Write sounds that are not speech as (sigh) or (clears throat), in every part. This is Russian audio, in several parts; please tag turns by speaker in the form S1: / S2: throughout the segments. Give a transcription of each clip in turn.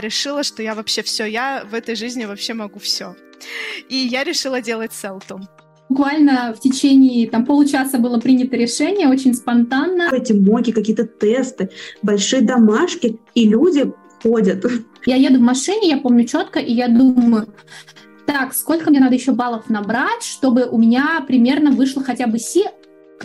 S1: решила, что я вообще все, я в этой жизни вообще могу все. И я решила делать селту.
S2: Буквально в течение там, получаса было принято решение, очень спонтанно.
S3: Эти моки, какие-то тесты, большие домашки, и люди ходят.
S2: Я еду в машине, я помню четко, и я думаю, так, сколько мне надо еще баллов набрать, чтобы у меня примерно вышло хотя бы Си,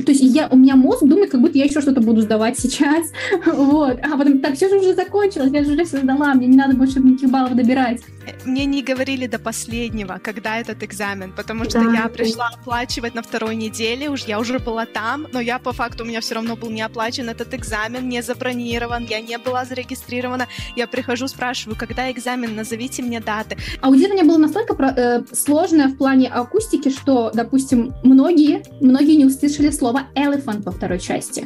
S2: то есть я, у меня мозг думает, как будто я еще что-то буду сдавать сейчас. (laughs) вот. А потом, так, все же уже закончилось, я же уже все сдала, мне не надо больше никаких баллов добирать.
S1: Мне не говорили до последнего, когда этот экзамен, потому что да, я пришла оплачивать на второй неделе, уж я уже была там, но я по факту у меня все равно был не оплачен этот экзамен, не забронирован, я не была зарегистрирована. Я прихожу, спрашиваю, когда экзамен, назовите мне даты.
S2: Аудирование было настолько э, сложное в плане акустики, что, допустим, многие, многие не услышали слово слово elephant во второй части.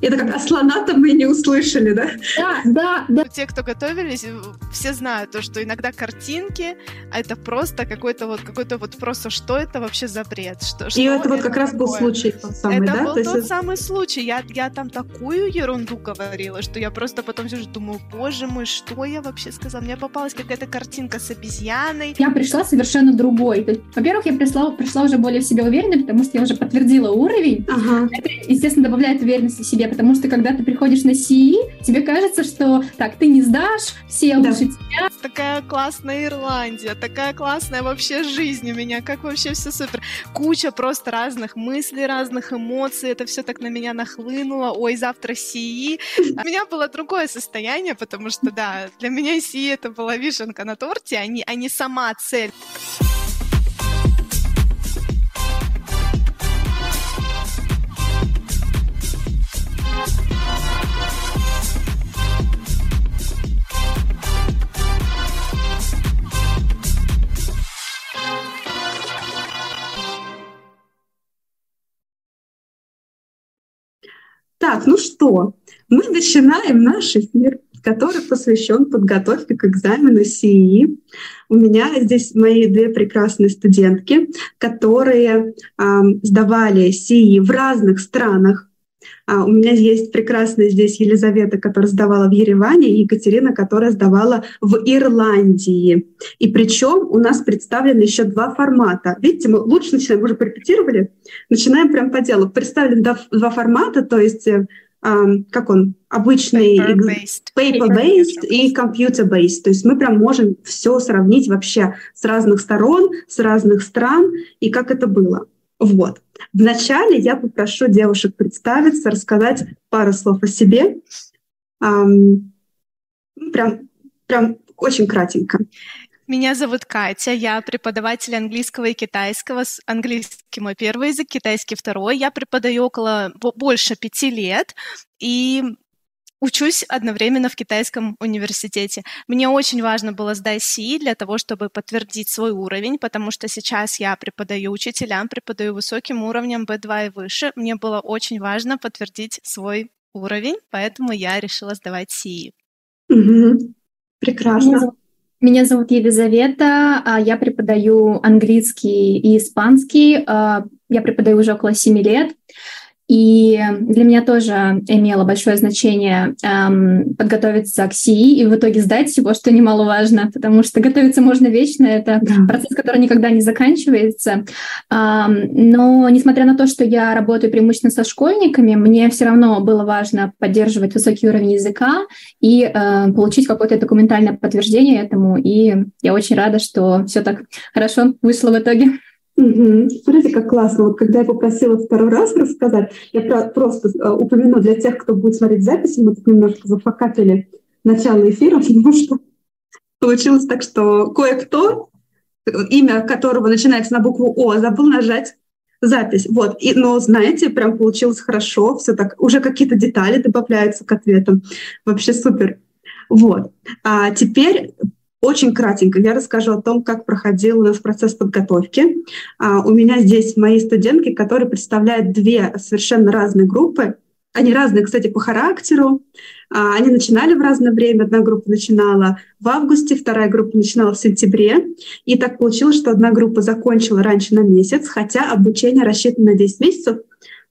S3: Это как слона-то мы не услышали, да?
S2: Да, да, да.
S1: Те, кто готовились, все знают то, что иногда картинки, а это просто какой-то вот, какой-то вот просто, что это вообще за бред? Что,
S3: что И это, это вот как такое? раз был случай тот самый,
S1: это
S3: да?
S1: был тот есть... самый случай. Я, я там такую ерунду говорила, что я просто потом сижу, думаю, боже мой, что я вообще сказала? Мне попалась какая-то картинка с обезьяной.
S2: Я пришла совершенно другой. Во-первых, я пришла, пришла уже более в себе уверенной, потому что я уже подтвердила уровень. Ага. Это, естественно, добавляет уверенности в себе потому что когда ты приходишь на CE, тебе кажется, что так, ты не сдашь, все да. лучше тебя.
S1: Такая классная Ирландия, такая классная вообще жизнь у меня, как вообще все супер. Куча просто разных мыслей, разных эмоций, это все так на меня нахлынуло. Ой, завтра CE. (laughs) У меня было другое состояние, потому что, да, для меня CE это была вишенка на торте, а не, а не сама цель.
S3: Так, ну что, мы начинаем наш эфир, который посвящен подготовке к экзамену СИИ. У меня здесь мои две прекрасные студентки, которые э, сдавали СИИ в разных странах. А у меня есть прекрасная здесь Елизавета, которая сдавала в Ереване, и Екатерина, которая сдавала в Ирландии. И причем у нас представлены еще два формата. Видите, мы лучше начинаем, мы уже порепетировали, начинаем прям по делу. Представлены два, два формата, то есть э, как он, обычный
S1: paper-based,
S3: paper-based и computer-based. То есть мы прям можем все сравнить вообще с разных сторон, с разных стран и как это было. Вот. Вначале я попрошу девушек представиться, рассказать пару слов о себе. Эм, прям, прям очень кратенько.
S1: Меня зовут Катя, я преподаватель английского и китайского. Английский мой первый язык, китайский второй. Я преподаю около больше пяти лет, и учусь одновременно в китайском университете. Мне очень важно было сдать СИИ для того, чтобы подтвердить свой уровень, потому что сейчас я преподаю учителям, преподаю высоким уровнем B2 и выше. Мне было очень важно подтвердить свой уровень, поэтому я решила сдавать СИИ.
S3: Угу. Прекрасно.
S2: Меня зовут Елизавета, а я преподаю английский и испанский. А, я преподаю уже около семи лет. И для меня тоже имело большое значение эм, подготовиться к СИИ и в итоге сдать его, что немаловажно, потому что готовиться можно вечно, это процесс, который никогда не заканчивается. Эм, но несмотря на то, что я работаю преимущественно со школьниками, мне все равно было важно поддерживать высокий уровень языка и э, получить какое-то документальное подтверждение этому. И я очень рада, что все так хорошо вышло в итоге.
S3: Угу. Смотрите, как классно. Вот когда я попросила второй раз рассказать, я про- просто э, упомяну для тех, кто будет смотреть записи, мы тут немножко зафакапили начало эфира, (laughs) потому что получилось так, что кое-кто, имя которого начинается на букву О, забыл нажать запись. Вот. И, но, знаете, прям получилось хорошо, все так, уже какие-то детали добавляются к ответам. Вообще супер. Вот. А теперь очень кратенько я расскажу о том, как проходил у нас процесс подготовки. А, у меня здесь мои студентки, которые представляют две совершенно разные группы. Они разные, кстати, по характеру. А, они начинали в разное время. Одна группа начинала в августе, вторая группа начинала в сентябре. И так получилось, что одна группа закончила раньше на месяц, хотя обучение рассчитано на 10 месяцев.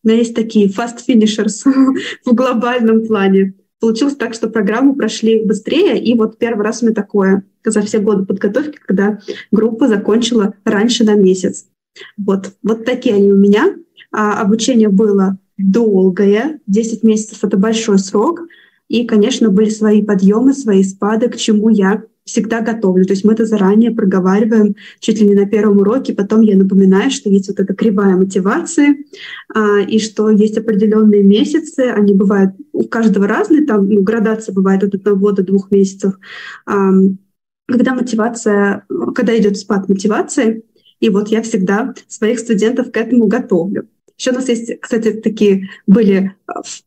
S3: Меня есть такие fast finishers (laughs) в глобальном плане. Получилось так, что программу прошли быстрее, и вот первый раз у меня такое за все годы подготовки, когда группа закончила раньше на месяц. Вот, вот такие они у меня. А, обучение было долгое, 10 месяцев — это большой срок, и, конечно, были свои подъемы, свои спады, к чему я всегда готовлю. То есть мы это заранее проговариваем чуть ли не на первом уроке, потом я напоминаю, что есть вот эта кривая мотивации, а, и что есть определенные месяцы, они бывают у каждого разные, там ну, градация бывает от одного до двух месяцев, а, когда мотивация, когда идет спад мотивации, и вот я всегда своих студентов к этому готовлю. Еще у нас есть, кстати, такие были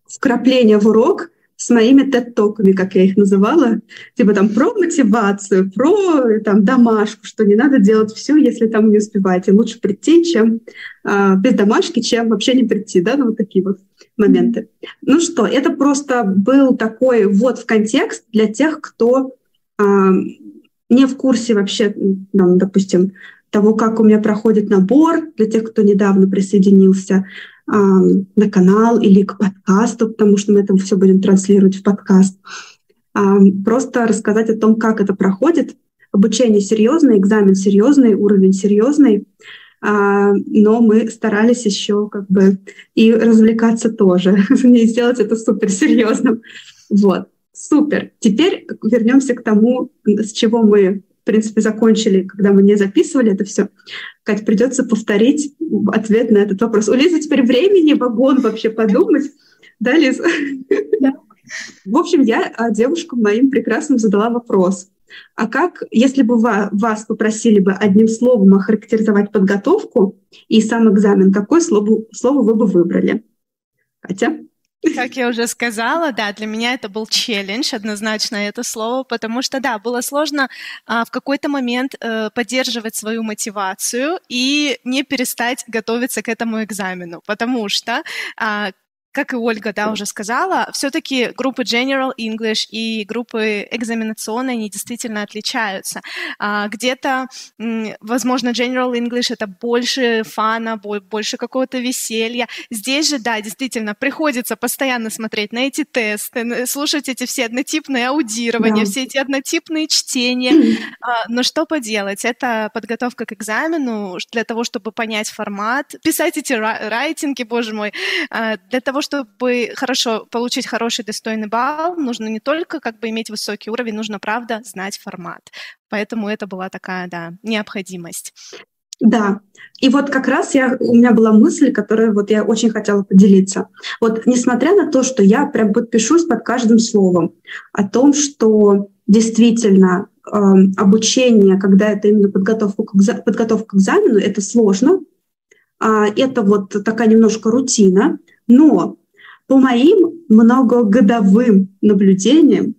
S3: вкрапления в урок, с моими тет-токами, как я их называла, типа там про мотивацию, про там домашку, что не надо делать все, если там не успеваете. Лучше прийти, чем э, без домашки, чем вообще не прийти, да, ну, вот такие вот моменты. Ну что, это просто был такой вот в контекст для тех, кто э, не в курсе вообще, там, допустим, того, как у меня проходит набор, для тех, кто недавно присоединился, на канал или к подкасту, потому что мы это все будем транслировать в подкаст. Просто рассказать о том, как это проходит. Обучение серьезное, экзамен серьезный, уровень серьезный, но мы старались еще как бы и развлекаться тоже, (laughs) не сделать это супер серьезным. Вот, супер. Теперь вернемся к тому, с чего мы принципе, закончили, когда мы не записывали это все. Кать, придется повторить ответ на этот вопрос. У Лизы теперь времени, вагон вообще подумать. Да, Лиза? Да. В общем, я а, девушкам моим прекрасным задала вопрос. А как, если бы вас попросили бы одним словом охарактеризовать подготовку и сам экзамен, какое слово, слово вы бы выбрали? Катя?
S1: Как я уже сказала, да, для меня это был челлендж, однозначно это слово, потому что, да, было сложно а, в какой-то момент а, поддерживать свою мотивацию и не перестать готовиться к этому экзамену, потому что а, как и Ольга, да, уже сказала, все-таки группы General English и группы экзаменационные, они действительно отличаются. А, где-то, возможно, General English — это больше фана, больше какого-то веселья. Здесь же, да, действительно, приходится постоянно смотреть на эти тесты, слушать эти все однотипные аудирования, да. все эти однотипные чтения. (clears throat) А, но что поделать? Это подготовка к экзамену для того, чтобы понять формат, писать эти райтинги, боже мой, а, для того, чтобы хорошо получить хороший достойный балл, нужно не только как бы иметь высокий уровень, нужно правда знать формат. Поэтому это была такая, да, необходимость.
S3: Да, и вот как раз я, у меня была мысль, которую вот я очень хотела поделиться. Вот несмотря на то, что я прям подпишусь под каждым словом о том, что действительно э, обучение, когда это именно подготовка к, подготовка к экзамену, это сложно, э, это вот такая немножко рутина, но по моим многогодовым наблюдениям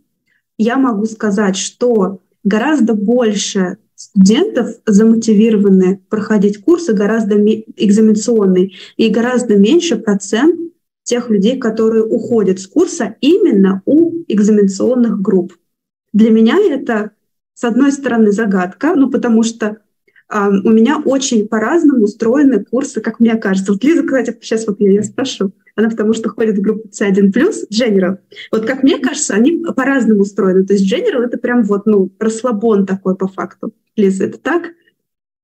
S3: я могу сказать, что гораздо больше студентов замотивированы проходить курсы гораздо экзаменационные, и гораздо меньше процент тех людей, которые уходят с курса именно у экзаменационных групп. Для меня это, с одной стороны, загадка, ну потому что у меня очень по-разному устроены курсы, как мне кажется. Вот Лиза, кстати, сейчас вот я, я спрошу. Она потому что ходит в группу C1+, General. Вот как мне кажется, они по-разному устроены. То есть General — это прям вот, ну, расслабон такой по факту. Лиза, это так?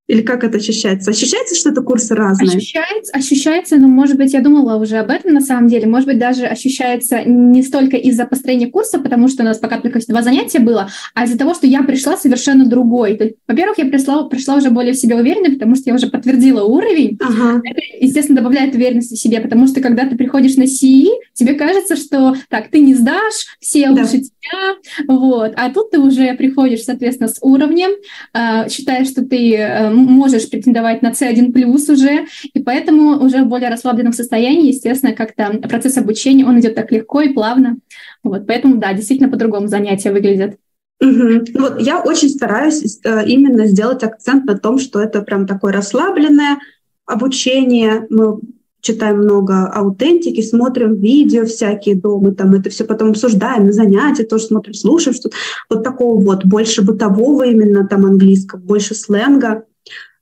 S3: Или как это ощущается? Ощущается, что это курсы разные?
S2: Ощущается, ощущается, но, может быть, я думала уже об этом на самом деле. Может быть, даже ощущается не столько из-за построения курса, потому что у нас пока только два занятия было, а из-за того, что я пришла совершенно другой. То есть, во-первых, я пришла, пришла уже более в себе уверенной, потому что я уже подтвердила уровень. Ага. Это, естественно, добавляет уверенности в себе, потому что когда ты приходишь на CE, тебе кажется, что так, ты не сдашь, все да. лучше тебя, вот. А тут ты уже приходишь, соответственно, с уровнем, э, считаешь, что ты э, можешь претендовать на C1+, уже, и поэтому уже в более расслабленном состоянии, естественно, как-то процесс обучения, он идет так легко и плавно. Вот, поэтому, да, действительно по-другому занятия выглядят.
S3: Угу. Вот я очень стараюсь э, именно сделать акцент на том, что это прям такое расслабленное обучение. Мы читаем много аутентики, смотрим видео всякие дома, там это все потом обсуждаем на занятия, тоже смотрим, слушаем, что вот такого вот, больше бытового именно там английского, больше сленга.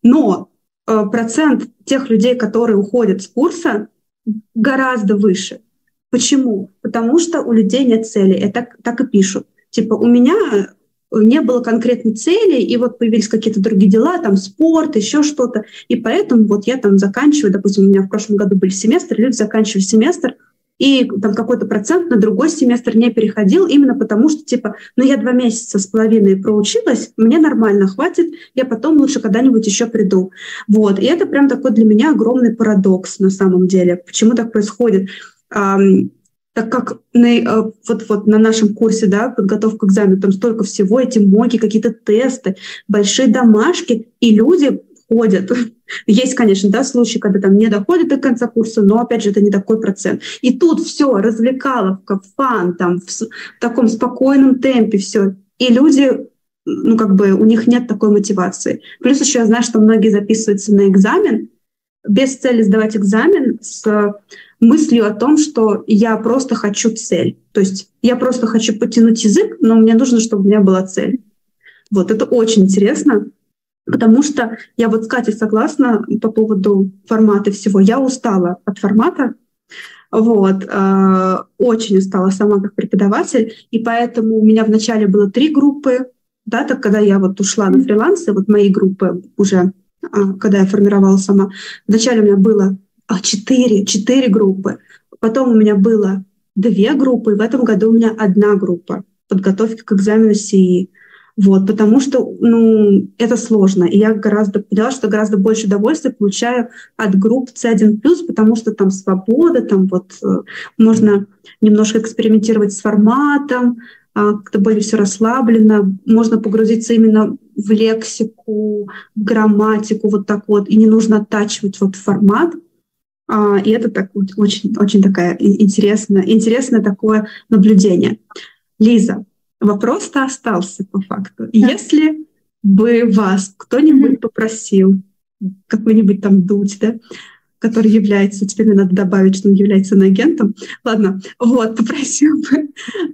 S3: Но э, процент тех людей, которые уходят с курса, гораздо выше. Почему? Потому что у людей нет цели. Это так и пишут. Типа, у меня не было конкретной цели, и вот появились какие-то другие дела, там спорт, еще что-то, и поэтому вот я там заканчиваю, допустим, у меня в прошлом году были семестры, люди заканчивали семестр, и там какой-то процент на другой семестр не переходил, именно потому что, типа, ну я два месяца с половиной проучилась, мне нормально, хватит, я потом лучше когда-нибудь еще приду. Вот, и это прям такой для меня огромный парадокс на самом деле. Почему так происходит? так как на, э, вот, вот на нашем курсе да, подготовка к экзамену, там столько всего, эти моги, какие-то тесты, большие домашки, и люди ходят. (laughs) Есть, конечно, да, случаи, когда там не доходят до конца курса, но, опять же, это не такой процент. И тут все, развлекаловка, фан, там, в, в таком спокойном темпе все. И люди, ну, как бы, у них нет такой мотивации. Плюс еще я знаю, что многие записываются на экзамен без цели сдавать экзамен с мыслью о том, что я просто хочу цель. То есть я просто хочу потянуть язык, но мне нужно, чтобы у меня была цель. Вот это очень интересно, потому что я вот с Катей согласна по поводу формата всего. Я устала от формата, вот, э, очень устала сама как преподаватель, и поэтому у меня вначале было три группы, да, так когда я вот ушла на фриланс, и вот мои группы уже, э, когда я формировала сама, вначале у меня было а, четыре, четыре группы. Потом у меня было две группы, и в этом году у меня одна группа подготовки к экзамену СИИ. Вот, потому что, ну, это сложно. И я гораздо поняла, что гораздо больше удовольствия получаю от групп C1+, потому что там свобода, там вот э, можно немножко экспериментировать с форматом, а, как-то более все расслаблено, можно погрузиться именно в лексику, в грамматику, вот так вот, и не нужно оттачивать вот формат. А, и это так, очень, очень такая интересное, интересное такое наблюдение. Лиза, вопрос-то остался по факту. Да. Если бы вас кто-нибудь попросил, какой-нибудь там дуть, да, который является, теперь мне надо добавить, что он является агентом. Ладно, вот, (laughs) попросил бы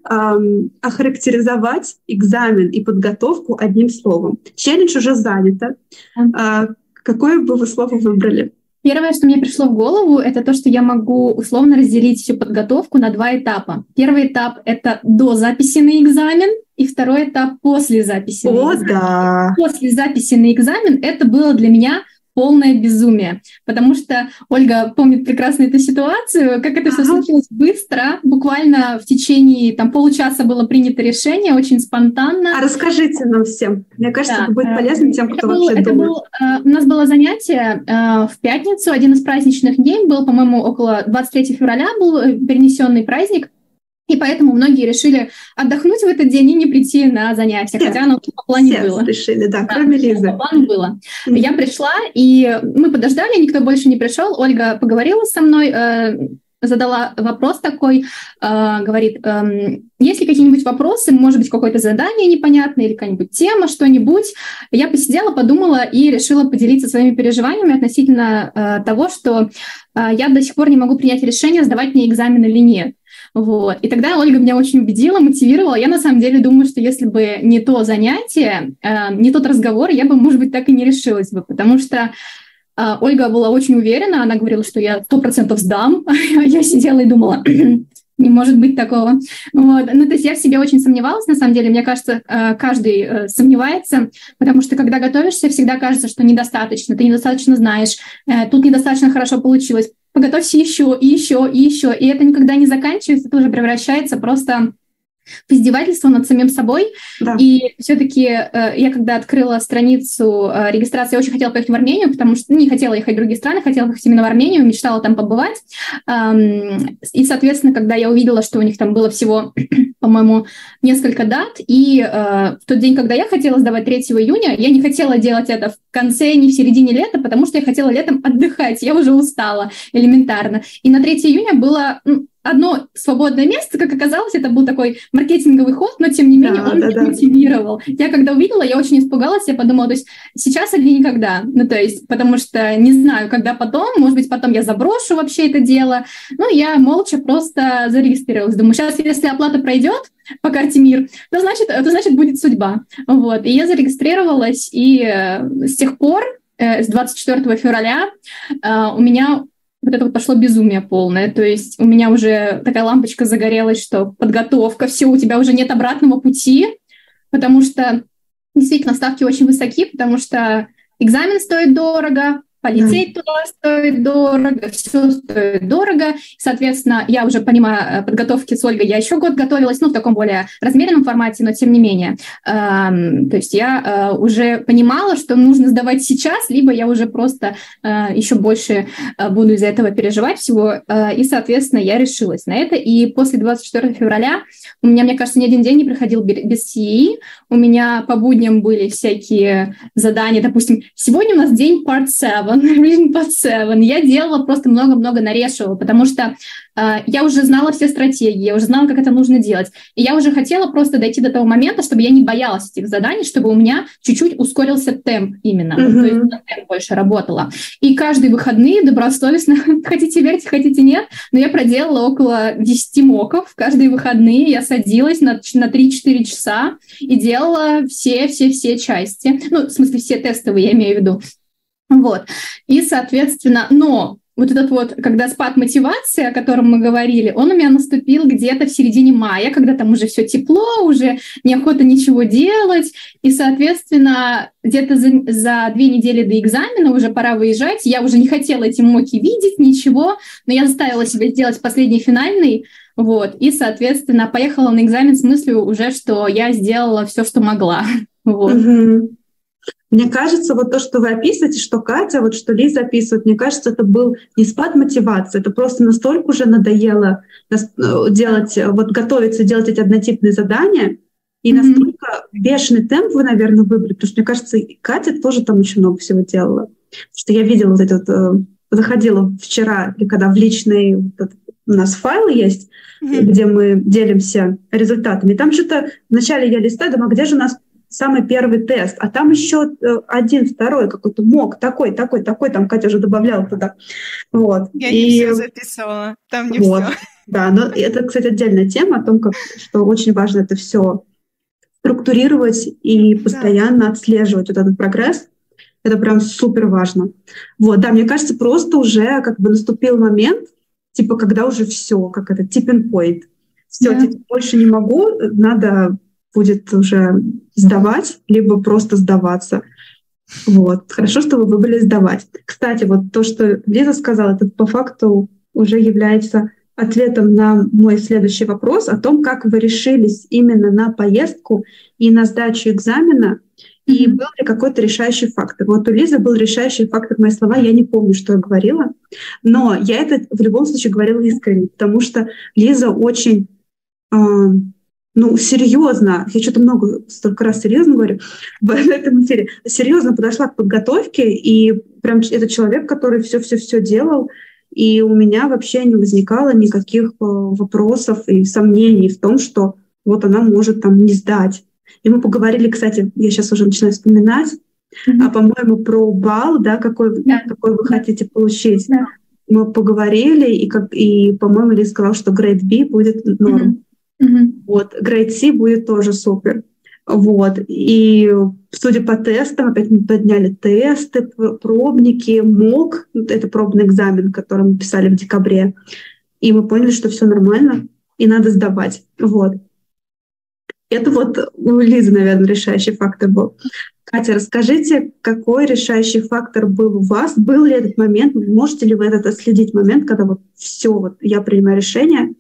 S3: эм, охарактеризовать экзамен и подготовку одним словом. Челлендж уже занято. Э, какое бы вы слово выбрали?
S2: Первое, что мне пришло в голову, это то, что я могу условно разделить всю подготовку на два этапа. Первый этап — это до записи на экзамен, и второй этап после записи.
S3: О, на экзамен. да.
S2: После записи на экзамен это было для меня полное безумие, потому что Ольга помнит прекрасно эту ситуацию, как это все случилось быстро, буквально в течение там полчаса было принято решение, очень спонтанно.
S3: А расскажите нам всем, мне кажется, да. это будет полезно тем, кто
S2: был,
S3: вообще
S2: это
S3: думает.
S2: Был, э, у нас было занятие э, в пятницу, один из праздничных дней был, по-моему, около 23 февраля был э, перенесенный праздник, и поэтому многие решили отдохнуть в этот день и не прийти на занятия, все, хотя оно по плану
S3: все
S2: было.
S3: решили, да, да кроме Лизы.
S2: По плану было. Mm-hmm. Я пришла, и мы подождали, никто больше не пришел. Ольга поговорила со мной, э, задала вопрос такой, э, говорит, э, есть ли какие-нибудь вопросы, может быть, какое-то задание непонятное или какая-нибудь тема, что-нибудь. Я посидела, подумала и решила поделиться своими переживаниями относительно э, того, что э, я до сих пор не могу принять решение, сдавать мне экзамен или нет. Вот. И тогда Ольга меня очень убедила, мотивировала. Я на самом деле думаю, что если бы не то занятие, э, не тот разговор, я бы, может быть, так и не решилась бы, потому что э, Ольга была очень уверена, она говорила, что я сто процентов сдам, (laughs) я сидела и думала, (clears throat) не может быть такого. Вот. Ну, то есть я в себе очень сомневалась, на самом деле. Мне кажется, э, каждый э, сомневается, потому что когда готовишься, всегда кажется, что недостаточно, ты недостаточно знаешь, э, тут недостаточно хорошо получилось подготовься еще, и еще, и еще. И это никогда не заканчивается, это уже превращается просто в издевательство над самим собой. Да. И все-таки э, я когда открыла страницу э, регистрации, я очень хотела поехать в Армению, потому что ну, не хотела ехать в другие страны, хотела ехать именно в Армению, мечтала там побывать. Эм, и, соответственно, когда я увидела, что у них там было всего, (clears throat) по-моему, несколько дат, и э, в тот день, когда я хотела сдавать 3 июня, я не хотела делать это в конце, не в середине лета, потому что я хотела летом отдыхать, я уже устала элементарно. И на 3 июня было ну, одно свободное место, как оказалось, это был такой маркетинговый ход, но тем не менее да, он да, меня да. мотивировал. Я когда увидела, я очень испугалась, я подумала, то есть сейчас или никогда, ну то есть, потому что не знаю, когда потом, может быть, потом я заброшу вообще это дело. Ну, я молча просто зарегистрировалась. Думаю, сейчас, если оплата пройдет, (laughs) по карте мир, то значит, то значит будет судьба. Вот. И я зарегистрировалась, и э, с тех пор, э, с 24 февраля, э, у меня вот это вот пошло безумие полное. То есть у меня уже такая лампочка загорелась, что подготовка, все, у тебя уже нет обратного пути, потому что действительно ставки очень высоки, потому что экзамен стоит дорого, Полететь туда стоит дорого, все стоит дорого. Соответственно, я уже понимаю э, подготовки с Ольгой, я еще год готовилась, ну, в таком более размеренном формате, но тем не менее. Эм, то есть я э, уже понимала, что нужно сдавать сейчас, либо я уже просто э, еще больше буду из-за этого переживать всего. И, соответственно, я решилась на это. И после 24 февраля у меня, мне кажется, ни один день не проходил без CE. У меня по будням были всякие задания. Допустим, сегодня у нас день part 7, reading (laughs) под seven. Я делала просто много-много нарешивала, потому что э, я уже знала все стратегии, я уже знала, как это нужно делать. И я уже хотела просто дойти до того момента, чтобы я не боялась этих заданий, чтобы у меня чуть-чуть ускорился темп именно. Mm-hmm. То есть темп больше работала. И каждые выходные добросовестно, (laughs) хотите верьте, хотите нет, но я проделала около 10 моков. Каждые выходные я садилась на, на 3-4 часа и делала все-все-все части. Ну, в смысле, все тестовые, я имею в виду. Вот. И, соответственно, но вот этот вот, когда спад мотивации, о котором мы говорили, он у меня наступил где-то в середине мая, когда там уже все тепло, уже неохота ничего делать, и, соответственно, где-то за, за две недели до экзамена уже пора выезжать, я уже не хотела эти моки видеть, ничего, но я заставила себя сделать последний финальный, вот, и, соответственно, поехала на экзамен с мыслью уже, что я сделала все, что могла, (laughs) вот. Mm-hmm.
S3: Мне кажется, вот то, что вы описываете, что Катя, вот что Лиза описывает, мне кажется, это был не спад мотивации, это просто настолько уже надоело э, делать, вот готовиться делать эти однотипные задания, и mm-hmm. настолько бешеный темп вы, наверное, выбрали, потому что, мне кажется, Катя тоже там очень много всего делала. Потому что я видела вот этот, э, заходила вчера, когда в личный, вот у нас файл есть, mm-hmm. где мы делимся результатами. И там что-то вначале я листаю, думаю, а где же у нас самый первый тест, а там еще э, один, второй какой-то мог, такой, такой, такой, там Катя уже добавляла туда. Вот.
S1: Я и... не все записывала, там не вот. все.
S3: Да, но это, кстати, отдельная тема о том, как, что очень важно это все структурировать и постоянно да. отслеживать вот этот прогресс. Это прям супер важно. Вот, да, мне кажется, просто уже как бы наступил момент, типа, когда уже все, как это, tipping point. Все, да. типа, больше не могу, надо будет уже сдавать, либо просто сдаваться. Вот. Хорошо, что вы выбрали сдавать. Кстати, вот то, что Лиза сказала, это по факту уже является ответом на мой следующий вопрос о том, как вы решились именно на поездку и на сдачу экзамена, и был ли какой-то решающий фактор. Вот у Лизы был решающий фактор мои слова, я не помню, что я говорила, но я это в любом случае говорила искренне, потому что Лиза очень ну, серьезно, я что-то много, столько раз серьезно говорю (laughs) в этом эфире, серьезно подошла к подготовке, и прям это человек, который все-все-все делал, и у меня вообще не возникало никаких э, вопросов и сомнений в том, что вот она может там не сдать. И мы поговорили, кстати, я сейчас уже начинаю вспоминать, mm-hmm. а, по-моему, про балл, да, какой, yeah. какой вы хотите получить. Yeah. Мы поговорили, и, как, и по-моему, Ли сказал, что грейд B будет норм. Mm-hmm. Mm-hmm. Вот, Grade C будет тоже супер. Вот. И судя по тестам, опять мы подняли тесты, пробники, МОК, это пробный экзамен, который мы писали в декабре. И мы поняли, что все нормально, и надо сдавать. Вот. Это вот у Лизы, наверное, решающий фактор был. Катя, расскажите, какой решающий фактор был у вас? Был ли этот момент? Можете ли вы этот отследить момент, когда вот все, вот я принимаю решение,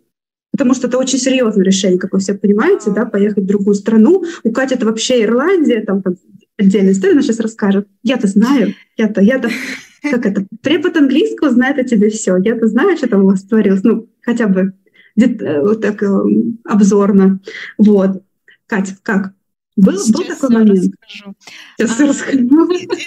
S3: Потому что это очень серьезное решение, как вы все понимаете, да, поехать в другую страну. У Кати это вообще Ирландия, там, там отдельная история, она сейчас расскажет. Я-то знаю, я-то, я-то, (laughs) как это, препод английского знает о тебе все. Я-то знаю, что там у вас творилось, ну, хотя бы э, вот так э, обзорно. Вот. Катя, как? Был, был такой момент? Расскажу.
S1: Сейчас а, расскажу.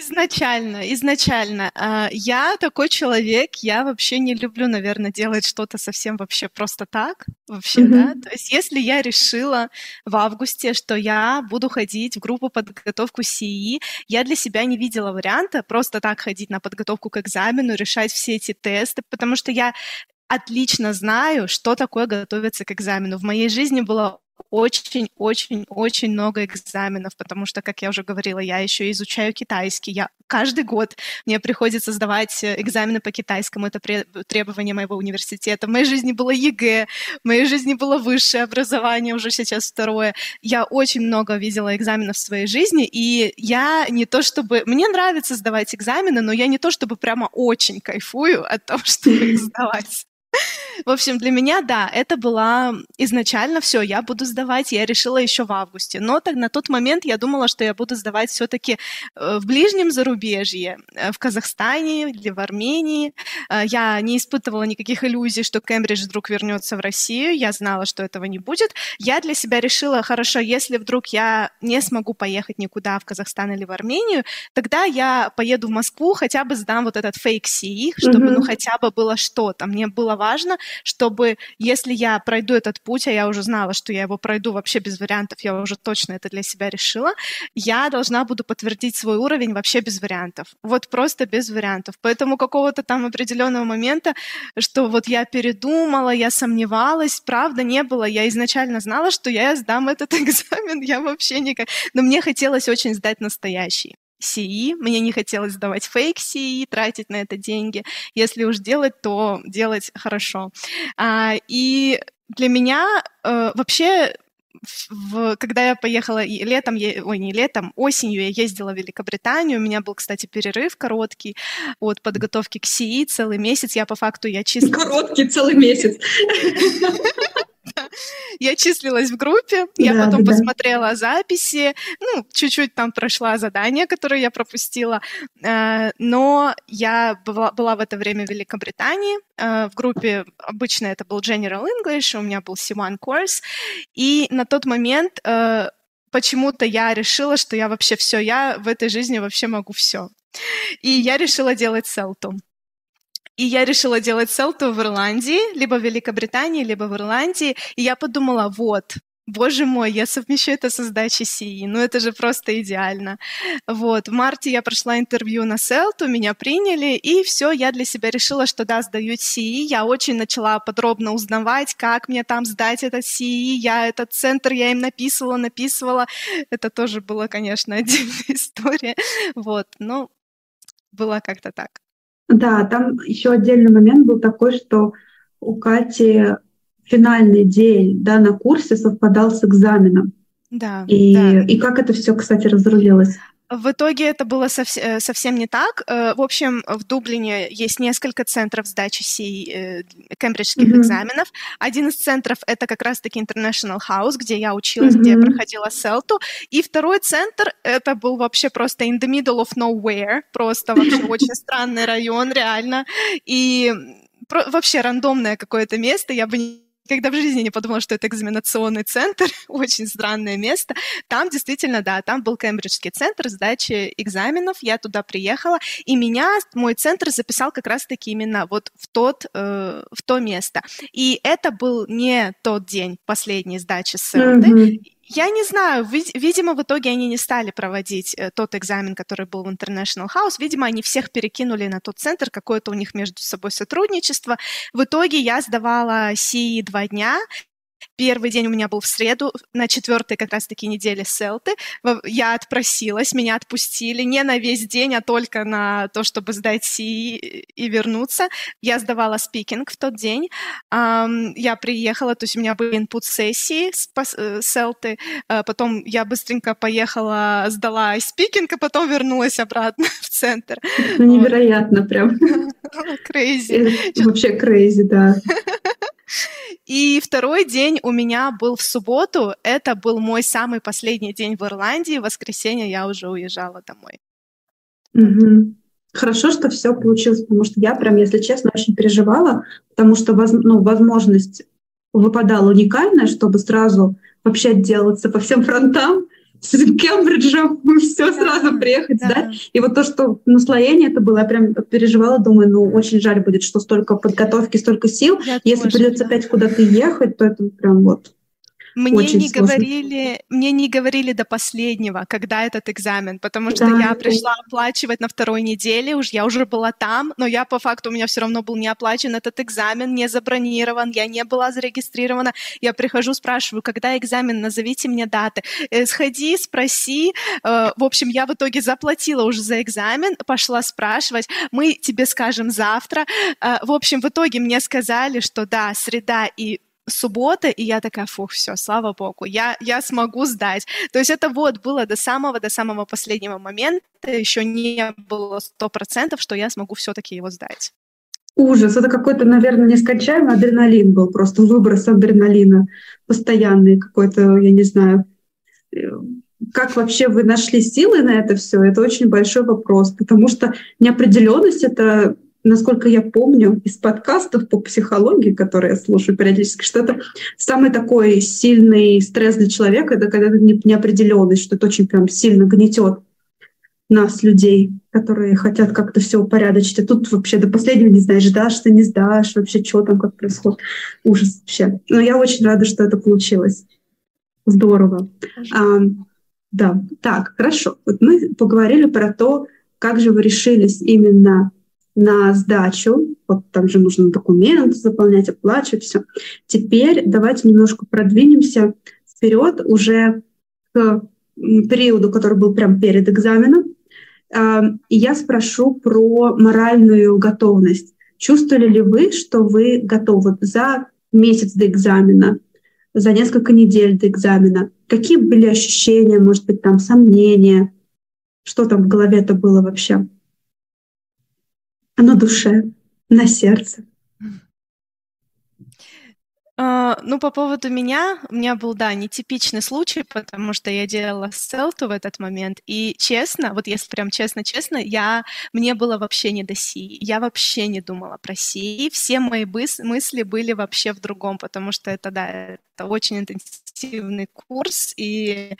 S1: Изначально, изначально. А, я такой человек, я вообще не люблю, наверное, делать что-то совсем вообще просто так. Вообще, mm-hmm. да. То есть если я решила в августе, что я буду ходить в группу подготовку СИИ, я для себя не видела варианта просто так ходить на подготовку к экзамену, решать все эти тесты, потому что я отлично знаю, что такое готовиться к экзамену. В моей жизни было очень-очень-очень много экзаменов, потому что, как я уже говорила, я еще изучаю китайский. Я каждый год мне приходится сдавать э, экзамены по китайскому. Это требование моего университета. В моей жизни было ЕГЭ, в моей жизни было высшее образование, уже сейчас второе. Я очень много видела экзаменов в своей жизни, и я не то чтобы... Мне нравится сдавать экзамены, но я не то чтобы прямо очень кайфую от того, (laughs) чтобы их сдавать. В общем, для меня, да, это была изначально все, я буду сдавать, я решила еще в августе. Но так, на тот момент я думала, что я буду сдавать все-таки э, в ближнем зарубежье, э, в Казахстане или в Армении. Э, я не испытывала никаких иллюзий, что Кембридж вдруг вернется в Россию. Я знала, что этого не будет. Я для себя решила, хорошо, если вдруг я не смогу поехать никуда в Казахстан или в Армению, тогда я поеду в Москву, хотя бы сдам вот этот фейк CE, чтобы, mm-hmm. ну, хотя бы было что-то. Мне было важно, чтобы, если я пройду этот путь, а я уже знала, что я его пройду вообще без вариантов, я уже точно это для себя решила, я должна буду подтвердить свой уровень вообще без вариантов. Вот просто без вариантов. Поэтому какого-то там определенного момента, что вот я передумала, я сомневалась, правда не было. Я изначально знала, что я сдам этот (laughs) экзамен, я вообще никак... Но мне хотелось очень сдать настоящий. CE, мне не хотелось сдавать фейк CE, тратить на это деньги. Если уж делать, то делать хорошо. А, и для меня э, вообще в, когда я поехала и летом, я, ой, не летом, осенью я ездила в Великобританию, у меня был, кстати, перерыв короткий от подготовки к СИИ, целый месяц, я по факту, я числилась...
S3: Короткий целый месяц. (laughs)
S1: Я числилась в группе, я да, потом да, посмотрела записи, ну, чуть-чуть там прошла задание, которое я пропустила, э, но я была, была в это время в Великобритании, э, в группе обычно это был General English, у меня был C1 course, и на тот момент э, почему-то я решила, что я вообще все, я в этой жизни вообще могу все. И я решила делать селту. И я решила делать селту в Ирландии, либо в Великобритании, либо в Ирландии. И я подумала, вот, Боже мой, я совмещу это со сдачей СИИ, ну это же просто идеально. Вот, в марте я прошла интервью на Селту, меня приняли, и все, я для себя решила, что да, сдаю СИИ. Я очень начала подробно узнавать, как мне там сдать этот СИИ. Я этот центр, я им написывала, написывала. Это тоже была, конечно, (laughs) отдельная история. Вот, но было как-то так.
S3: Да, там еще отдельный момент был такой, что у Кати финальный день да, на курсе совпадал с экзаменом.
S1: Да,
S3: и,
S1: да.
S3: и как это все, кстати, разрулилось?
S1: В итоге это было совсем, э, совсем не так. Э, в общем, в Дублине есть несколько центров сдачи сей э, кембриджских mm-hmm. экзаменов. Один из центров — это как раз-таки International House, где я училась, mm-hmm. где я проходила селту. И второй центр — это был вообще просто in the middle of nowhere, просто вообще (laughs) очень странный район, реально. И вообще рандомное какое-то место, я бы не никогда в жизни не подумала, что это экзаменационный центр, (laughs) очень странное место. Там действительно, да, там был Кембриджский центр сдачи экзаменов, я туда приехала, и меня мой центр записал как раз-таки именно вот в, тот, э, в то место. И это был не тот день последней сдачи СЭЛТы, mm-hmm. Я не знаю, видимо, в итоге они не стали проводить э, тот экзамен, который был в International House. Видимо, они всех перекинули на тот центр, какое-то у них между собой сотрудничество. В итоге я сдавала СИИ два дня, Первый день у меня был в среду, на четвертой как раз-таки неделе селты. Я отпросилась, меня отпустили не на весь день, а только на то, чтобы сдать Си и вернуться. Я сдавала спикинг в тот день. Я приехала, то есть у меня были инпут-сессии э, селты, а потом я быстренько поехала, сдала спикинг, а потом вернулась обратно (laughs) в центр.
S3: Невероятно прям. (laughs)
S1: Crazy.
S3: Вообще crazy, да. (laughs)
S1: И второй день у меня был в субботу. Это был мой самый последний день в Ирландии. В воскресенье я уже уезжала домой.
S3: Угу. Хорошо, что все получилось, потому что я прям, если честно, очень переживала, потому что ну, возможность выпадала уникальная, чтобы сразу вообще отделаться по всем фронтам с Кембриджем, (laughs) все да, сразу приехать да. сдать. И вот то, что наслоение это было, я прям переживала, думаю, ну, очень жаль будет, что столько подготовки, столько сил. Я Если тоже, придется да. опять куда-то ехать, то это прям вот
S1: Мне
S3: Очень
S1: не
S3: сложно.
S1: говорили, мне не говорили до последнего, когда этот экзамен, потому что
S3: Да,
S1: я пришла оплачивать на второй неделе, уж я уже была там, но я по факту у меня все равно был не оплачен этот экзамен, не забронирован, я не была зарегистрирована. Я прихожу, спрашиваю, когда экзамен, назовите мне даты. Э, Сходи, спроси. Э, В общем, я в итоге заплатила уже за экзамен, пошла спрашивать. Мы тебе скажем завтра. Э, В общем, в итоге мне сказали, что да, среда и суббота, и я такая, фух, все, слава богу, я, я смогу сдать. То есть это вот было до самого, до самого последнего момента, еще не было сто процентов, что я смогу все-таки его сдать.
S3: Ужас. Это какой-то, наверное, нескончаемый адреналин был, просто выброс адреналина постоянный какой-то, я не знаю. Э, Как вообще вы нашли силы на это все? Это очень большой вопрос, потому что неопределенность это насколько я помню из подкастов по психологии, которые я слушаю периодически, что это самый такой сильный стресс для человека, это когда не- неопределенность, что это очень прям сильно гнетет нас, людей, которые хотят как-то все упорядочить. А тут вообще до последнего не знаешь, дашь ты, не сдашь, вообще что там, как происходит. Ужас вообще. Но я очень рада, что это получилось. Здорово. А, да, так, хорошо. Вот мы поговорили про то, как же вы решились именно на сдачу. Вот там же нужно документы заполнять, оплачивать все. Теперь давайте немножко продвинемся вперед уже к периоду, который был прям перед экзаменом. А, я спрошу про моральную готовность. Чувствовали ли вы, что вы готовы за месяц до экзамена, за несколько недель до экзамена? Какие были ощущения, может быть, там сомнения? Что там в голове-то было вообще? А на душе, на сердце?
S1: А, Ну, по поводу меня, у меня был, да, нетипичный случай, потому что я делала селту в этот момент, и честно, вот если прям честно-честно, я, мне было вообще не до Си, я вообще не думала про Си, все мои быс- мысли были вообще в другом, потому что это, да, это очень интенсивный курс, и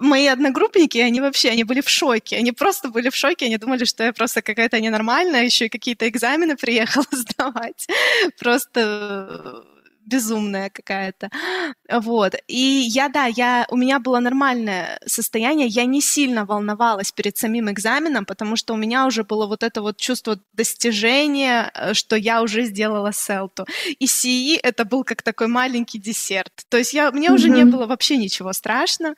S1: мои одногруппники, они вообще, они были в шоке, они просто были в шоке, они думали, что я просто какая-то ненормальная, еще и какие-то экзамены приехала (laughs) сдавать, просто безумная какая-то. Вот. И я, да, я, у меня было нормальное состояние, я не сильно волновалась перед самим экзаменом, потому что у меня уже было вот это вот чувство достижения, э, что я уже сделала селту. И сии это был как такой маленький десерт. То есть я, мне уже не было вообще ничего страшно,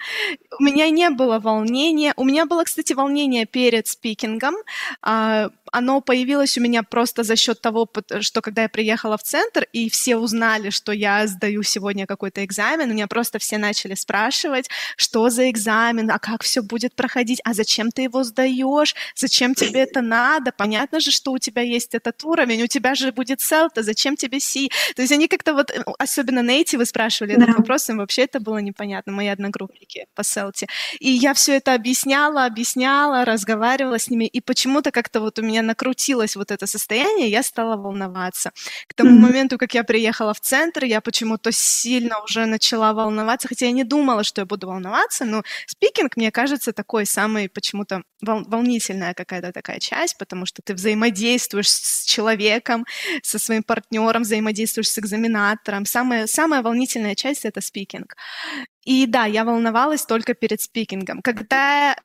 S1: у меня не было волнения. У меня было, кстати, волнение перед спикингом. А, Оно появилось у меня просто за счет того, что когда я приехала в центр, и все узнали, что я сдаю сегодня какой-то экзамен, у меня просто все начали спрашивать, что за экзамен, а как все будет проходить, а зачем ты его сдаешь, зачем тебе это надо, понятно же, что у тебя есть этот уровень, у тебя же будет селта, зачем тебе си? То есть они как-то вот, э, особенно нейтивы спрашивали этот
S3: Да.
S1: вопрос, им вообще это было непонятно, мои одногруппники по селте. И я все это объясняла, объясняла, разговаривала с ними, и почему-то как-то вот у меня накрутилось вот это состояние, я стала волноваться. К тому
S3: Мгм.
S1: моменту, как я приехала в центр, я почему-то сильно уже начала волноваться, хотя я не думала, что я буду волноваться, но спикинг, мне кажется, такой самый почему-то вол- волнительная какая-то такая часть, потому что ты взаимодействуешь с человеком, со своим партнером, взаимодействуешь с экзаменатором. Самая, самая волнительная часть — это спикинг. И да, я волновалась только перед спикингом. Когда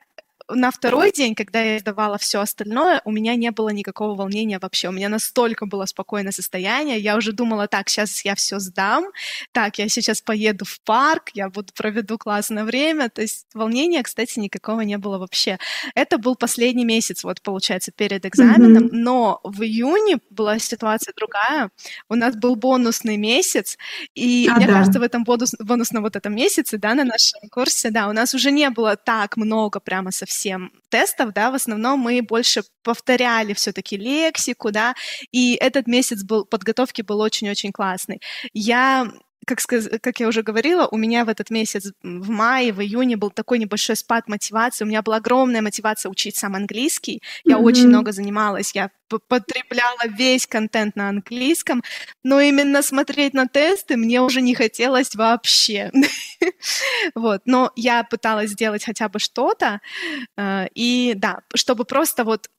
S1: на второй день, когда я сдавала все остальное, у меня не было никакого волнения вообще. У меня настолько было спокойное состояние. Я уже думала, так, сейчас я все сдам, так, я сейчас поеду в парк, я буду проведу классное время. То есть волнения, кстати, никакого не было вообще. Это был последний месяц, вот получается, перед экзаменом,
S3: Мгм.
S1: но в июне была ситуация другая. У нас был бонусный месяц, и
S3: А,
S1: мне
S3: да.
S1: кажется, в этом бонус, бонусном вот этом месяце, да, на нашем курсе, да, у нас уже не было так много прямо совсем тестов, да, в основном мы больше повторяли все-таки лексику, да, и этот месяц был, подготовки был очень-очень классный. Я как, как я уже говорила, у меня в этот месяц, в мае, в июне был такой небольшой спад мотивации. У меня была огромная мотивация учить сам английский. Я
S3: Мгм.
S1: очень много занималась, я потребляла весь контент на английском, но именно смотреть на тесты мне уже не хотелось вообще. (laughs) Вот, но я пыталась сделать хотя бы что-то, э, и да, чтобы просто вот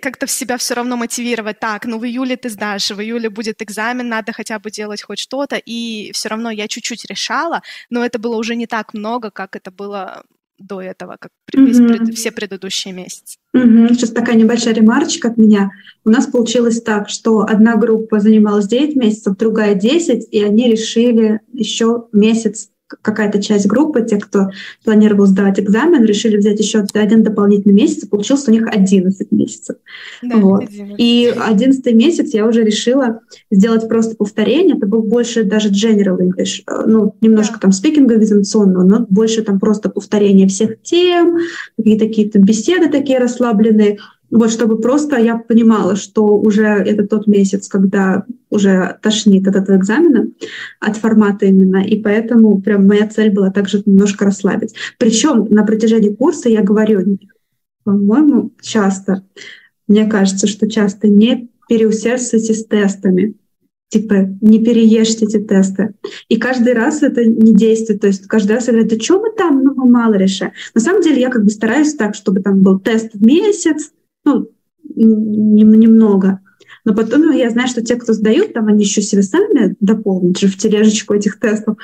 S1: как-то в себя все равно мотивировать. Так, ну в июле ты сдашь, в июле будет экзамен, надо хотя бы делать хоть что-то. И все равно я чуть-чуть решала, но это было уже не так много, как это было до этого, как mm-hmm. пред, все предыдущие месяцы.
S3: Mm-hmm. Сейчас такая небольшая ремарочка от меня. У нас получилось так, что одна группа занималась 9 месяцев, другая 10, и они решили еще месяц какая-то часть группы, те, кто планировал сдавать экзамен, решили взять еще один дополнительный месяц, и получился у них 11 месяцев. Да, вот. 11. И 11 месяц я уже решила сделать просто повторение. Это был больше даже general English, э, ну, немножко да. там спикинга экзаменационного, но больше там просто повторение всех тем, какие-то какие-то беседы такие расслабленные. Вот, чтобы просто я понимала, что уже это тот месяц, когда уже тошнит от этого экзамена, от формата именно, и поэтому прям моя цель была также немножко расслабить. Причем на протяжении курса я говорю, по-моему, часто, мне кажется, что часто не переусердствуйте с тестами, типа не переешьте эти тесты. И каждый раз это не действует. То есть каждый раз я говорю, да что мы там, ну мало решаем. На самом деле я как бы стараюсь так, чтобы там был тест в месяц, ну, немного. Но потом я знаю, что те, кто сдают, там они еще себе сами дополнят же в тележечку этих тестов.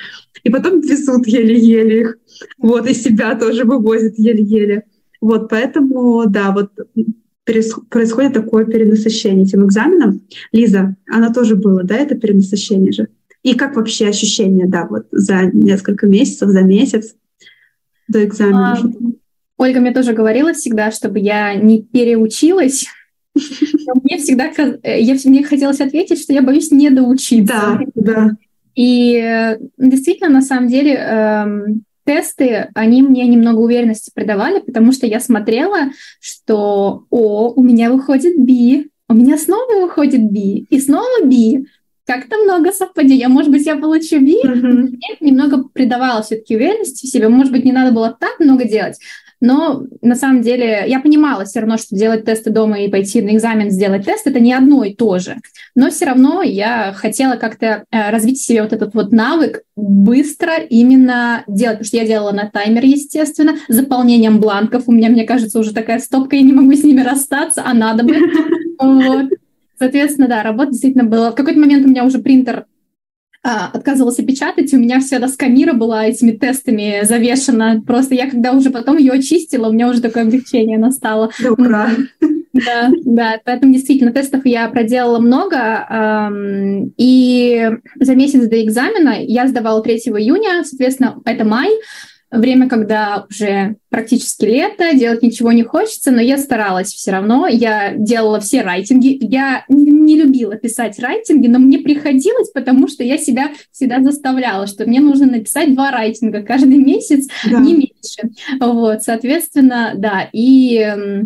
S3: И потом везут еле-еле их. Вот, и себя тоже вывозят еле-еле. Вот, поэтому, да, вот происходит такое перенасыщение этим экзаменом. Лиза, она тоже было, да, это перенасыщение же? И как вообще ощущения, да, вот за несколько месяцев, за месяц до экзамена?
S2: Ольга мне тоже говорила всегда, чтобы я не переучилась. Мне всегда э, я, мне хотелось ответить, что я боюсь не доучиться.
S3: Да, да.
S2: И э, действительно, на самом деле, эм, тесты, они мне немного уверенности придавали, потому что я смотрела, что о, у меня выходит B, у меня снова выходит B, и снова B. Как-то много совпадений. Может быть, я получу B? Mm-hmm. Это немного придавало все-таки уверенности в себе. Может быть, не надо было так много делать. Но на самом деле я понимала все равно, что делать тесты дома и пойти на экзамен сделать тест это не одно и то же. Но все равно я хотела как-то э, развить в себе вот этот вот навык быстро именно делать, потому что я делала на таймер, естественно, заполнением бланков. У меня, мне кажется, уже такая стопка, я не могу с ними расстаться, а надо бы. (laughs) Соответственно, да, работа действительно была. В какой-то момент у меня уже принтер отказывался печатать, и у меня вся доска мира была этими тестами завешена. Просто я, когда уже потом ее очистила, у меня уже такое облегчение настало.
S3: Да, ура!
S2: Да, да, поэтому действительно тестов я проделала много, и за месяц до экзамена я сдавала 3 июня, соответственно, это май, время, когда уже практически лето, делать ничего не хочется, но я старалась все равно. Я делала все райтинги. Я не любила писать райтинги, но мне приходилось, потому что я себя всегда заставляла, что мне нужно написать два райтинга каждый (laughs) месяц, да. не меньше. Вот, соответственно, да. И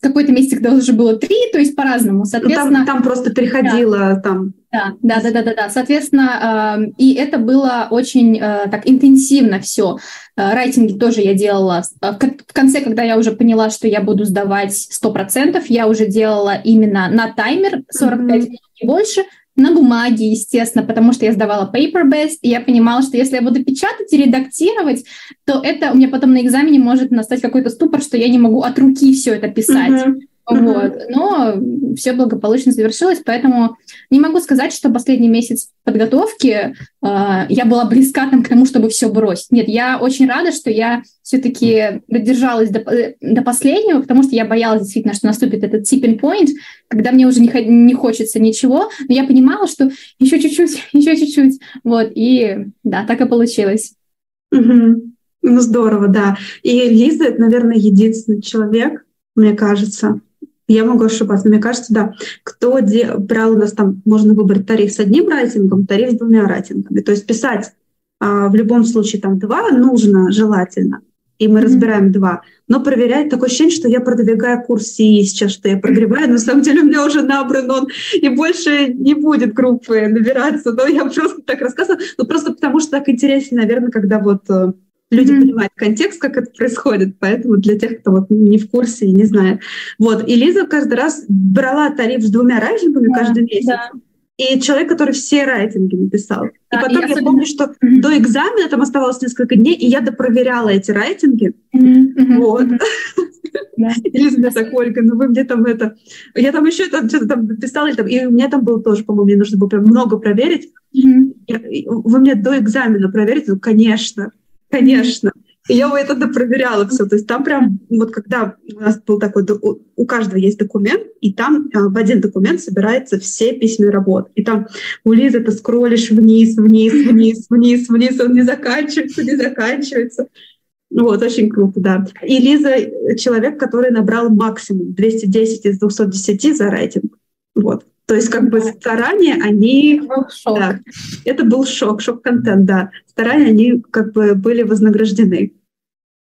S2: какой-то месяц, когда уже было три, то есть по-разному. Соответственно,
S3: ну, там, там просто переходило да. там.
S2: Да, да, да, да, да, да. Соответственно, э, и это было очень э, так интенсивно все. Э, райтинги тоже я делала. Э, в конце, когда я уже поняла, что я буду сдавать 100%, я уже делала именно на таймер 45 mm-hmm. минут и больше, на бумаге, естественно, потому что я сдавала paper-based, и я понимала, что если я буду печатать и редактировать, то это у меня потом на экзамене может настать какой-то ступор, что я не могу от руки все это писать. Mm-hmm. Вот. Но все благополучно завершилось, поэтому не могу сказать, что последний месяц подготовки э, я была близка там, к тому, чтобы все бросить. Нет, я очень рада, что я все-таки додержалась до, э, до последнего, потому что я боялась действительно, что наступит этот tipping point, когда мне уже не, не хочется ничего, но я понимала, что еще чуть-чуть, (laughs) еще чуть-чуть. Вот, и да, так и получилось.
S3: Угу. Ну, здорово, да. И Лиза, это, наверное, единственный человек, мне кажется, я могу ошибаться, мне кажется, да. Кто де... брал у нас там, можно выбрать тариф с одним рейтингом, тариф с двумя рейтингами. То есть писать а, в любом случае там два нужно желательно, и мы mm-hmm. разбираем два. Но проверять такое ощущение, что я продвигаю курс и сейчас, что я прогреваю, но на самом деле у меня уже набран он, и больше не будет группы набираться. Но я просто так рассказываю, ну просто потому что так интереснее, наверное, когда вот э, люди mm-hmm. понимают контекст, как это происходит, поэтому для тех, кто вот не в курсе и не знает. Вот, и Лиза каждый раз брала тариф с двумя рейтингами да, каждый месяц. Да. И человек, который все рейтинги написал. Да, и потом и я особенно... помню, что mm-hmm. до экзамена там оставалось несколько дней, и я допроверяла эти рейтинги. Mm-hmm. Вот. Да. (laughs) Мне так, Ольга, ну вы мне там это... Я там еще там что-то там писала, там, и у меня там было тоже, по-моему, мне нужно было прям много проверить. Mm-hmm. Вы мне до экзамена проверите? Ну, конечно, конечно. Я это проверяла все. То есть там прям, вот когда у нас был такой, у каждого есть документ, и там а, в один документ собираются все письменные работы. И там у Лизы ты скроллишь вниз, вниз, вниз, вниз, вниз, он не заканчивается, не заканчивается. Вот, очень круто, да. И Лиза — человек, который набрал максимум 210 из 210 за рейтинг. Вот. То есть как бы старания, они...
S2: Это был шок.
S3: Да, это был шок, шок-контент, да. Старания, они как бы были вознаграждены.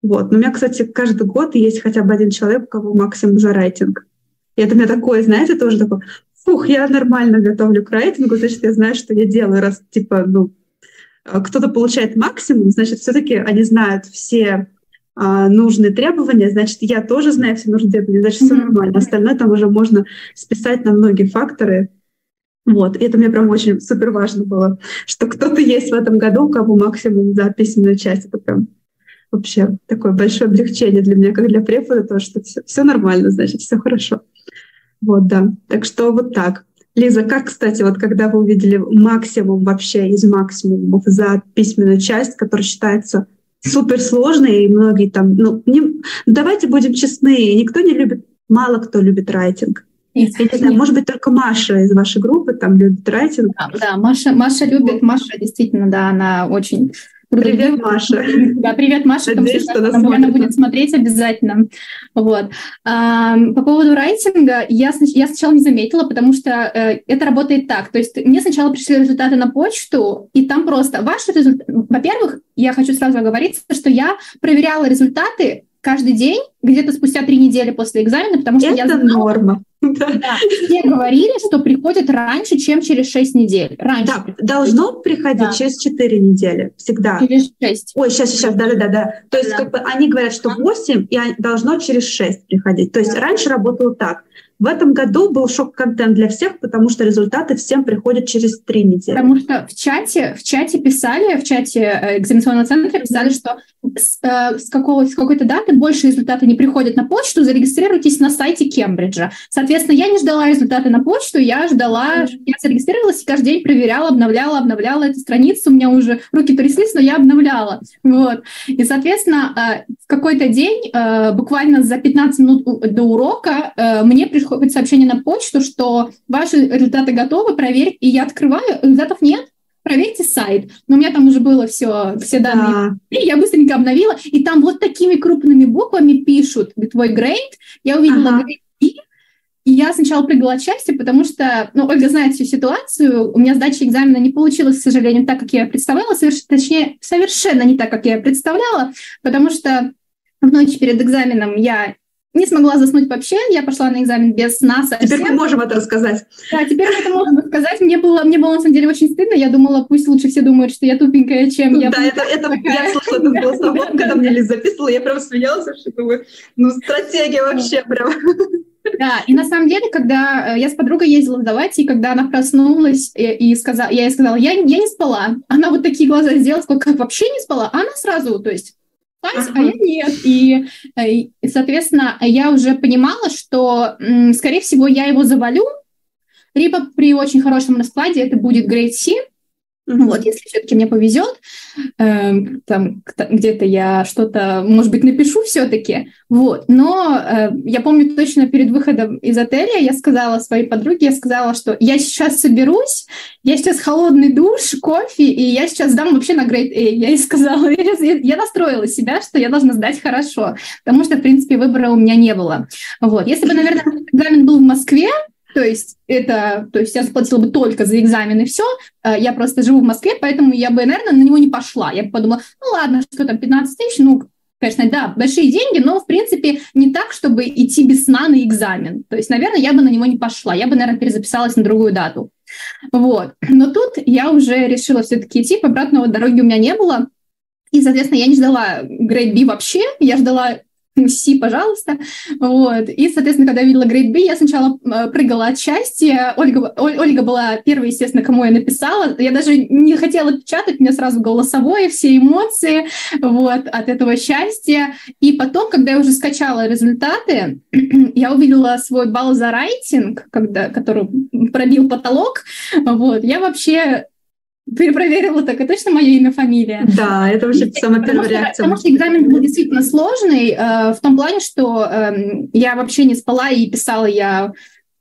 S3: Вот. Но у меня, кстати, каждый год есть хотя бы один человек, у кого максимум за рейтинг. И это у меня такое, знаете, тоже такое, фух, я нормально готовлю к рейтингу, значит, я знаю, что я делаю, раз, типа, ну, кто-то получает максимум, значит, все-таки они знают все а, нужные требования, значит, я тоже знаю все нужные требования, значит, все нормально. Остальное там уже можно списать на многие факторы. Вот, и это мне прям очень супер важно было, что кто-то есть в этом году, у кого максимум за письменную часть. Это прям вообще такое большое облегчение для меня, как для препода, то, что все, все нормально, значит, все хорошо. Вот, да. Так что вот так. Лиза, как, кстати, вот когда вы увидели максимум вообще из максимумов за письменную часть, которая считается суперсложной, и многие там, ну, не, давайте будем честны, никто не любит, мало кто любит райтинг. Я не знаю, может быть, только Маша из вашей группы там любит райтинг.
S2: Да, да Маша, Маша любит, Маша действительно, да, она очень
S3: Привет, Маша.
S2: Да, привет, Маша.
S3: Надеюсь, что
S2: она, она будет смотреть обязательно. Вот. По поводу райтинга я, я сначала не заметила, потому что э, это работает так. То есть мне сначала пришли результаты на почту, и там просто ваши результаты... Во-первых, я хочу сразу оговориться, что я проверяла результаты каждый день, где-то спустя три недели после экзамена, потому что
S3: это
S2: я
S3: знала, норма.
S2: Да. Все говорили, что приходит раньше, чем через 6 недель. Раньше.
S3: Да, должно приходить да. через 4 недели. Всегда.
S2: Через 6.
S3: Ой, сейчас, сейчас, да-да-да. То есть да. как бы они говорят, что 8, и должно через 6 приходить. То есть да. раньше работало так. В этом году был шок-контент для всех, потому что результаты всем приходят через три недели.
S2: Потому что в чате, в чате писали, в чате э, экзаменационного центра писали, что с, э, с, какого, с какой-то даты больше результаты не приходят на почту, зарегистрируйтесь на сайте Кембриджа. Соответственно, я не ждала результаты на почту, я ждала, я зарегистрировалась и каждый день проверяла, обновляла, обновляла эту страницу, у меня уже руки тряслись, но я обновляла. Вот. И, соответственно, э, в какой-то день, э, буквально за 15 минут до урока, э, мне пришло приходит сообщение на почту, что ваши результаты готовы, проверить, и я открываю, результатов нет, проверьте сайт. Но у меня там уже было все, все данные. Да. И я быстренько обновила, и там вот такими крупными буквами пишут твой грейд. Я увидела ага. грейд и я сначала прыгала от счастья, потому что, ну, Ольга знает всю ситуацию, у меня сдача экзамена не получилась, к сожалению, так, как я представляла, соверш... точнее, совершенно не так, как я представляла, потому что в ночь перед экзаменом я не смогла заснуть вообще, я пошла на экзамен без сна совсем.
S3: Теперь мы можем это рассказать.
S2: Да, теперь мы это можем рассказать. Мне было, мне было на самом деле очень стыдно. Я думала, пусть лучше все думают, что я тупенькая, чем я.
S3: Да, это, это я слышала этот голосовой, когда мне Лиза записывала, я прям смеялась, что думаю, ну стратегия вообще прям.
S2: Да, и на самом деле, когда э, я с подругой ездила сдавать, и когда она проснулась и, и сказала, я ей сказала, я, я не спала, она вот такие глаза сделала, сколько вообще не спала, а она сразу, то есть ага. а я нет. И, э, и, соответственно, я уже понимала, что, скорее всего, я его завалю, либо при очень хорошем раскладе это будет grade C, Mm-hmm. Вот, если все-таки мне повезет, э, там где-то я что-то, может быть, напишу все-таки. Вот, но э, я помню точно перед выходом из отеля я сказала своей подруге, я сказала, что я сейчас соберусь, я сейчас холодный душ, кофе, и я сейчас сдам вообще на грейд A. Я ей сказала, я, я настроила себя, что я должна сдать хорошо, потому что, в принципе, выбора у меня не было. Вот, если бы, наверное, экзамен был в Москве, то есть это, то есть я заплатила бы только за экзамен и все. Э, я просто живу в Москве, поэтому я бы, наверное, на него не пошла. Я бы подумала, ну ладно, что там, 15 тысяч, ну, конечно, да, большие деньги, но, в принципе, не так, чтобы идти без сна на экзамен. То есть, наверное, я бы на него не пошла. Я бы, наверное, перезаписалась на другую дату. Вот. Но тут я уже решила все-таки идти, обратного дороги у меня не было. И, соответственно, я не ждала грейд B вообще, я ждала Си, пожалуйста. Вот. И, соответственно, когда я видела Great B, я сначала э, прыгала от счастья. Ольга, Ольга была первой, естественно, кому я написала. Я даже не хотела печатать, мне сразу голосовое, все эмоции вот, от этого счастья. И потом, когда я уже скачала результаты, (clears throat) я увидела свой балл за райтинг, когда, который пробил потолок. Вот. Я вообще перепроверила, так это точно мое имя, фамилия.
S3: Да, это вообще самая первая реакция.
S2: Потому что экзамен был действительно сложный э, в том плане, что э, я вообще не спала и писала я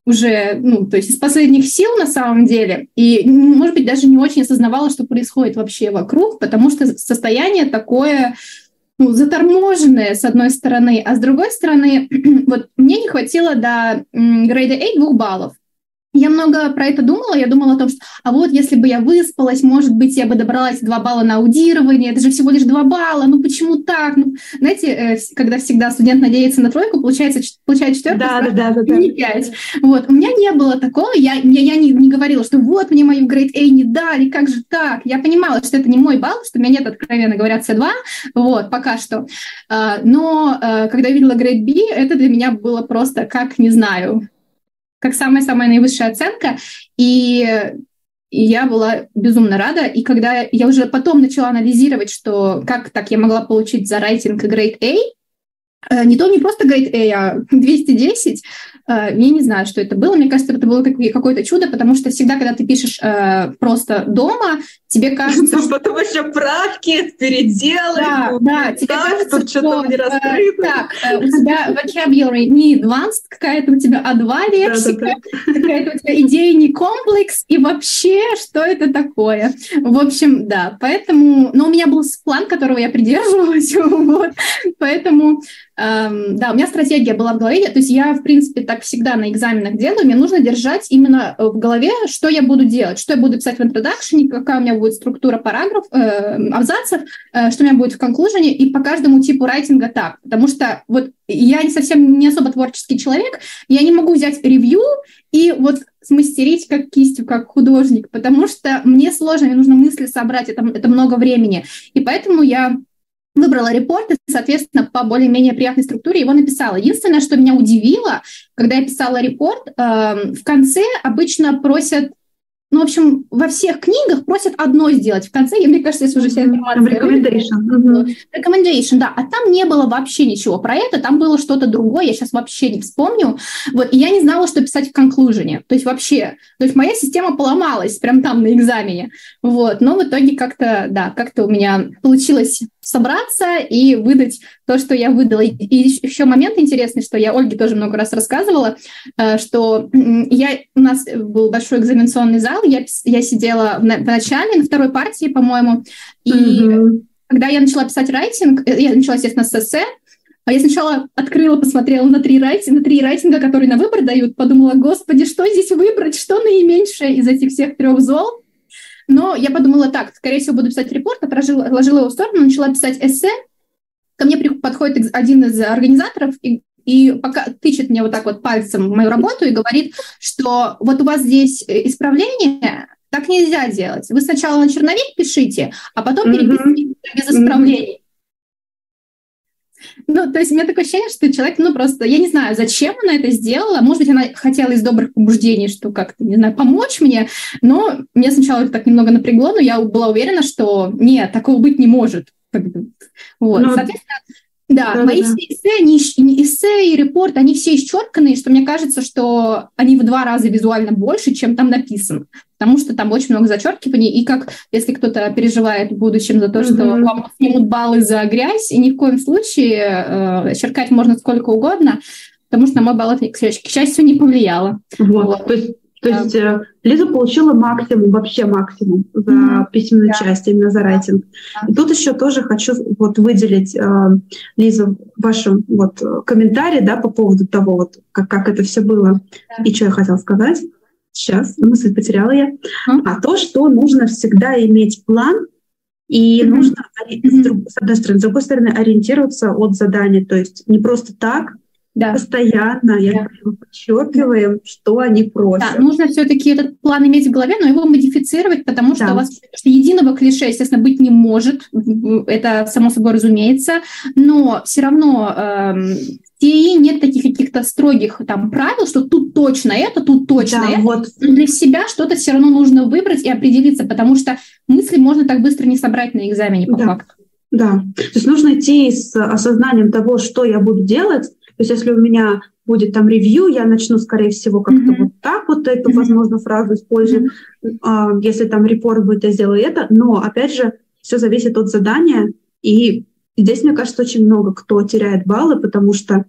S2: уже, ну, то есть из последних сил на самом деле, и, может быть, даже не очень осознавала, что происходит вообще вокруг, потому что состояние такое, ну, заторможенное, с одной стороны, а с другой стороны, (clears throat) вот мне не хватило до грейда A двух баллов. Я много про это думала, я думала о том, что а вот если бы я выспалась, может быть, я бы добралась 2 балла на аудирование, это же всего лишь 2 балла, ну почему так? Ну, знаете, э, когда всегда студент надеется на тройку, получается, получает четверку,
S3: да, да, да, да,
S2: да. не 5. Вот, у меня не было такого, я, я, я не, не говорила, что вот мне мою grade A не дали, как же так? Я понимала, что это не мой балл, что у меня нет, откровенно говоря, C2, вот, пока что. А, но э, когда я видела grade B, это для меня было просто как, не знаю, как самая-самая наивысшая оценка. И я была безумно рада. И когда я уже потом начала анализировать, что как так я могла получить за рейтинг Grade A, э, не то не просто Grade A, а 210, я не знаю, что это было. Мне кажется, это было какое-то чудо, потому что всегда, когда ты пишешь э, просто дома, тебе кажется... (laughs)
S3: что потом еще правки, переделы.
S2: Да, да, тебе кажется, что... Не э, так, э, у тебя vocabulary не advanced, какая-то у тебя А2 лексика, какая-то у тебя идея не комплекс, и вообще, что это такое? В общем, да, поэтому... Но у меня был план, которого я придерживалась, (laughs) вот, поэтому Эм, да, у меня стратегия была в голове, то есть я, в принципе, так всегда на экзаменах делаю, мне нужно держать именно э, в голове, что я буду делать, что я буду писать в introduction, какая у меня будет структура параграфов, э, абзацев, э, что у меня будет в конклюжене, и по каждому типу райтинга так, потому что вот я не совсем не особо творческий человек, я не могу взять ревью и вот смастерить как кистью, как художник, потому что мне сложно, мне нужно мысли собрать, это, это много времени, и поэтому я выбрала репорт и, соответственно, по более-менее приятной структуре его написала. Единственное, что меня удивило, когда я писала репорт, э, в конце обычно просят ну, в общем, во всех книгах просят одно сделать. В конце, мне кажется, если уже вся информация...
S3: Recommendation.
S2: Recommendation, да. А там не было вообще ничего про это, там было что-то другое, я сейчас вообще не вспомню. Вот, и я не знала, что писать в конклюжене. То есть вообще, то есть моя система поломалась прям там на экзамене. Вот, но в итоге как-то, да, как-то у меня получилось собраться и выдать то, что я выдала. И еще момент интересный, что я Ольге тоже много раз рассказывала, э, что я, у нас был большой экзаменационный зал, я, я сидела в, начале, на второй партии, по-моему, и mm-hmm. когда я начала писать райтинг, э, я начала, естественно, с эссе, а я сначала открыла, посмотрела на три, райтинга, на три рейтинга, которые на выбор дают, подумала, господи, что здесь выбрать, что наименьшее из этих всех трех зол? Но я подумала так, скорее всего, буду писать репорт, отложила, отложила его в сторону, начала писать эссе. Ко мне подходит один из организаторов и, и пока тычет мне вот так вот пальцем в мою работу и говорит, что вот у вас здесь э, исправление, так нельзя делать. Вы сначала на черновик пишите, а потом переписывайте mm-hmm. без исправлений. Ну, то есть у меня такое ощущение, что человек, ну, просто, я не знаю, зачем она это сделала. Может быть, она хотела из добрых побуждений, что как-то, не знаю, помочь мне. Но меня сначала это так немного напрягло, но я была уверена, что нет, такого быть не может. Вот, ну, соответственно, да, да мои да. эссе, они, эссе и репорт, они все исчерканные, что мне кажется, что они в два раза визуально больше, чем там написано, потому что там очень много зачеркиваний, и как если кто-то переживает в будущем за то, mm-hmm. что вам снимут баллы за грязь, и ни в коем случае э, черкать можно сколько угодно, потому что на мой балл, к счастью, не повлияло.
S3: Вот. Вот. То есть то есть э, Лиза получила максимум, вообще максимум за mm-hmm. письменную да. часть, именно за рейтинг. Да. И тут еще тоже хочу вот выделить, э, Лиза, вашем вот комментарий, да, по поводу того, вот как, как это все было да. и что я хотела сказать. Сейчас, мысль потеряла я. Mm-hmm. А то, что нужно всегда иметь план, и mm-hmm. нужно, mm-hmm. с одной стороны, с другой стороны, ориентироваться от задания. То есть не просто так да. постоянно, я да. подчеркиваем, что они просят.
S2: Да, нужно все-таки этот план иметь в голове, но его модифицировать, потому что да. у вас что единого клише, естественно, быть не может, это само собой разумеется, но все равно эм, TI нет таких каких-то строгих там правил, что тут точно это, тут точно да, это. Вот. Для себя что-то все равно нужно выбрать и определиться, потому что мысли можно так быстро не собрать на экзамене по
S3: да.
S2: факту.
S3: Да, то есть нужно идти с осознанием того, что я буду делать. То есть если у меня будет там ревью, я начну, скорее всего, как-то mm-hmm. вот так вот эту, mm-hmm. возможно, фразу использую. Mm-hmm. А, если там репорт будет, я сделаю это. Но, опять же, все зависит от задания. И здесь, мне кажется, очень много кто теряет баллы, потому что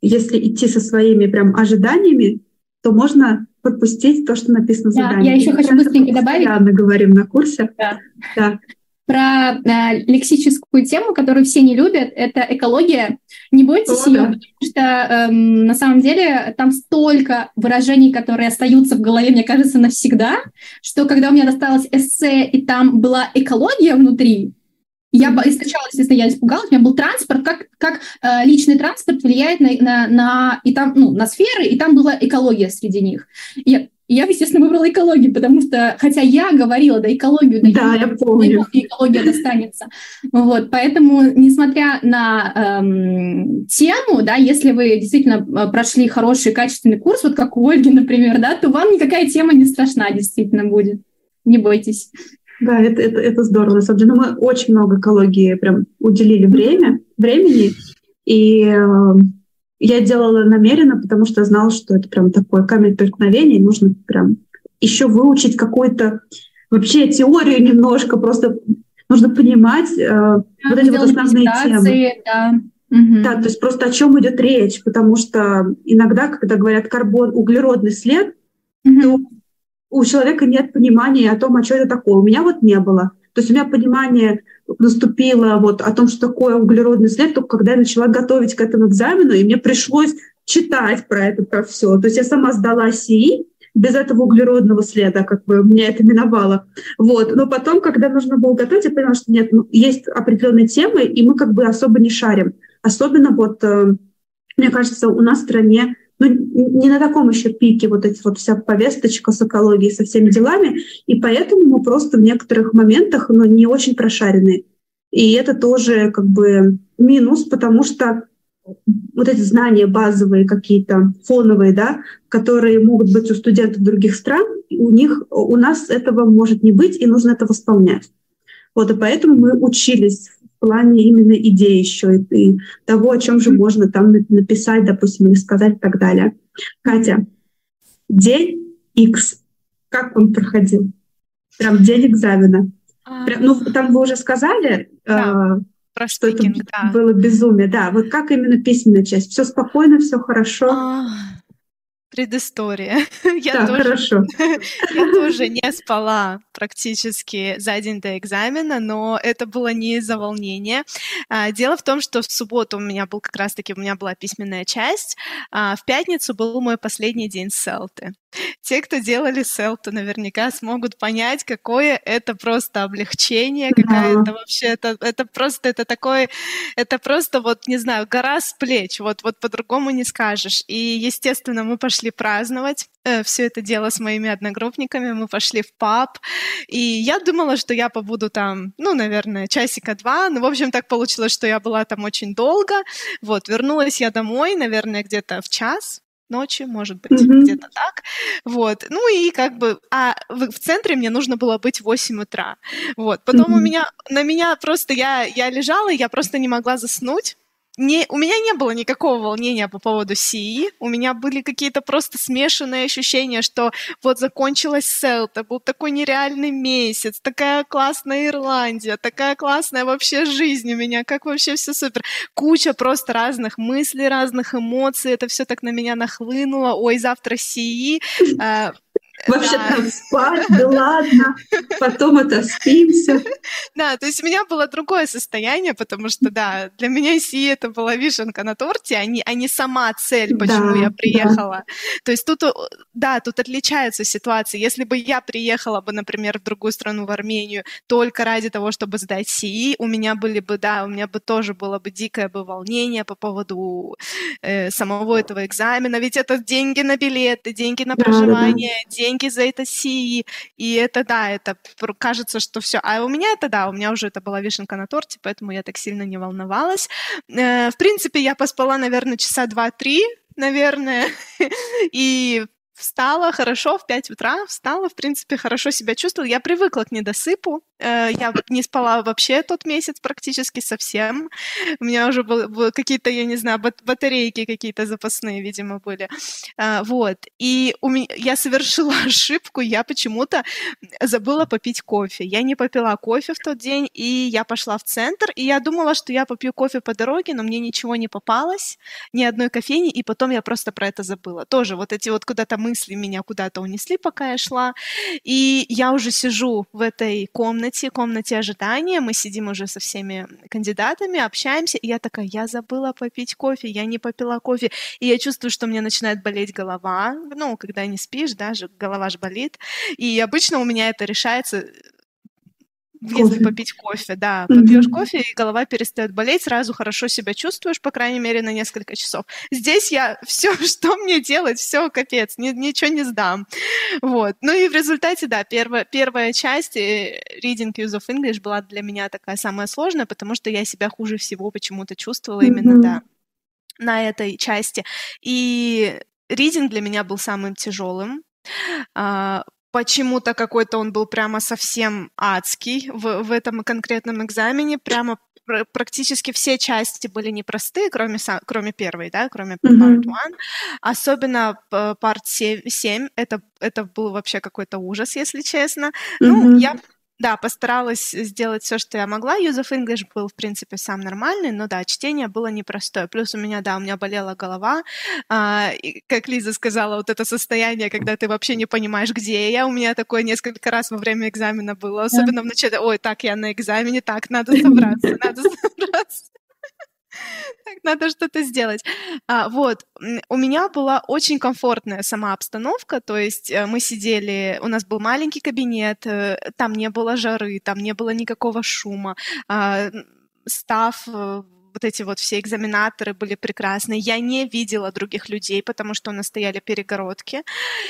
S3: если идти со своими прям ожиданиями, то можно подпустить то, что написано в
S2: да,
S3: задании.
S2: Я еще Мы хочу быстренько добавить.
S3: Постоянно говорим на курсе.
S2: Да. да. Про э, лексическую тему, которую все не любят, это экология. Не бойтесь О, ее, да. потому что э, на самом деле там столько выражений, которые остаются в голове, мне кажется, навсегда, что когда у меня досталось эссе, и там была экология внутри, я сначала, естественно, я испугалась, у меня был транспорт, как, как э, личный транспорт влияет на, на, на, и там, ну, на сферы, и там была экология среди них. И я, я, естественно, выбрала экологию, потому что, хотя я говорила, да, экологию, да,
S3: да я, я помню.
S2: экология достанется. Вот, поэтому, несмотря на эм, тему, да, если вы действительно э, прошли хороший, качественный курс, вот как у Ольги, например, да, то вам никакая тема не страшна действительно будет. Не бойтесь.
S3: Да, это, это, это здорово. На самом деле, мы очень много экологии прям уделили время, времени. И э, я делала намеренно, потому что знала, что это прям такой камень преткновения, и нужно прям еще выучить какую-то вообще теорию немножко, просто нужно понимать э, да, вот эти вот основные темы.
S2: Да.
S3: Да, то есть просто о чем идет речь, потому что иногда, когда говорят карбон, углеродный след, угу. то у человека нет понимания о том, а что это такое. У меня вот не было. То есть у меня понимание наступило вот о том, что такое углеродный след, только когда я начала готовить к этому экзамену, и мне пришлось читать про это, про все. То есть я сама сдала СИИ, без этого углеродного следа, как бы меня это миновало. Вот. Но потом, когда нужно было готовить, я поняла, что нет, ну, есть определенные темы, и мы как бы особо не шарим. Особенно вот, э, мне кажется, у нас в стране ну, не на таком еще пике вот эти вот вся повесточка с экологией, со всеми делами, и поэтому мы просто в некоторых моментах ну, не очень прошаренные. И это тоже как бы минус, потому что вот эти знания базовые какие-то, фоновые, да, которые могут быть у студентов других стран, у них, у нас этого может не быть, и нужно это восполнять. Вот, и поэтому мы учились плане именно идеи еще и, и того, о чем же можно там написать, допустим, или сказать и так далее. Катя, день X, как он проходил? Прям день экзамена. А. Прям, ну, там вы уже сказали, да, э, что это да. было безумие. Да, вот как именно письменная часть? Все спокойно, все хорошо? А,
S1: предыстория. (laughs)
S3: Я да, тоже, хорошо. (laughs)
S1: Я тоже не спала практически за день до экзамена, но это было не из-за волнения. А, дело в том, что в субботу у меня был как раз-таки, у меня была письменная часть, а в пятницу был мой последний день селты. Те, кто делали селту, наверняка смогут понять, какое это просто облегчение, какая это вообще, это, это просто, это такое, это просто вот, не знаю, гора с плеч, вот, вот по-другому не скажешь. И, естественно, мы пошли праздновать э, все это дело с моими одногруппниками, мы пошли в паб, и я думала, что я побуду там, ну, наверное, часика два, но, в общем, так получилось, что я была там очень долго, вот, вернулась я домой, наверное, где-то в час, ночи, может быть, mm-hmm. где-то так. Вот. Ну и как бы, а в, в центре мне нужно было быть в 8 утра. Вот. Потом mm-hmm. у меня, на меня просто, я, я лежала, я просто не могла заснуть не, у меня не было никакого волнения по поводу СИИ, у меня были какие-то просто смешанные ощущения, что вот закончилась Селта, был такой нереальный месяц, такая классная Ирландия, такая классная вообще жизнь у меня, как вообще все супер. Куча просто разных мыслей, разных эмоций, это все так на меня нахлынуло, ой, завтра СИИ, (laughs)
S3: вообще там спать, да ладно, потом это спимся. (laughs)
S1: Да, то есть у меня было другое состояние, потому что, да, для меня си это была вишенка на торте, а не, а не сама цель, почему да, я приехала. Да. То есть тут, да, тут отличаются ситуации. Если бы я приехала бы, например, в другую страну, в Армению, только ради того, чтобы сдать СИИ, у меня были бы, да, у меня бы тоже было бы дикое бы волнение по поводу э, самого этого экзамена, ведь это деньги на билеты, деньги на проживание, да, да. деньги за это СИИ, и это, да, это кажется, что все. А у меня это, да, у меня уже это была вишенка на торте, поэтому я так сильно не волновалась. Э, в принципе, я поспала, наверное, часа два-три, наверное, (laughs) и встала хорошо в 5 утра, встала, в принципе, хорошо себя чувствовала. Я привыкла к недосыпу. Э, я не спала вообще тот месяц практически совсем. У меня уже были какие-то, я не знаю, батарейки какие-то запасные, видимо, были. Э, вот. И у меня, я совершила (laughs) ошибку, я почему-то забыла попить кофе. Я не попила кофе в тот день, и я пошла в центр, и я думала, что я попью кофе по дороге, но мне ничего не попалось, ни одной кофейни, и потом я просто про это забыла. Тоже вот эти вот куда-то мысли меня куда-то унесли, пока я шла. И я уже сижу в этой комнате, комнате ожидания, мы сидим уже со всеми кандидатами, общаемся, и я такая, я забыла попить кофе, я не попила кофе, и я чувствую, что мне начинает болеть голова, ну, когда не спишь, да, голова же болит, и обычно у меня это решается если попить кофе, да, попьешь mm-hmm. кофе, и голова перестает болеть, сразу хорошо себя чувствуешь, по крайней мере, на несколько часов. Здесь я (laughs) все, что мне делать, все, капец, ни, ничего не сдам. Вот. Ну и в результате, да, первая, первая часть э, Reading Use of English была для меня такая самая сложная, потому что я себя хуже всего почему-то чувствовала mm-hmm. именно, да, на этой части. И Reading для меня был самым тяжелым. А, почему-то какой-то он был прямо совсем адский в, в этом конкретном экзамене, прямо пр практически все части были непростые, кроме, кроме первой, да, кроме. Part 1. Особенно Part 7, 7 это, это был вообще какой-то ужас, если честно. Mm-hmm. Ну, я да, постаралась сделать все, что я могла. Of English был, в принципе, сам нормальный, но да, чтение было непростое. Плюс у меня, да, у меня болела голова. А, и, как Лиза сказала, вот это состояние, когда ты вообще не понимаешь, где я. У меня такое несколько раз во время экзамена было. Особенно в начале. Ой, так, я на экзамене, так, надо (laughs) собраться, надо (laughs) собраться. Надо что-то сделать. А, вот, у меня была очень комфортная сама обстановка, то есть э, мы сидели, у нас был маленький кабинет, э, там не было жары, там не было никакого шума, а, став э, вот эти вот все экзаменаторы были прекрасные. Я не видела других людей, потому что у нас стояли перегородки.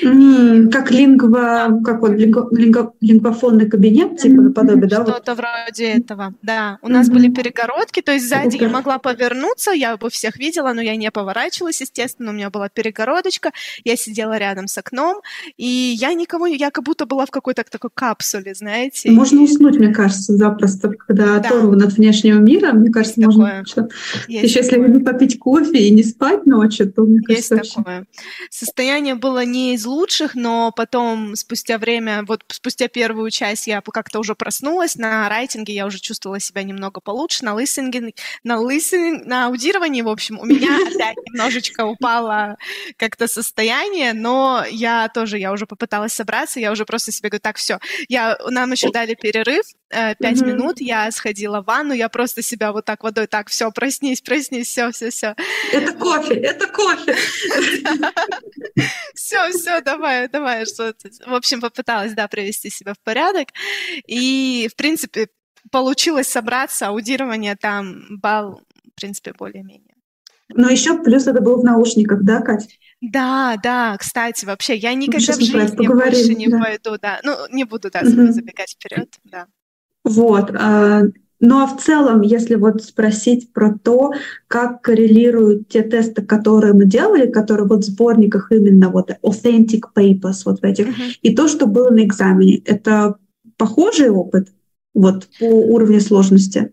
S3: Mm, и... Как лингва, как вот лингва, лингва, лингвофонный кабинет, типа наподобие, да?
S1: Что-то вот? вроде этого, да. У mm-hmm. нас были перегородки, то есть сзади я могла повернуться, я бы всех видела, но я не поворачивалась, естественно, у меня была перегородочка, я сидела рядом с окном, и я никого, я как будто была в какой-то такой капсуле, знаете.
S3: Можно и... уснуть, мне кажется, запросто, когда да. оторван от внешнего мира, мне кажется, можно что есть еще такое. если не попить кофе и не спать ночью, то мне кажется,
S1: есть такое. Состояние было не из лучших, но потом спустя время, вот спустя первую часть я как-то уже проснулась, на райтинге я уже чувствовала себя немного получше, на листинге, на листинг, на аудировании, в общем, у меня (laughs) опять немножечко упало как-то состояние, но я тоже, я уже попыталась собраться, я уже просто себе говорю, так, все, я, нам еще дали перерыв, э, пять минут, я сходила в ванну, я просто себя вот так водой, так, все, проснись, проснись, все, все, все.
S3: Это кофе, это кофе. (laughs)
S1: Все, все, давай, давай, что В общем, попыталась, да, привести себя в порядок. И, в принципе, получилось собраться, аудирование там, балл, в принципе, более-менее.
S3: Но еще плюс это был в наушниках, да, Катя?
S1: Да, да, кстати, вообще, я никогда в жизни больше не да. пойду, да. Ну, не буду, да, угу. забегать вперед, да.
S3: Вот. Ну а в целом, если вот спросить про то, как коррелируют те тесты, которые мы делали, которые вот в сборниках именно вот authentic papers вот в этих, uh-huh. и то, что было на экзамене, это похожий опыт вот по уровню сложности?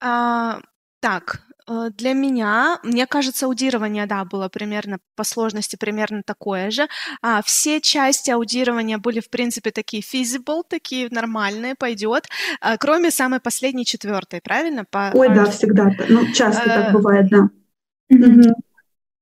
S1: А, так, для меня, мне кажется, аудирование, да, было примерно по сложности примерно такое же. А, все части аудирования были, в принципе, такие feasible, такие нормальные, пойдет, а, кроме самой последней четвертой, правильно?
S3: По, Ой, по... да, всегда. Ну, часто а, так э, бывает, да.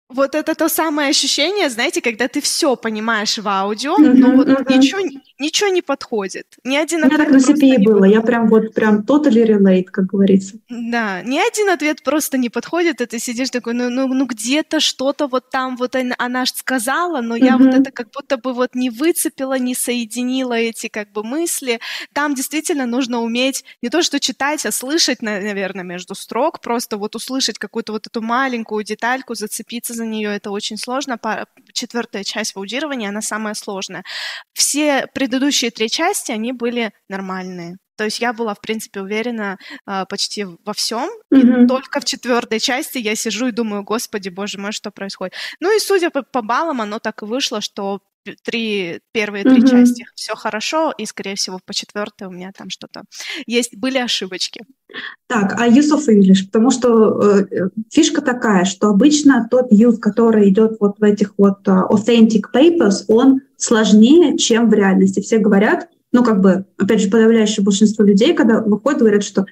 S1: Вот это то самое ощущение, знаете, когда ты все понимаешь в аудио, но вот ничего, ничего не подходит. Ни один
S3: У меня так на CPI было, я прям вот прям totally relate, как говорится.
S1: Да, ни один ответ просто не подходит, и ты сидишь такой, ну, ну, ну где-то что-то вот там вот она, же сказала, но я uh-huh. вот это как будто бы вот не выцепила, не соединила эти как бы мысли. Там действительно нужно уметь не то что читать, а слышать, наверное, между строк, просто вот услышать какую-то вот эту маленькую детальку, зацепиться за нее это очень сложно. Четвертая часть в аудировании, она самая сложная. Все предыдущие три части, они были нормальные. То есть я была, в принципе, уверена э, почти во всем. Mm-hmm. И только в четвертой части я сижу и думаю, господи, боже мой, что происходит. Ну и судя по, по баллам, оно так и вышло, что три первые три mm-hmm. части все хорошо, и, скорее всего, по четвертой у меня там что-то есть, были ошибочки.
S3: Так, а use of English, потому что э, фишка такая, что обычно тот use, который идет вот в этих вот uh, authentic papers, он сложнее, чем в реальности. Все говорят, ну как бы, опять же, подавляющее большинство людей, когда выходят, говорят, что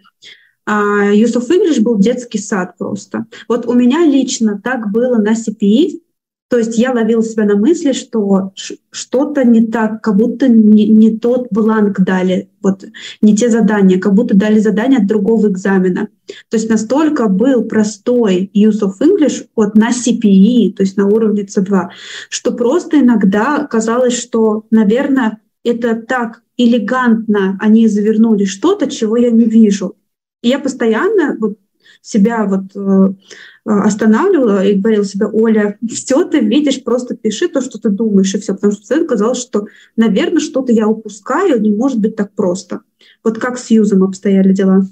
S3: use of English был детский сад просто. Вот у меня лично так было на CPE, то есть я ловила себя на мысли, что что-то не так, как будто не, не тот бланк дали, вот не те задания, как будто дали задание от другого экзамена. То есть настолько был простой use of English вот на CPE, то есть на уровне C2, что просто иногда казалось, что, наверное, это так элегантно они завернули что-то, чего я не вижу. И я постоянно вот себя вот э, останавливала и говорила себе, Оля, все ты видишь, просто пиши то, что ты думаешь, и все. Потому что постоянно казалось, что, наверное, что-то я упускаю, не может быть так просто. Вот как с Юзом обстояли дела?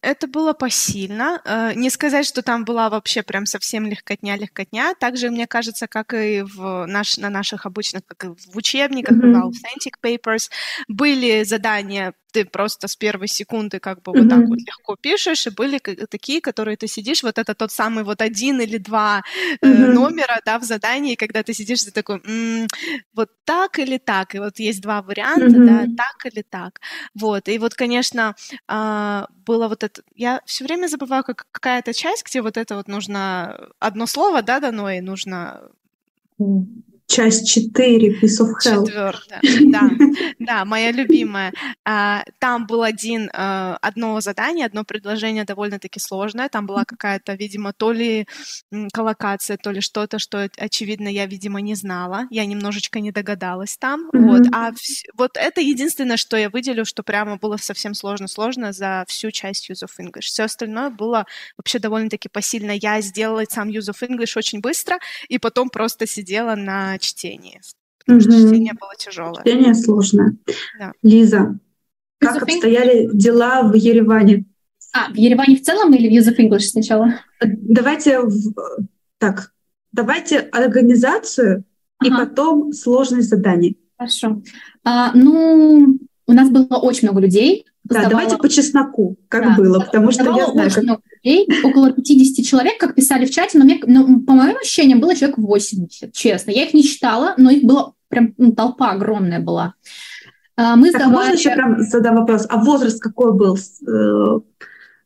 S1: Это было посильно. Э, не сказать, что там была вообще прям совсем легкотня-легкотня. Также, мне кажется, как и в наш, на наших обычных, как и в учебниках, mm-hmm. в Authentic Papers, были задания ты просто с первой секунды как бы mm-hmm. вот так вот легко пишешь, и были такие, которые ты сидишь, вот это тот самый вот один или два mm-hmm. э, номера, да, в задании, когда ты сидишь, ты такой, м-м, вот так или так, и вот есть два варианта, mm-hmm. да, так или так, вот, и вот, конечно, э, было вот это, я все время забываю, как какая-то часть, где вот это вот нужно одно слово, да, дано, и нужно
S3: часть 4, Piece of Hell.
S1: Четвертая, да, да, моя любимая. А, там был один, а, одно задание, одно предложение довольно-таки сложное. Там была какая-то, видимо, то ли коллокация, то ли что-то, что, очевидно, я, видимо, не знала. Я немножечко не догадалась там. Mm-hmm. Вот. А вот это единственное, что я выделю, что прямо было совсем сложно-сложно за всю часть Use of English. Все остальное было вообще довольно-таки посильно. Я сделала сам Use of English очень быстро, и потом просто сидела на чтении. Потому угу. что чтение было тяжелое.
S3: Чтение сложное. Да. Лиза, как Юзеф обстояли дела в Ереване?
S2: А, в Ереване в целом или в Use of English сначала?
S3: Давайте так, давайте организацию ага. и потом сложность заданий.
S2: Хорошо. А, ну, у нас было очень много людей.
S3: Да, давайте по чесноку, как да, было, потому что я знаю,
S2: как... людей, около 50 человек, как писали в чате, но, мне, но по моим ощущениям было человек 80, честно. Я их не считала, но их было прям ну, толпа огромная была.
S3: А, мы так, сдавали... можно еще прям задам вопрос, а возраст какой был?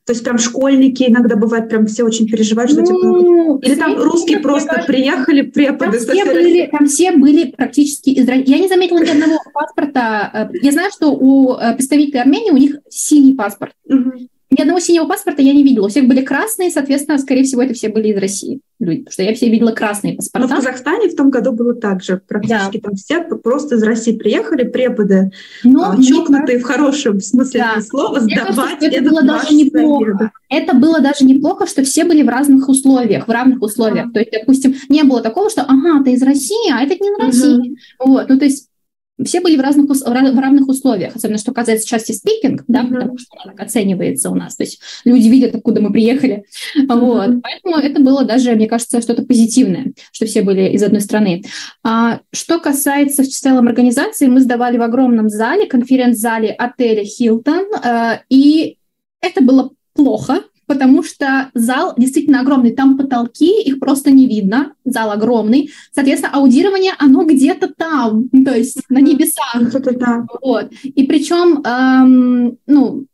S3: То есть прям школьники иногда бывают, прям все очень переживают, что типа, ну, типа... Или там русские просто кажется, приехали, преподы.
S2: Там все, были, там все были практически из Я не заметила ни одного паспорта. Э, я знаю, что у э, представителей Армении у них синий паспорт. Угу. Ни одного синего паспорта я не видела. У всех были красные, соответственно, скорее всего, это все были из России люди, потому что я все видела красные паспорта.
S3: Но в Казахстане в том году было так же. Практически да. там все просто из России приехали, преподы, Но а, чокнутые в хорошем смысле да. слова, сдавать кажется,
S2: это было даже неплохо. Это было даже неплохо, что все были в разных условиях, в равных условиях. А. То есть, допустим, не было такого, что ага, ты из России, а этот не из России. Угу. Вот, ну то есть все были в разных, в равных условиях, особенно что касается части спикинг, да, mm-hmm. потому что она так оценивается у нас. То есть люди видят, откуда мы приехали. Mm-hmm. Вот. Поэтому это было даже, мне кажется, что-то позитивное, что все были из одной страны. А, что касается в целом организации, мы сдавали в огромном зале, конференц-зале отеля «Хилтон», э, и это было плохо, потому что зал действительно огромный, там потолки, их просто не видно, зал огромный, соответственно, аудирование, оно где-то там, то есть на небесах. Вот. И причем, эм, ну,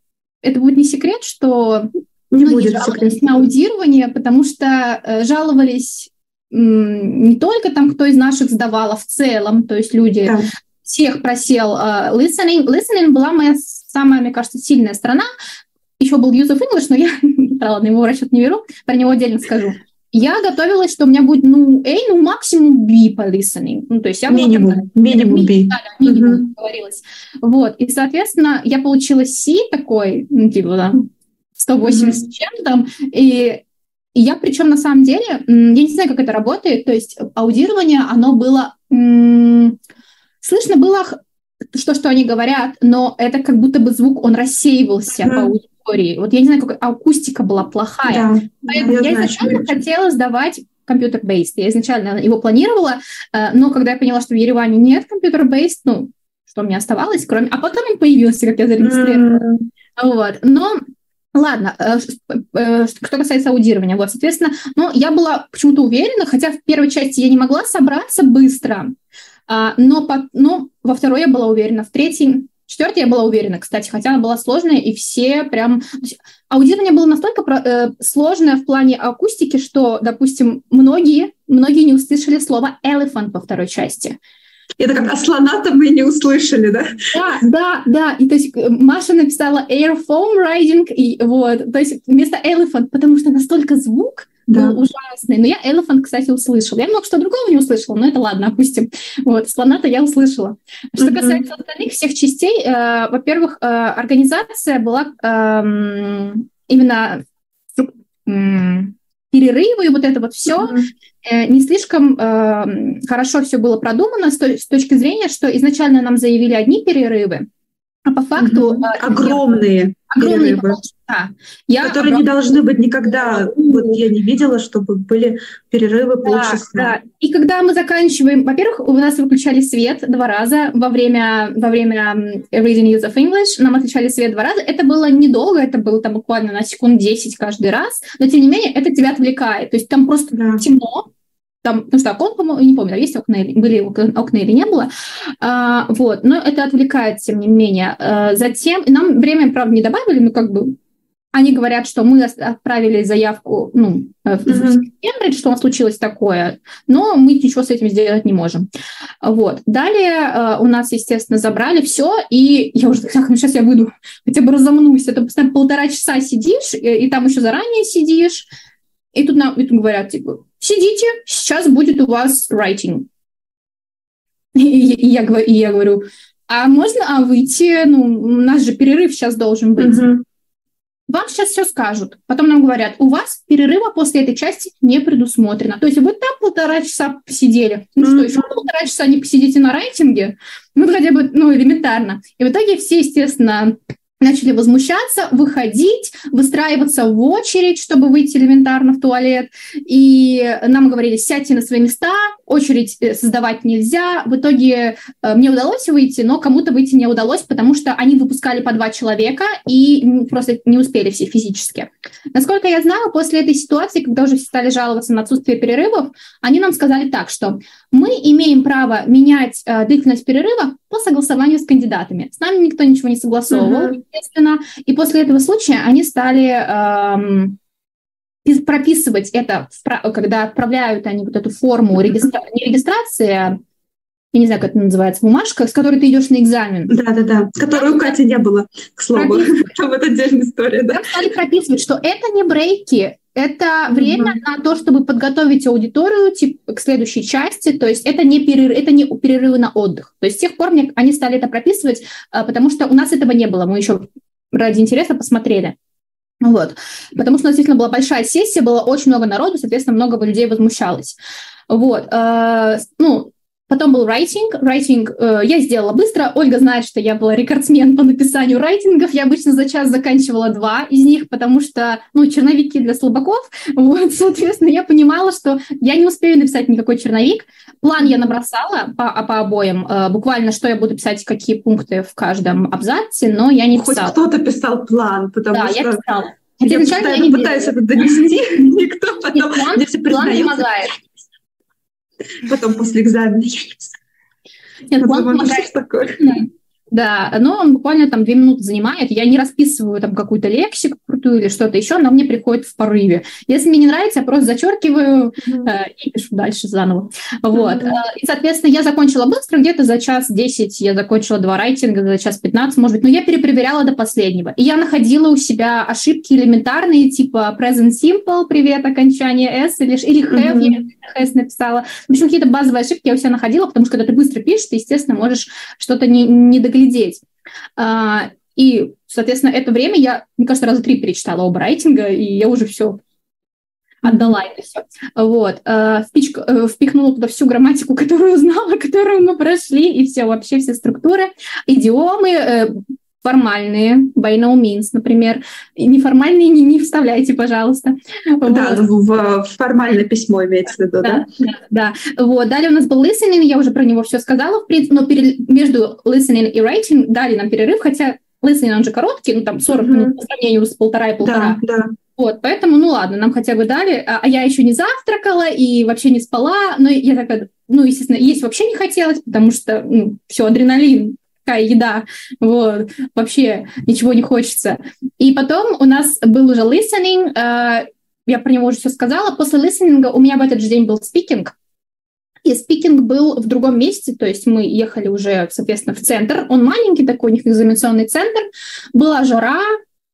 S2: это будет не секрет, что
S3: не ну, будет секрет.
S2: на аудирование, потому что э, жаловались не только там, кто из наших сдавал, а в целом, то есть люди да. всех просел uh, listening. Listening была моя самая, мне кажется, сильная сторона. Еще был use of English, но я, (laughs) ладно, его в расчет не беру, про него отдельно скажу. Я готовилась, что у меня будет, ну, A, ну, максимум B по listening. Ну, то есть я
S3: минимум, минимум B.
S2: Да, да, минимум, uh-huh. говорилось. Вот, и, соответственно, я получила C такой, ну, типа, да, 180 uh-huh. чем-то, и и я, причем на самом деле, я не знаю, как это работает, то есть аудирование, оно было... Слышно было что, что они говорят, но это как будто бы звук, он рассеивался mm-hmm. по аудитории. Вот я не знаю, как акустика была плохая. Да, Поэтому я, я изначально знаю, хотела сдавать компьютер-бейст. Я изначально его планировала, э, но когда я поняла, что в Ереване нет компьютер-бейст, ну, что мне оставалось, кроме... А потом он появился, как я зарегистрировала. Mm-hmm. Вот. Но Ладно, э, э, что касается аудирования, вот, соответственно, ну, я была почему-то уверена, хотя в первой части я не могла собраться быстро, а, но, по, но во второй я была уверена, в третьей, в четвертой я была уверена, кстати, хотя она была сложная, и все прям... Аудирование было настолько э, сложное в плане акустики, что, допустим, многие, многие не услышали слово elephant во второй части.
S3: Это как асланата мы не услышали, да?
S2: Да, да, да. И то есть э, Маша написала air foam riding, и вот, то есть вместо elephant, потому что настолько звук да. был ужасный. Но я elephant, кстати, услышала. Я много что другого не услышала, но это ладно, опустим. Вот, слона-то я услышала. Что mm-hmm. касается остальных всех частей, э, во-первых, э, организация была э, именно перерывы и вот это вот все mm-hmm. не слишком э, хорошо все было продумано с, с точки зрения, что изначально нам заявили одни перерывы, а по факту...
S3: Mm-hmm. Огромные. Огромные перерывы. Да. Я которые не должны быть никогда. Вот я не видела, чтобы были перерывы да, полчаса.
S2: Да. И когда мы заканчиваем, во-первых, у нас выключали свет два раза во время во время reading use of English. Нам отключали свет два раза. Это было недолго, это было там буквально на секунд 10 каждый раз, но тем не менее это тебя отвлекает. То есть там просто да. темно, там, потому что окон, по-моему, не помню, есть окна, были окна или не было, а, вот, но это отвлекает, тем не менее. А, затем, нам время, правда, не добавили, но как бы они говорят, что мы отправили заявку ну, в Кембридж, что у нас случилось такое, но мы ничего с этим сделать не можем. Вот. Далее э, у нас, естественно, забрали все, и я уже так, ну сейчас я выйду, хотя бы разомнусь. Это постоянно полтора часа сидишь, и, и там еще заранее сидишь, и тут нам и тут говорят, типа, сидите, сейчас будет у вас writing. И, я, и я говорю, а можно а выйти, ну, у нас же перерыв сейчас должен быть. Mm-hmm. Вам сейчас все скажут. Потом нам говорят, у вас перерыва после этой части не предусмотрено. То есть вы там полтора часа посидели. Ну что, еще полтора часа не посидите на рейтинге? Ну, хотя бы, ну, элементарно. И в итоге все, естественно, начали возмущаться, выходить, выстраиваться в очередь, чтобы выйти элементарно в туалет. И нам говорили, сядьте на свои места, очередь э, создавать нельзя. В итоге э, мне удалось выйти, но кому-то выйти не удалось, потому что они выпускали по два человека и просто не успели все физически. Насколько я знаю, после этой ситуации, когда уже все стали жаловаться на отсутствие перерывов, они нам сказали так, что мы имеем право менять э, длительность перерыва по согласованию с кандидатами. С нами никто ничего не согласовывал, mm-hmm. естественно. И после этого случая они стали эм, прописывать это, когда отправляют они вот эту форму регистра... не регистрации, а я не знаю, как это называется, бумажка, с которой ты идешь на экзамен.
S3: Да-да-да, которой у Кати не было, к слову. Там это отдельная история, да.
S2: стали прописывать, что это не брейки, это время mm-hmm. на то, чтобы подготовить аудиторию типа, к следующей части. То есть это не, перерыв, это не перерывы на отдых. То есть с тех пор мне, они стали это прописывать, а, потому что у нас этого не было. Мы еще ради интереса посмотрели. Вот. Потому что действительно была большая сессия, было очень много народу, соответственно, много людей возмущалось. Вот. А, ну, Потом был райтинг. Райтинг э, я сделала быстро. Ольга знает, что я была рекордсмен по написанию райтингов. Я обычно за час заканчивала два из них, потому что, ну, черновики для слабаков. (laughs) Вот, соответственно, я понимала, что я не успею написать никакой черновик. План я набросала по, по обоим, э, буквально, что я буду писать, какие пункты в каждом абзаце, но я не писала.
S3: Хоть кто-то писал план, потому
S2: да,
S3: что...
S2: я писала.
S3: Хотя я постоянно я пытаюсь это донести, (laughs) никто потом
S2: Нет, план, план помогает.
S3: Потом после экзамена.
S2: Нет, план помогает. Да, но он буквально там две минуты занимает. Я не расписываю там какую-то лексику крутую или что-то еще, но мне приходит в порыве. Если мне не нравится, я просто зачеркиваю mm-hmm. э, и пишу дальше заново. Вот. Mm-hmm. И, соответственно, я закончила быстро, где-то за час 10 я закончила два райтинга, за час 15, может быть, но я перепроверяла до последнего. И я находила у себя ошибки элементарные, типа present simple, привет, окончание s, или, или have, mm-hmm. я s написала. В общем, какие-то базовые ошибки я у себя находила, потому что когда ты быстро пишешь, ты, естественно, можешь что-то не, не доглядеть глядеть. А, и, соответственно, это время я, мне кажется, раза три перечитала оба райтинга, и я уже все отдала это все. Вот. А, впич, э, впихнула туда всю грамматику, (laughs) которую знала, которую мы прошли, и все, вообще все структуры, идиомы, э, формальные, by no means, например. И неформальные не, не вставляйте, пожалуйста.
S3: Да, вот. в, в формальное письмо имеется в виду, да?
S2: Да, да, да. Вот. Далее у нас был listening, я уже про него все сказала, в принципе, но перед, между listening и writing дали нам перерыв, хотя listening, он же короткий, ну там 40 mm-hmm. минут по сравнению с полтора и полтора. Да, да. Вот, поэтому, ну ладно, нам хотя бы дали. А, а я еще не завтракала и вообще не спала. Но я такая, ну, естественно, есть вообще не хотелось, потому что, ну, все, адреналин какая еда, вот, вообще ничего не хочется. И потом у нас был уже listening, э, я про него уже все сказала, после listening у меня в этот же день был speaking, и спикинг был в другом месте, то есть мы ехали уже, соответственно, в центр. Он маленький такой, у них экзаменационный центр. Была жара,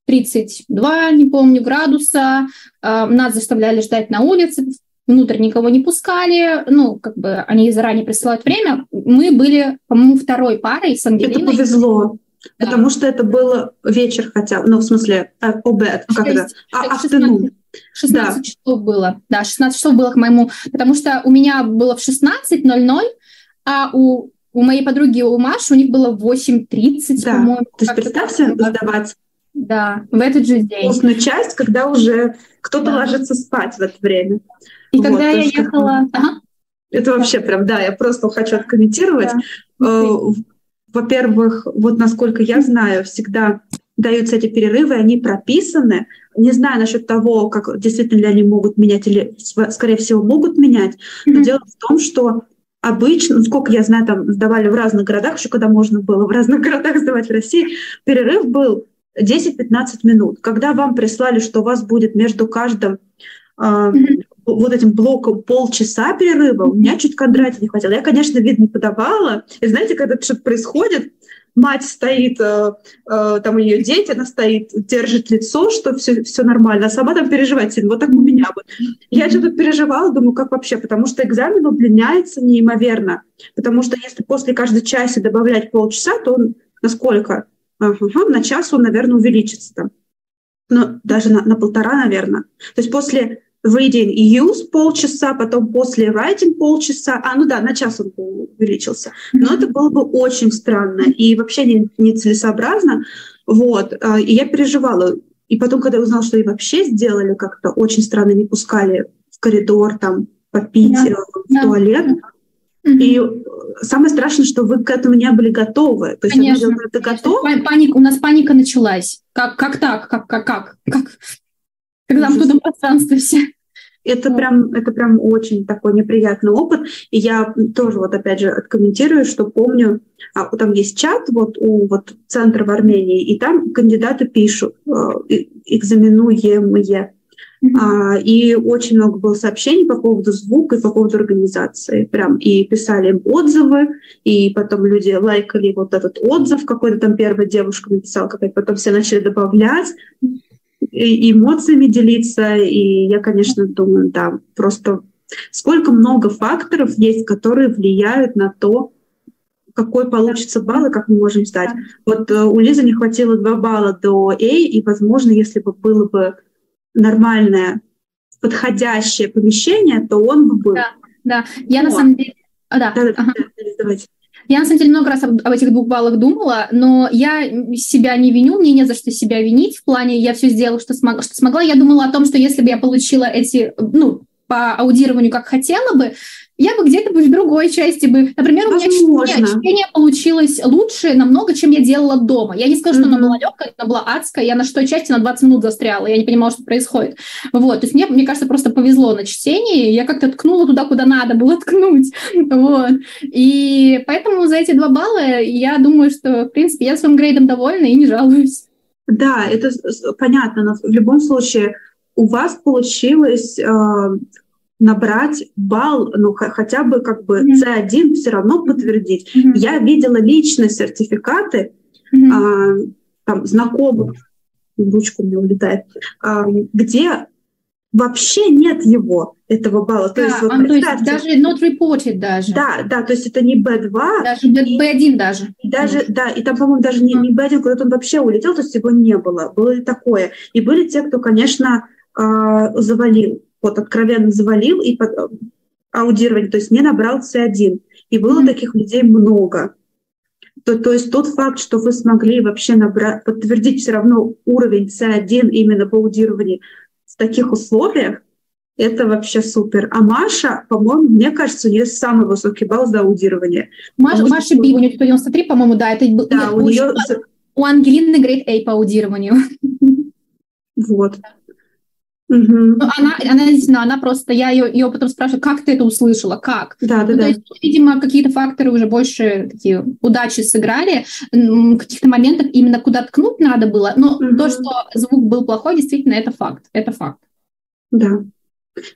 S2: 32, не помню, градуса. Э, нас заставляли ждать на улице внутрь никого не пускали, ну, как бы они заранее присылают время. Мы были, по-моему, второй парой с Ангелиной.
S3: Это повезло. Да. Потому что это был вечер хотя бы, ну, в смысле, э, обед, когда? А,
S2: 16, 16 да. часов было, да, 16 часов было к моему, потому что у меня было в 16.00, а у, у моей подруги, у Маши, у них было в 8.30,
S3: да. по-моему. То есть представьте, сдавать
S2: да, в этот же день.
S3: Вкусную часть, когда уже кто-то да. ложится спать в это время.
S2: И вот, когда я ехала... Ага.
S3: Это вообще прям, да, я просто хочу откомментировать. Да. Э, во-первых, вот насколько я знаю, всегда даются эти перерывы, они прописаны. Не знаю насчет того, как действительно ли они могут менять или, скорее всего, могут менять. Но mm-hmm. дело в том, что обычно, сколько я знаю, там сдавали в разных городах, еще когда можно было в разных (laughs) городах сдавать в России, перерыв был 10-15 минут. Когда вам прислали, что у вас будет между каждым mm-hmm вот этим блоком полчаса перерыва, у меня чуть Кондратия не хватило. Я, конечно, вид не подавала. И знаете, когда что-то происходит, мать стоит, э, э, там у нее дети, она стоит, держит лицо, что все, все нормально, а сама там переживает сильно. Вот так у меня вот. Я что-то переживала, думаю, как вообще, потому что экзамен удлиняется неимоверно. Потому что если после каждой части добавлять полчаса, то он на сколько? Ага, на час он, наверное, увеличится там. Ну, даже на, на полтора, наверное. То есть после reading и use полчаса, потом после writing полчаса. А, ну да, на час он увеличился. Но это было бы очень странно и вообще не, нецелесообразно. Вот. А, и я переживала. И потом, когда я узнала, что и вообще сделали как-то очень странно, не пускали в коридор там попить yeah. Э, в туалет. Mm-hmm. И самое страшное, что вы к этому не были готовы.
S2: То есть Конечно. это готов. Паника, у нас паника началась. Как, как так? Как, как, как? как? Когда в том пространстве все.
S3: Это прям, это прям очень такой неприятный опыт. И я тоже вот опять же откомментирую, что помню, а, там есть чат вот у вот центра в Армении, и там кандидаты пишут э, экзаменуемые. А, и очень много было сообщений по поводу звука и по поводу организации. Прям и писали им отзывы, и потом люди лайкали вот этот отзыв, какой-то там первая девушка написала, какая потом все начали добавлять эмоциями делиться. И я, конечно, думаю, да, просто сколько много факторов есть, которые влияют на то, какой получится балл и как мы можем сдать. Вот э, у Лизы не хватило 2 балла до A, и, возможно, если бы было бы нормальное, подходящее помещение, то он бы был.
S2: Да, да. Я Но. на самом деле... А, да, да, да, ага. да давайте. Я, на самом деле, много раз об, об этих двух баллах думала, но я себя не виню, мне не за что себя винить. В плане, я все сделала, что, смог, что смогла. Я думала о том, что если бы я получила эти, ну, по аудированию, как хотела бы, я бы где-то бы в другой части бы... Например, у меня чтение, чтение получилось лучше намного, чем я делала дома. Я не скажу, mm-hmm. что она была легкая, она была адская. Я на шестой части на 20 минут застряла, я не понимала, что происходит. Вот, то есть мне, мне кажется, просто повезло на чтении. Я как-то ткнула туда, куда надо было ткнуть. (laughs) Вот. И поэтому за эти два балла я думаю, что, в принципе, я своим грейдом довольна и не жалуюсь.
S3: Да, это понятно, но в любом случае у вас получилось э, набрать балл, ну хотя бы как бы mm-hmm. C1 все равно подтвердить. Mm-hmm. Я видела личные сертификаты mm-hmm. э, там знакомых, ручка у меня улетает, э, где вообще нет его, этого балла.
S2: Да, то есть, вот, а, то есть даже not reported даже.
S3: Да, да, то есть это не B2.
S2: Даже и, B1 даже.
S3: И даже, mm. да, и там, по-моему, даже не, не B1, куда-то он вообще улетел, то есть его не было. Было и такое. И были те, кто, конечно, э, завалил, вот откровенно завалил и под, э, аудирование, то есть не набрал C1. И было mm. таких людей много. То, то есть тот факт, что вы смогли вообще набрать, подтвердить все равно уровень C1 именно по аудированию в таких условиях, это вообще супер. А Маша, по-моему, мне кажется, у нее самый высокий балл за аудирование.
S2: Маша, Маша Би, у нее 93, по-моему, да. Это да, у, нее... у Ангелины грейд A по аудированию.
S3: Вот.
S2: Угу. Она, она действительно, она просто, я ее, ее потом спрашиваю, как ты это услышала, как?
S3: Да, да, ну,
S2: да. То есть, видимо, какие-то факторы уже больше такие удачи сыграли, в каких-то моментах именно куда ткнуть надо было, но угу. то, что звук был плохой, действительно, это факт, это факт.
S3: Да.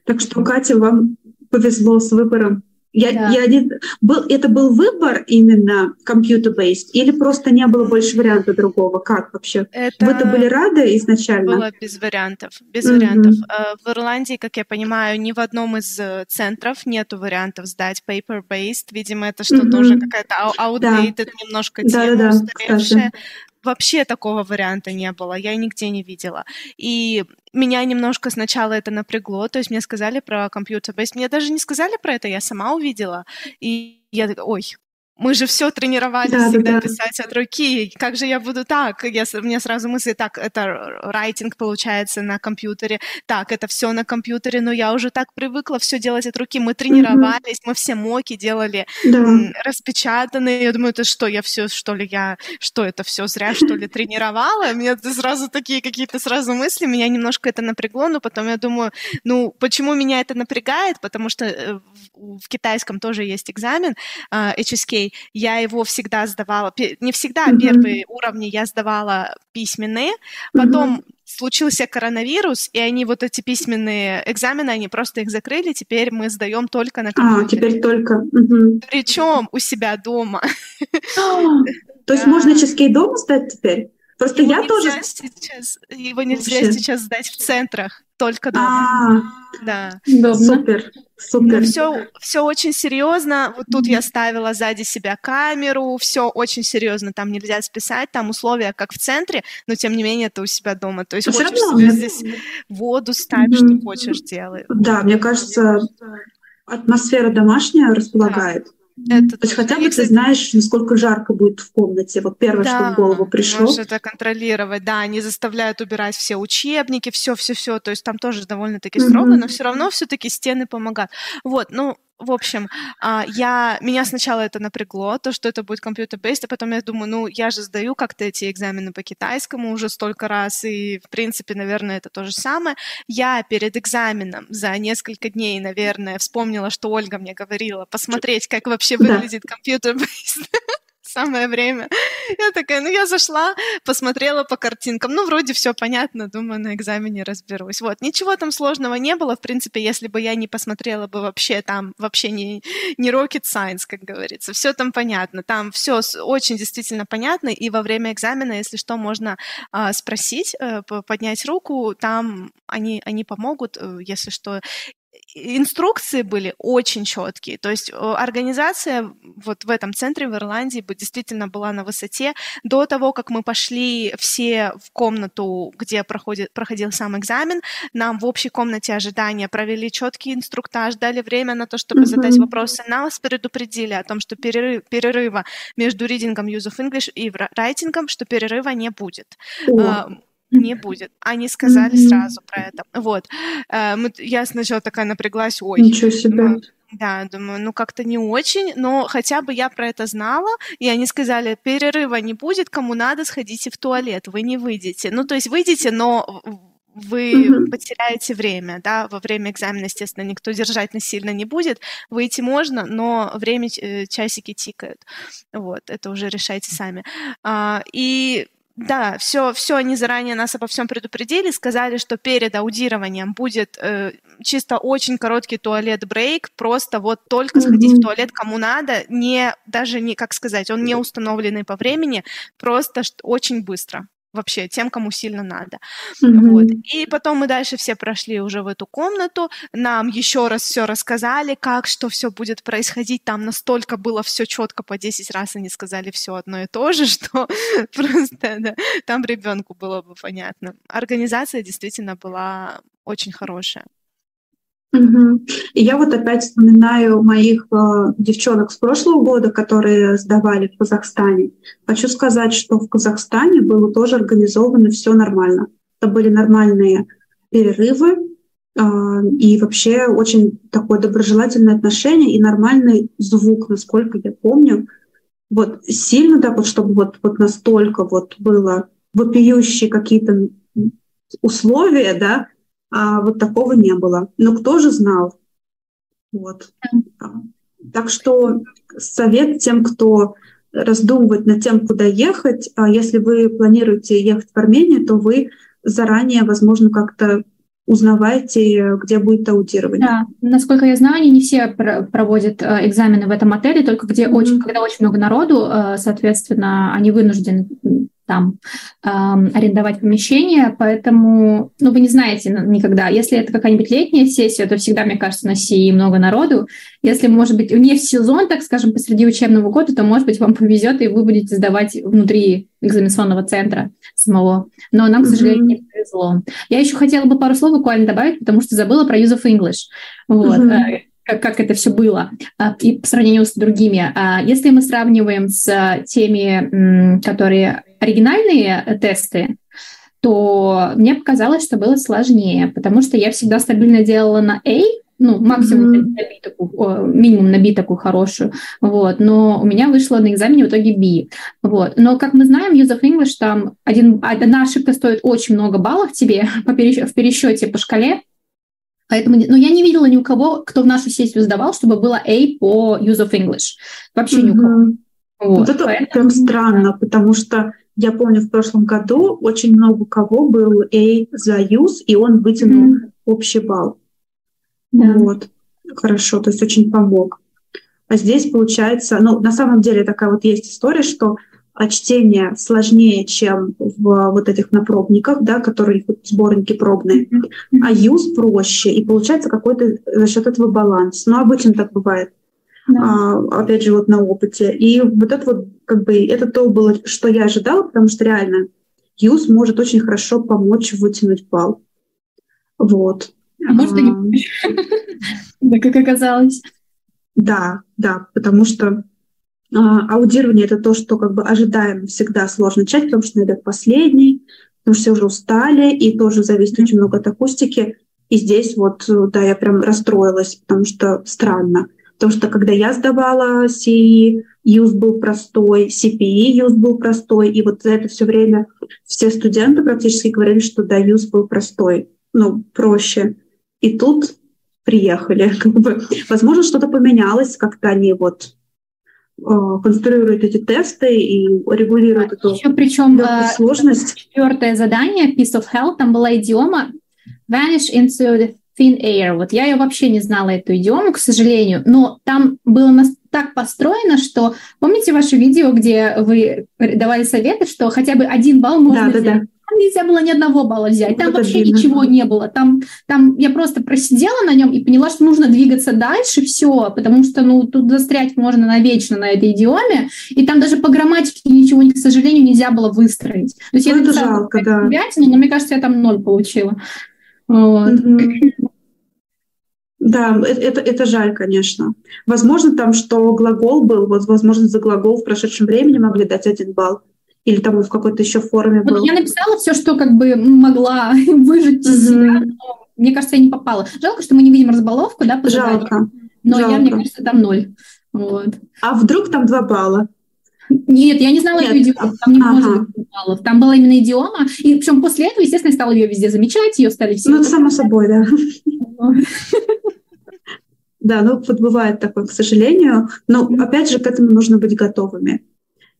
S3: Так что, Катя, вам повезло с выбором. Я, да. я не, был, это был выбор именно computer-based или просто не было больше варианта другого? Как вообще? Это Вы-то были рады изначально?
S1: Было без вариантов. Без mm-hmm. вариантов. Э, в Ирландии, как я понимаю, ни в одном из э, центров нету вариантов сдать paper-based. Видимо, это что-то mm-hmm. уже какая-то outdated, да. немножко тема да, да, устаревшая вообще такого варианта не было, я нигде не видела. И меня немножко сначала это напрягло, то есть мне сказали про компьютер, то есть мне даже не сказали про это, я сама увидела, и я такая, ой, мы же все тренировались да, всегда да, писать от руки. Как же я буду так? Я, у меня сразу мысли, так, это райтинг получается на компьютере, так, это все на компьютере, но я уже так привыкла все делать от руки. Мы тренировались, mm-hmm. мы все моки делали да. распечатанные. Я думаю, это что, я все, что ли, я, что это все зря, что ли, тренировала? У меня сразу такие какие-то сразу мысли, меня немножко это напрягло, но потом я думаю, ну, почему меня это напрягает? Потому что э, в китайском тоже есть экзамен HSK, я его всегда сдавала, не всегда, mm-hmm. первые уровни я сдавала письменные, потом mm-hmm. случился коронавирус, и они вот эти письменные экзамены, они просто их закрыли, теперь мы сдаем только на
S3: компьютере. А, теперь только.
S1: Угу. Причем у себя дома.
S3: То есть можно ческей дома сдать теперь? Просто
S1: его
S3: я тоже...
S1: Сейчас, его нельзя Вообще. сейчас сдать в центрах, только дома.
S3: А, да. Супер, супер.
S1: Все, все очень серьезно. Вот тут я ставила сзади себя камеру, все очень серьезно. Там нельзя списать, там условия как в центре, но тем не менее это у себя дома. То есть Все хочешь равно, себе здесь воду ставишь, mm-hmm. что хочешь делай.
S3: Да, мне кажется, атмосфера домашняя располагает. Да. Это То есть хотя бы ты знаешь, насколько жарко будет в комнате. Вот первое, да, что в голову пришло.
S1: Можешь это контролировать, да. Они заставляют убирать все учебники, все, все, все. То есть там тоже довольно-таки строго, mm-hmm. но все равно все-таки стены помогают. Вот, ну, в общем, а, я, меня сначала это напрягло, то, что это будет компьютер-бейст, а потом я думаю, ну, я же сдаю как-то эти экзамены по китайскому уже столько раз, и, в принципе, наверное, это то же самое. Я перед экзаменом за несколько дней, наверное, вспомнила, что Ольга мне говорила, посмотреть, как вообще выглядит компьютер-бейст (laughs) самое время. (laughs) Я такая, ну я зашла, посмотрела по картинкам, ну вроде все понятно, думаю, на экзамене разберусь. Вот, ничего там сложного не было, в принципе, если бы я не посмотрела бы вообще там, вообще не, не rocket science, как говорится, все там понятно, там все очень действительно понятно, и во время экзамена, если что, можно а, спросить, а, поднять руку, там они, они помогут, э, если что, инструкции были очень четкие. То есть э, организация вот в этом центре в Ирландии действительно была на высоте. До того, как мы пошли все в комнату, где проходит, проходил сам экзамен, нам в общей комнате ожидания провели четкий инструктаж, дали время на то, чтобы mm-hmm. задать вопросы. Нас предупредили о том, что перерыв, перерыва между ридингом Use of English и райтингом, что перерыва не будет.
S3: Oh.
S1: Не будет. Они сказали mm-hmm. сразу про это. Вот. Э, я сначала такая напряглась, ой.
S3: Ничего себе.
S1: Да, думаю, ну как-то не очень, но хотя бы я про это знала, и они сказали, перерыва не будет, кому надо, сходите в туалет, вы не выйдете. Ну, то есть выйдете, но вы mm-hmm. потеряете время, да, во время экзамена, естественно, никто держать насильно не будет, выйти можно, но время, э, часики тикают, вот, это уже решайте сами. А, и да, все, все они заранее нас обо всем предупредили, сказали, что перед аудированием будет э, чисто очень короткий туалет-брейк, просто вот только mm-hmm. сходить в туалет кому надо, не даже не, как сказать, он не установленный по времени, просто очень быстро вообще тем, кому сильно надо. Mm-hmm. Вот. И потом мы дальше все прошли уже в эту комнату, нам еще раз все рассказали, как, что все будет происходить. Там настолько было все четко по 10 раз, они сказали все одно и то же, (laughs) что просто да, там ребенку было бы понятно. Организация действительно была очень хорошая.
S3: Угу. И я вот опять вспоминаю моих э, девчонок с прошлого года, которые сдавали в Казахстане. Хочу сказать, что в Казахстане было тоже организовано все нормально. Это были нормальные перерывы э, и вообще очень такое доброжелательное отношение и нормальный звук, насколько я помню. Вот сильно, да, вот чтобы вот, вот настолько вот было вопиющие какие-то условия, да, а вот такого не было. Но кто же знал? Вот. Так что совет тем, кто раздумывает над тем, куда ехать, а если вы планируете ехать в Армению, то вы заранее, возможно, как-то узнавайте, где будет аудирование.
S2: Да, насколько я знаю, они не все проводят э, экзамены в этом отеле, только где mm-hmm. очень, когда очень много народу, э, соответственно, они вынуждены там э, арендовать помещение, поэтому, ну, вы не знаете никогда. Если это какая-нибудь летняя сессия, то всегда, мне кажется, на сии много народу. Если, может быть, не в сезон, так скажем, посреди учебного года, то, может быть, вам (laughs) повезет, и вы будете сдавать внутри экзаменационного центра самого. Но нам, к сожалению, не повезло. Я еще хотела бы пару слов буквально добавить, потому что забыла про use of English. Вот. Mm-hmm как, как это все было а, и по сравнению с другими. А, если мы сравниваем с теми, которые оригинальные тесты, то мне показалось, что было сложнее, потому что я всегда стабильно делала на A, ну, максимум mm-hmm. набитку, минимум набитку хорошую, вот, но у меня вышло на экзамене в итоге B, вот. Но, как мы знаем, Use of English, там один, одна ошибка стоит очень много баллов тебе (laughs) по пересчете, в пересчете по шкале, Поэтому, ну, я не видела ни у кого, кто в нашу сессию сдавал, чтобы было A по Use of English. Вообще mm-hmm. ни у кого.
S3: Вот, вот это поэтому... прям странно, потому что я помню, в прошлом году очень много у кого был A за Use, и он вытянул mm-hmm. общий балл. Да. Вот. Хорошо, то есть очень помог. А здесь получается, ну, на самом деле такая вот есть история, что чтение сложнее, чем в вот этих напробниках, да, которые сборники пробные, а юз проще, и получается какой-то за счет этого баланс. Но обычно так бывает. Да. А, опять же, вот на опыте. И вот это вот, как бы, это то было, что я ожидала, потому что реально юз может очень хорошо помочь вытянуть балл. Вот.
S2: А может, и не Да, как оказалось.
S3: Да, да, потому что а, аудирование — это то, что как бы ожидаем всегда сложно начать, потому что найдет последний, потому что все уже устали, и тоже зависит очень много от акустики. И здесь вот, да, я прям расстроилась, потому что странно. Потому что когда я сдавала CE, юз был простой, CPE юз был простой, и вот за это все время все студенты практически говорили, что да, юз был простой, ну, проще. И тут приехали. (laughs) Как бы, возможно, что-то поменялось, как-то они вот конструирует эти тесты и регулирует эту
S2: Еще причем э, сложность. Четвертое задание, Piece of Hell, там была идиома Vanish into the thin air. Вот я ее вообще не знала, эту идиому, к сожалению, но там было так построено, что помните ваше видео, где вы давали советы, что хотя бы один балл можно да, взять? Да, да там нельзя было ни одного балла взять, там вообще ничего не было. Там, там я просто просидела на нем и поняла, что нужно двигаться дальше, все, потому что ну тут застрять можно навечно на этой идиоме, и там даже по грамматике ничего, к сожалению, нельзя было выстроить. То есть ну, я это жалко, да. Вятину, но мне кажется, я там ноль получила. Вот.
S3: Да, это, это, это жаль, конечно. Возможно, там, что глагол был, вот, возможно, за глагол в прошедшем времени могли дать один балл. Или там в какой-то еще форме
S2: вот был? Я написала все, что как бы могла (laughs) выжить из себя, но мне кажется, я не попала. Жалко, что мы не видим разбаловку, да, по
S3: Жалко.
S2: Но
S3: Жалко.
S2: я, мне кажется, там ноль. Вот.
S3: А вдруг там два балла?
S2: Нет, я не знала Нет. эту идиому, там не ага. может быть баллов. Там была именно идиома, и причем после этого, естественно, я стала ее везде замечать, ее стали все...
S3: Ну, это само собой, да. Да, ну вот бывает такое, к сожалению. Но опять же, к этому нужно быть готовыми.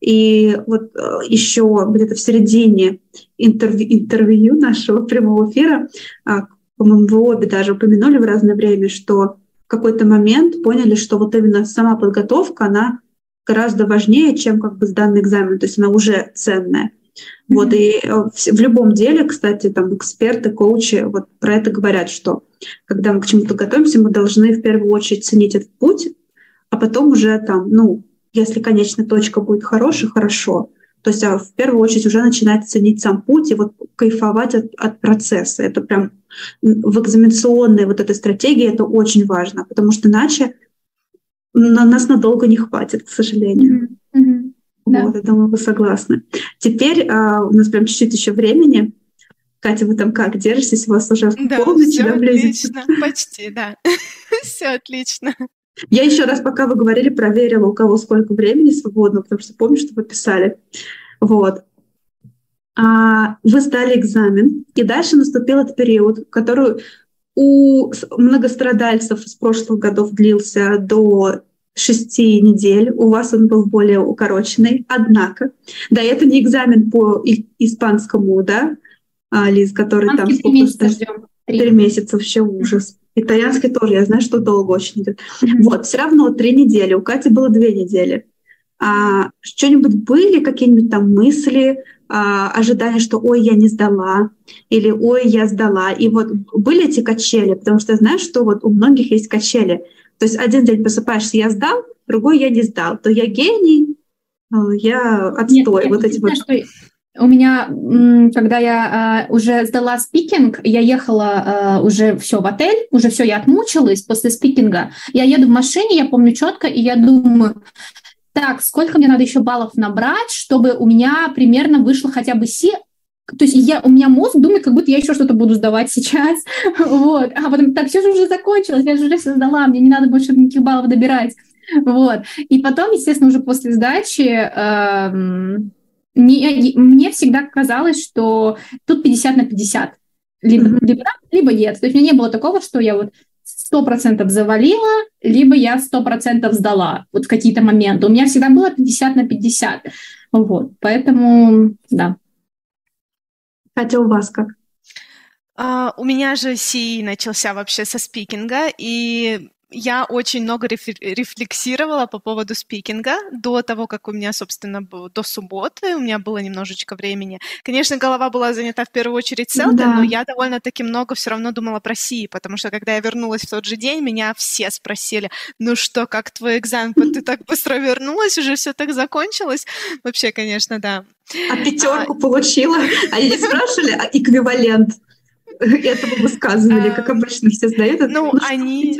S3: И вот э, еще где-то в середине интервью, интервью нашего (laughs) прямого эфира, а, по-моему, вы обе даже упомянули в разное время, что в какой-то момент поняли, что вот именно сама подготовка, она гораздо важнее, чем как бы сданный экзамен, то есть она уже ценная. Mm-hmm. Вот, и э, в, в любом деле, кстати, там эксперты, коучи вот про это говорят, что когда мы к чему-то готовимся, мы должны в первую очередь ценить этот путь, а потом уже там, ну, если конечная точка будет хорошая, хорошо. То есть а в первую очередь уже начинать ценить сам путь и вот кайфовать от, от процесса. Это прям в экзаменационной вот этой стратегии это очень важно, потому что иначе на нас надолго не хватит, к сожалению. Mm-hmm. Mm-hmm. Вот, да. я думаю, вы согласны. Теперь а, у нас прям чуть-чуть еще времени. Катя, вы там как держитесь? У вас уже в да, комнате,
S1: да, отлично, почти, да. (laughs) все отлично.
S3: Я еще раз, пока вы говорили, проверила, у кого сколько времени свободно, потому что помню, что вы писали. Вот. А вы сдали экзамен, и дальше наступил этот период, который у многострадальцев с прошлых годов длился до шести недель, у вас он был более укороченный. Однако, да, это не экзамен по испанскому, да, Лиз, который там сколько месяца ждем. Три месяца, вообще ужас. Итальянский тоже, я знаю, что долго очень идет. Вот, все равно три недели, у Кати было две недели. А, что-нибудь были, какие-нибудь там мысли, а, ожидания, что ой, я не сдала, или ой, я сдала. И вот были эти качели, потому что знаешь, что вот у многих есть качели. То есть один день просыпаешься, я сдал, другой я не сдал. То я гений, а, я отстой. Нет, вот эти вот. Что
S2: у меня, когда я э, уже сдала спикинг, я ехала э, уже все в отель, уже все, я отмучилась после спикинга. Я еду в машине, я помню четко, и я думаю, так, сколько мне надо еще баллов набрать, чтобы у меня примерно вышло хотя бы си то есть я, у меня мозг думает, как будто я еще что-то буду сдавать сейчас. (laughs) вот. А потом, так, все же уже закончилось, я же уже все сдала, мне не надо больше никаких баллов добирать. Вот. И потом, естественно, уже после сдачи эм, не, мне всегда казалось, что тут 50 на 50. Либо, mm-hmm. либо, либо нет. То есть у меня не было такого, что я вот сто процентов завалила, либо я сто процентов сдала вот в какие-то моменты. У меня всегда было 50 на 50. Вот, поэтому, да.
S3: Хотя у вас как?
S1: Uh, у меня же СИ начался вообще со спикинга, и я очень много рефлексировала по поводу спикинга до того, как у меня, собственно, был, до субботы у меня было немножечко времени. Конечно, голова была занята в первую очередь селтой, да. но я довольно-таки много все равно думала про Си, потому что когда я вернулась в тот же день, меня все спросили, ну что, как твой экзамен, ты так быстро вернулась, уже все так закончилось? Вообще, конечно, да.
S3: А пятерку а... получила? Они не спрашивали, а эквивалент? (laughs) этого высказывали, как обычно все сдают.
S1: Ну, ну они...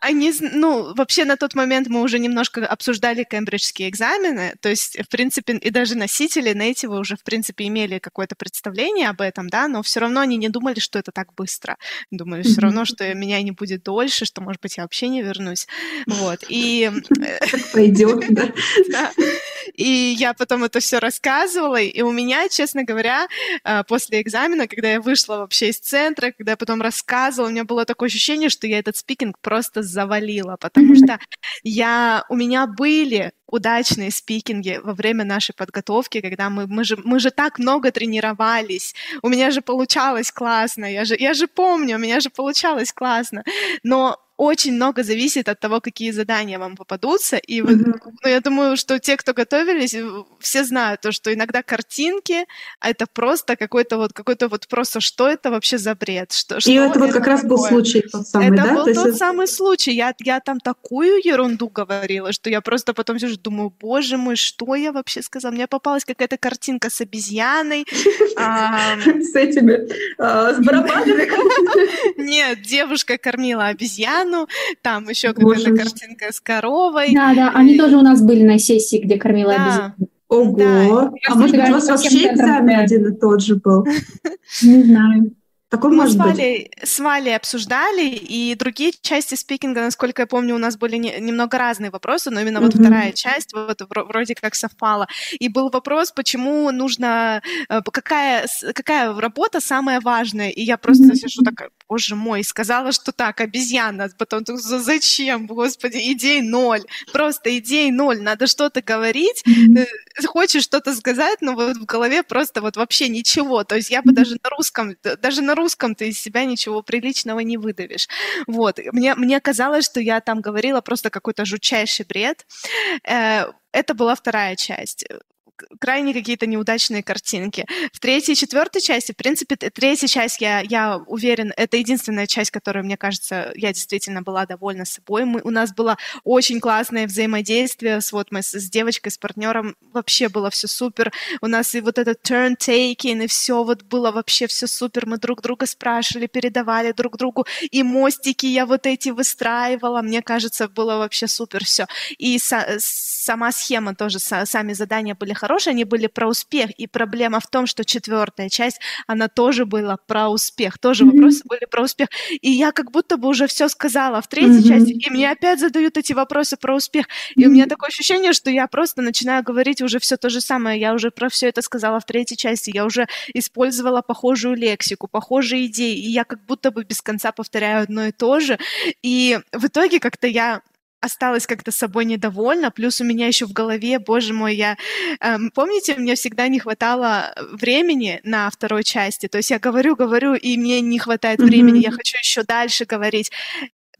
S1: Они, ну, вообще на тот момент мы уже немножко обсуждали кембриджские экзамены, то есть, в принципе, и даже носители нейтива уже, в принципе, имели какое-то представление об этом, да, но все равно они не думали, что это так быстро. Думали все равно, что меня не будет дольше, что, может быть, я вообще не вернусь. Вот, и... (laughs)
S3: Пойдет, да. (laughs)
S1: И я потом это все рассказывала, и у меня, честно говоря, э, после экзамена, когда я вышла вообще из центра, когда я потом рассказывала, у меня было такое ощущение, что я этот спикинг просто завалила, потому что я, у меня были удачные спикинги во время нашей подготовки, когда мы, мы, же, мы же так много тренировались, у меня же получалось классно, я же, я же помню, у меня же получалось классно, но очень много зависит от того, какие задания вам попадутся. И mm-hmm. вот, ну, я думаю, что те, кто готовились, все знают то, что иногда картинки а это просто какой-то вот какой-то вот просто что это вообще за бред? Что,
S3: что и это, это вот как такое? раз был случай тот самый,
S1: это
S3: да?
S1: был То тот есть... самый случай. Я, я там такую ерунду говорила, что я просто потом сижу думаю, боже мой, что я вообще сказала? Мне попалась какая-то картинка с обезьяной. (laughs)
S3: С этими, а, с барабанами. (laughs)
S1: Нет, девушка кормила обезьяну, Диану, там еще какая-то картинка с коровой.
S2: Да, да, они тоже у нас были на сессии, где кормила
S1: да.
S3: Ого! Да. А может быть, у вас вообще экзамен один и тот же был? (laughs)
S2: Не знаю.
S3: Такой Мы может
S1: с
S3: Валей,
S1: быть. с Валей обсуждали, и другие части спикинга, насколько я помню, у нас были не, немного разные вопросы, но именно mm-hmm. вот вторая часть вот вроде как совпала. И был вопрос, почему нужно, э, какая, какая работа самая важная, и я просто mm-hmm. сижу такая, боже мой, сказала, что так, обезьяна, потом зачем, господи, идей ноль, просто идей ноль, надо что-то говорить, mm-hmm. хочешь что-то сказать, но вот в голове просто вот вообще ничего, то есть я бы даже на русском, даже на русском ты из себя ничего приличного не выдавишь. Вот. Мне, мне казалось, что я там говорила просто какой-то жутчайший бред. Э, это была вторая часть крайне какие-то неудачные картинки. В третьей и четвертой части, в принципе, третья часть, я, я уверен, это единственная часть, которая, мне кажется, я действительно была довольна собой. Мы, у нас было очень классное взаимодействие с, вот, мы с, с девочкой, с партнером, вообще было все супер. У нас и вот этот turn-taking, и все вот было вообще все супер. Мы друг друга спрашивали, передавали друг другу, и мостики я вот эти выстраивала. Мне кажется, было вообще супер все. И са- сама схема тоже, сами задания были хорошие, они были про успех. И проблема в том, что четвертая часть, она тоже была про успех. Тоже mm-hmm. вопросы были про успех. И я как будто бы уже все сказала в третьей mm-hmm. части, и мне опять задают эти вопросы про успех. И mm-hmm. у меня такое ощущение, что я просто начинаю говорить уже все то же самое. Я уже про все это сказала в третьей части. Я уже использовала похожую лексику, похожие идеи. И я как будто бы без конца повторяю одно и то же. И в итоге как-то я осталась как-то собой недовольна, плюс у меня еще в голове, боже мой, я... Эм, помните, мне всегда не хватало времени на второй части, то есть я говорю, говорю, и мне не хватает mm-hmm. времени, я хочу еще дальше говорить.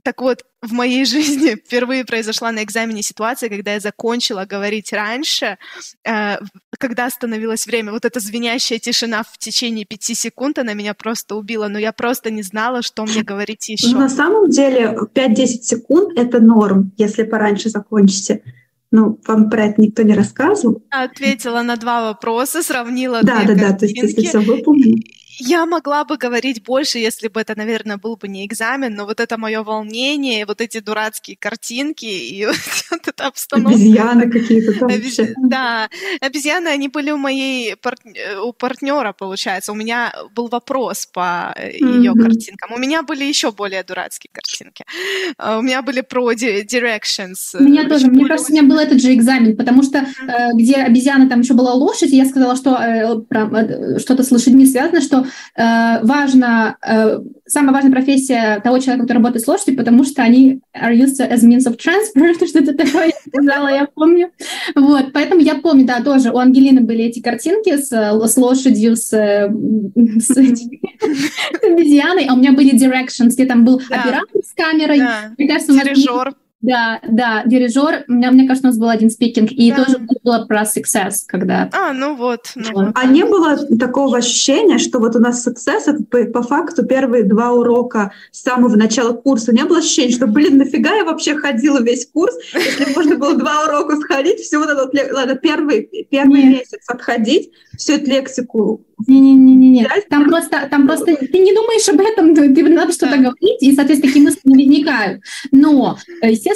S1: Так вот, в моей (laughs) жизни впервые произошла на экзамене ситуация, когда я закончила говорить раньше, э, когда остановилось время. Вот эта звенящая тишина в течение пяти секунд, она меня просто убила, но я просто не знала, что мне говорить еще.
S3: Ну, на самом деле 5-10 секунд — это норм, если пораньше закончите. Ну, вам про это никто не рассказывал?
S1: Ответила на два вопроса, сравнила
S3: Да, да, да, то есть если все выполнено.
S1: Я могла бы говорить больше, если бы это, наверное, был бы не экзамен, но вот это мое волнение, вот эти дурацкие картинки и (laughs) вот эта обстановка.
S3: Обезьяны какие-то там.
S1: Обез... Да, обезьяны, они были у моей пар... у партнера, получается. У меня был вопрос по ее mm-hmm. картинкам. У меня были еще более дурацкие картинки. А, у меня были про directions.
S2: У меня тоже. Мне кажется, у меня был этот же экзамен, потому что mm-hmm. где обезьяна, там еще была лошадь, и я сказала, что э, э, что-то с лошадьми связано, что э, важно, э, самая важная профессия того человека, который работает с лошадью, потому что они are used as means of transport, (laughs) что-то такое я сказала, я помню. Вот, поэтому я помню, да, тоже у Ангелины были эти картинки с, с лошадью, с, с, (laughs) обезьяной, а у меня были directions, где там был да. оператор с камерой.
S1: Мне кажется, Дирижер.
S2: Да, да, дирижер. У меня, мне кажется, у нас был один спикинг, и да. тоже было про success, когда...
S1: А, ну вот. Ну.
S3: А не было такого ощущения, что вот у нас success, это по, по факту первые два урока с самого начала курса. Не было ощущения, что, блин, нафига я вообще ходила весь курс, если можно было два урока сходить, всего надо, ладно, первый, первый месяц отходить, всю эту лексику
S2: не-не-не-не. Там просто, там просто ты не думаешь об этом, тебе надо что-то говорить, и, соответственно, такие мысли не возникают. Но, естественно,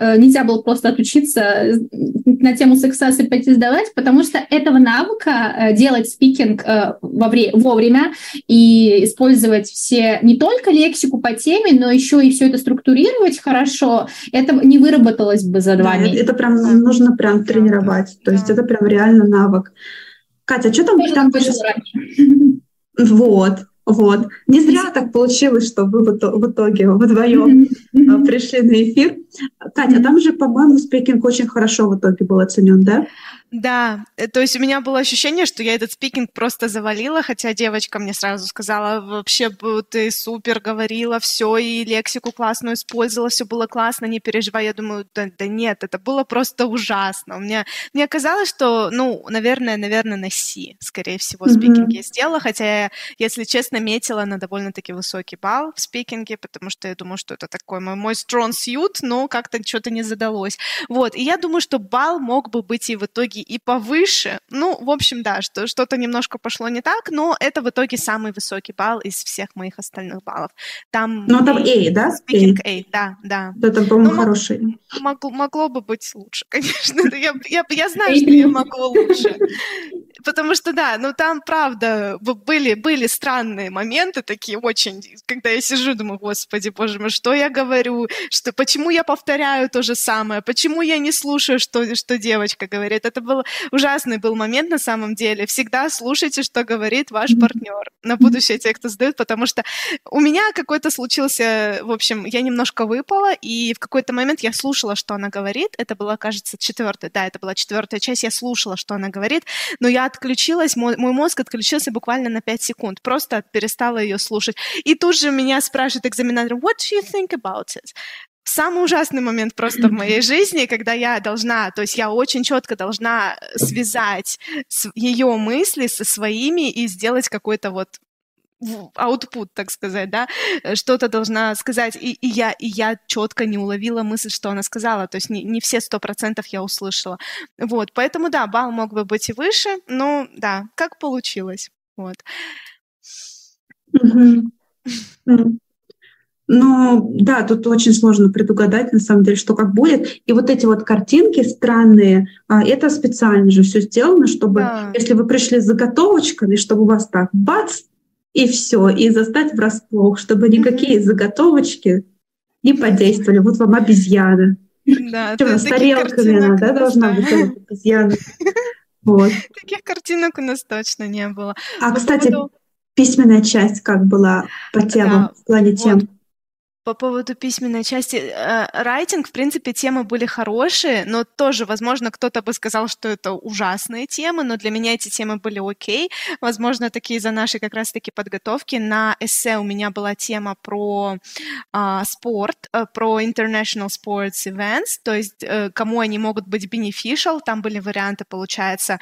S2: э, нельзя было просто отучиться э, на тему success и пойти сдавать, потому что этого навыка э, делать спикинг во вре- вовремя и использовать все, не только лексику по теме, но еще и все это структурировать хорошо, это не выработалось бы за два да, месяца.
S3: Это прям нужно прям тренировать, то есть это прям реально навык. Катя, что там? там Вот, вот. Не зря так получилось, что вы в итоге вдвоем а, пришли на эфир. Катя, там же, по-моему, спикинг очень хорошо в итоге был оценен, да?
S1: Да, э, то есть у меня было ощущение, что я этот спикинг просто завалила, хотя девочка мне сразу сказала, вообще ты супер говорила, все, и лексику классную использовала, все было классно, не переживай. Я думаю, да, да нет, это было просто ужасно. У меня, мне казалось, что, ну, наверное, наверное, на C, скорее всего, спикинг mm-hmm. я сделала, хотя я, если честно, метила на довольно-таки высокий балл в спикинге, потому что я думаю, что это такой мой, мой strong suit, но как-то что-то не задалось. Вот, и я думаю, что балл мог бы быть и в итоге итоге и повыше. Ну, в общем, да, что, что-то немножко пошло не так, но это в итоге самый высокий балл из всех моих остальных баллов. Там
S3: ну, там A, да?
S1: Speaking A, A да, да.
S3: Это, по-моему, ну, хороший.
S1: Могло, могло бы быть лучше, (laughs) конечно. Я, я, я знаю, что я могу лучше. Потому что, да, ну там, правда, были, были странные моменты такие очень, когда я сижу, думаю, господи, боже мой, что я говорю, что, почему я повторяю то же самое, почему я не слушаю, что, что девочка говорит. Это был ужасный был момент на самом деле. Всегда слушайте, что говорит ваш партнер. На будущее те, кто задают, потому что у меня какой-то случился, в общем, я немножко выпала, и в какой-то момент я слушала, что она говорит. Это была, кажется, четвертая, да, это была четвертая часть, я слушала, что она говорит, но я отключилась, мой, мой мозг отключился буквально на 5 секунд, просто перестала ее слушать. И тут же меня спрашивает экзаменатор, what do you think about it? Самый ужасный момент просто в моей жизни, когда я должна, то есть я очень четко должна связать ее мысли со своими и сделать какой-то вот output, так сказать, да, э, что-то должна сказать, и, и, я, и я четко не уловила мысль, что она сказала, то есть не, не все сто процентов я услышала. Вот, поэтому, да, балл мог бы быть и выше, но, да, как получилось, вот. (laughs)
S3: Ну, да, тут очень сложно предугадать, на самом деле, что как будет. И вот эти вот картинки странные, а, это специально же все сделано, чтобы, да. если вы пришли с заготовочками, чтобы у вас так бац, и все, и застать врасплох, чтобы никакие mm-hmm. заготовочки не подействовали. Вот вам обезьяна.
S1: Да, Чем,
S3: с тарелками она, да, должна быть обезьяна. (laughs)
S1: Вот. Таких картинок у нас точно не было.
S3: А, кстати, письменная часть как была по темам, в плане тем?
S1: По поводу письменной части, э, райтинг, в принципе, темы были хорошие, но тоже, возможно, кто-то бы сказал, что это ужасные темы, но для меня эти темы были окей. Возможно, такие из-за нашей как раз-таки подготовки. На эссе у меня была тема про э, спорт, э, про International Sports Events, то есть э, кому они могут быть beneficial. Там были варианты, получается,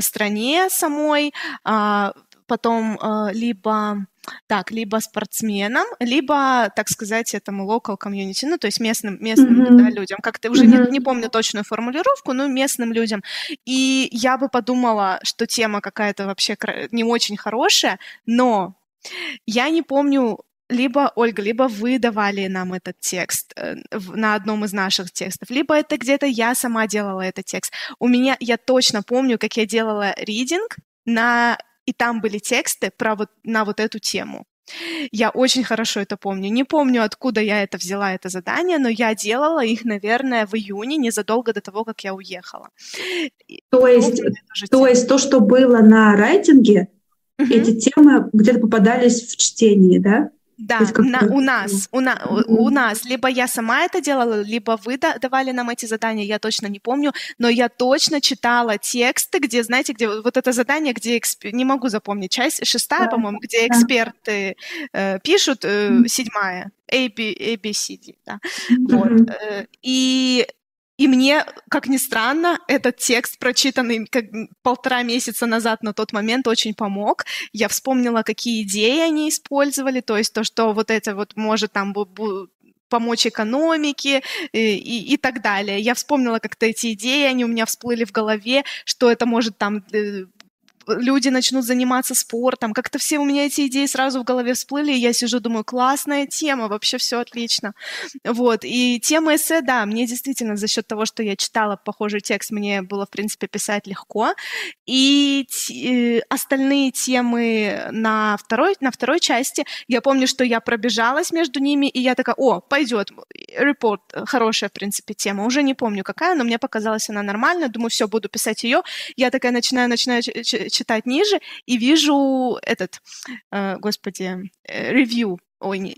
S1: стране самой, э, потом либо так, либо спортсменам, либо, так сказать, этому local community, ну, то есть местным, местным mm-hmm. да, людям. Как-то уже mm-hmm. не, не помню точную формулировку, но местным людям. И я бы подумала, что тема какая-то вообще не очень хорошая, но я не помню, либо, Ольга, либо вы давали нам этот текст э, на одном из наших текстов, либо это где-то я сама делала этот текст. У меня, я точно помню, как я делала ридинг на и там были тексты про вот, на вот эту тему. Я очень хорошо это помню. Не помню, откуда я это взяла, это задание, но я делала их, наверное, в июне, незадолго до того, как я уехала.
S3: То есть, то, есть то, что было на райтинге, угу. эти темы где-то попадались в чтении, да?
S1: Да, на, у нас, у, на, у, у нас, либо я сама это делала, либо вы давали нам эти задания, я точно не помню, но я точно читала тексты, где, знаете, где вот это задание, где эксп... не могу запомнить, часть шестая, да, по-моему, где да. эксперты э, пишут, э, седьмая, A, B, A, B, C, D, да, mm-hmm. вот, э, и и мне, как ни странно, этот текст, прочитанный как полтора месяца назад на тот момент, очень помог. Я вспомнила, какие идеи они использовали, то есть то, что вот это вот может там помочь экономике и, э, и, и так далее. Я вспомнила как-то эти идеи, они у меня всплыли в голове, что это может там э, люди начнут заниматься спортом. Как-то все у меня эти идеи сразу в голове всплыли, и я сижу, думаю, классная тема, вообще все отлично. Вот, и тема эссе, да, мне действительно за счет того, что я читала похожий текст, мне было, в принципе, писать легко. И э, остальные темы на второй, на второй части, я помню, что я пробежалась между ними, и я такая, о, пойдет, репорт, хорошая, в принципе, тема. Уже не помню, какая, но мне показалась она нормальная, думаю, все, буду писать ее. Я такая начинаю, начинаю читать ниже и вижу этот, э, господи, э, ревью, ой, не,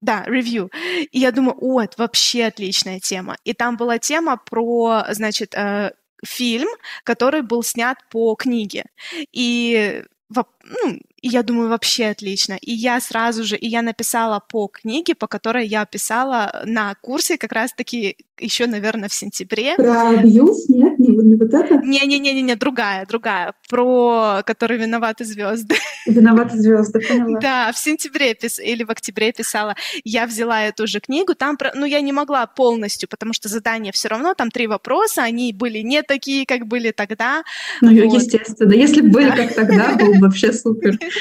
S1: да, ревью. И я думаю, о, это вообще отличная тема. И там была тема про, значит, э, фильм, который был снят по книге. И ну, и я думаю, вообще отлично. И я сразу же, и я написала по книге, по которой я писала на курсе как раз-таки еще, наверное, в сентябре.
S3: Про абьюз? Нет, не, не вот это?
S1: Не-не-не-не, другая, другая. Про который виноваты звезды.
S3: Виноваты звезды, поняла.
S1: Да, в сентябре пис... или в октябре писала. Я взяла эту же книгу, там, ну, я не могла полностью, потому что задание все равно, там три вопроса, они были не такие, как были тогда.
S3: Ну, вот. естественно, если бы были как тогда, было бы вообще супер. (laughs)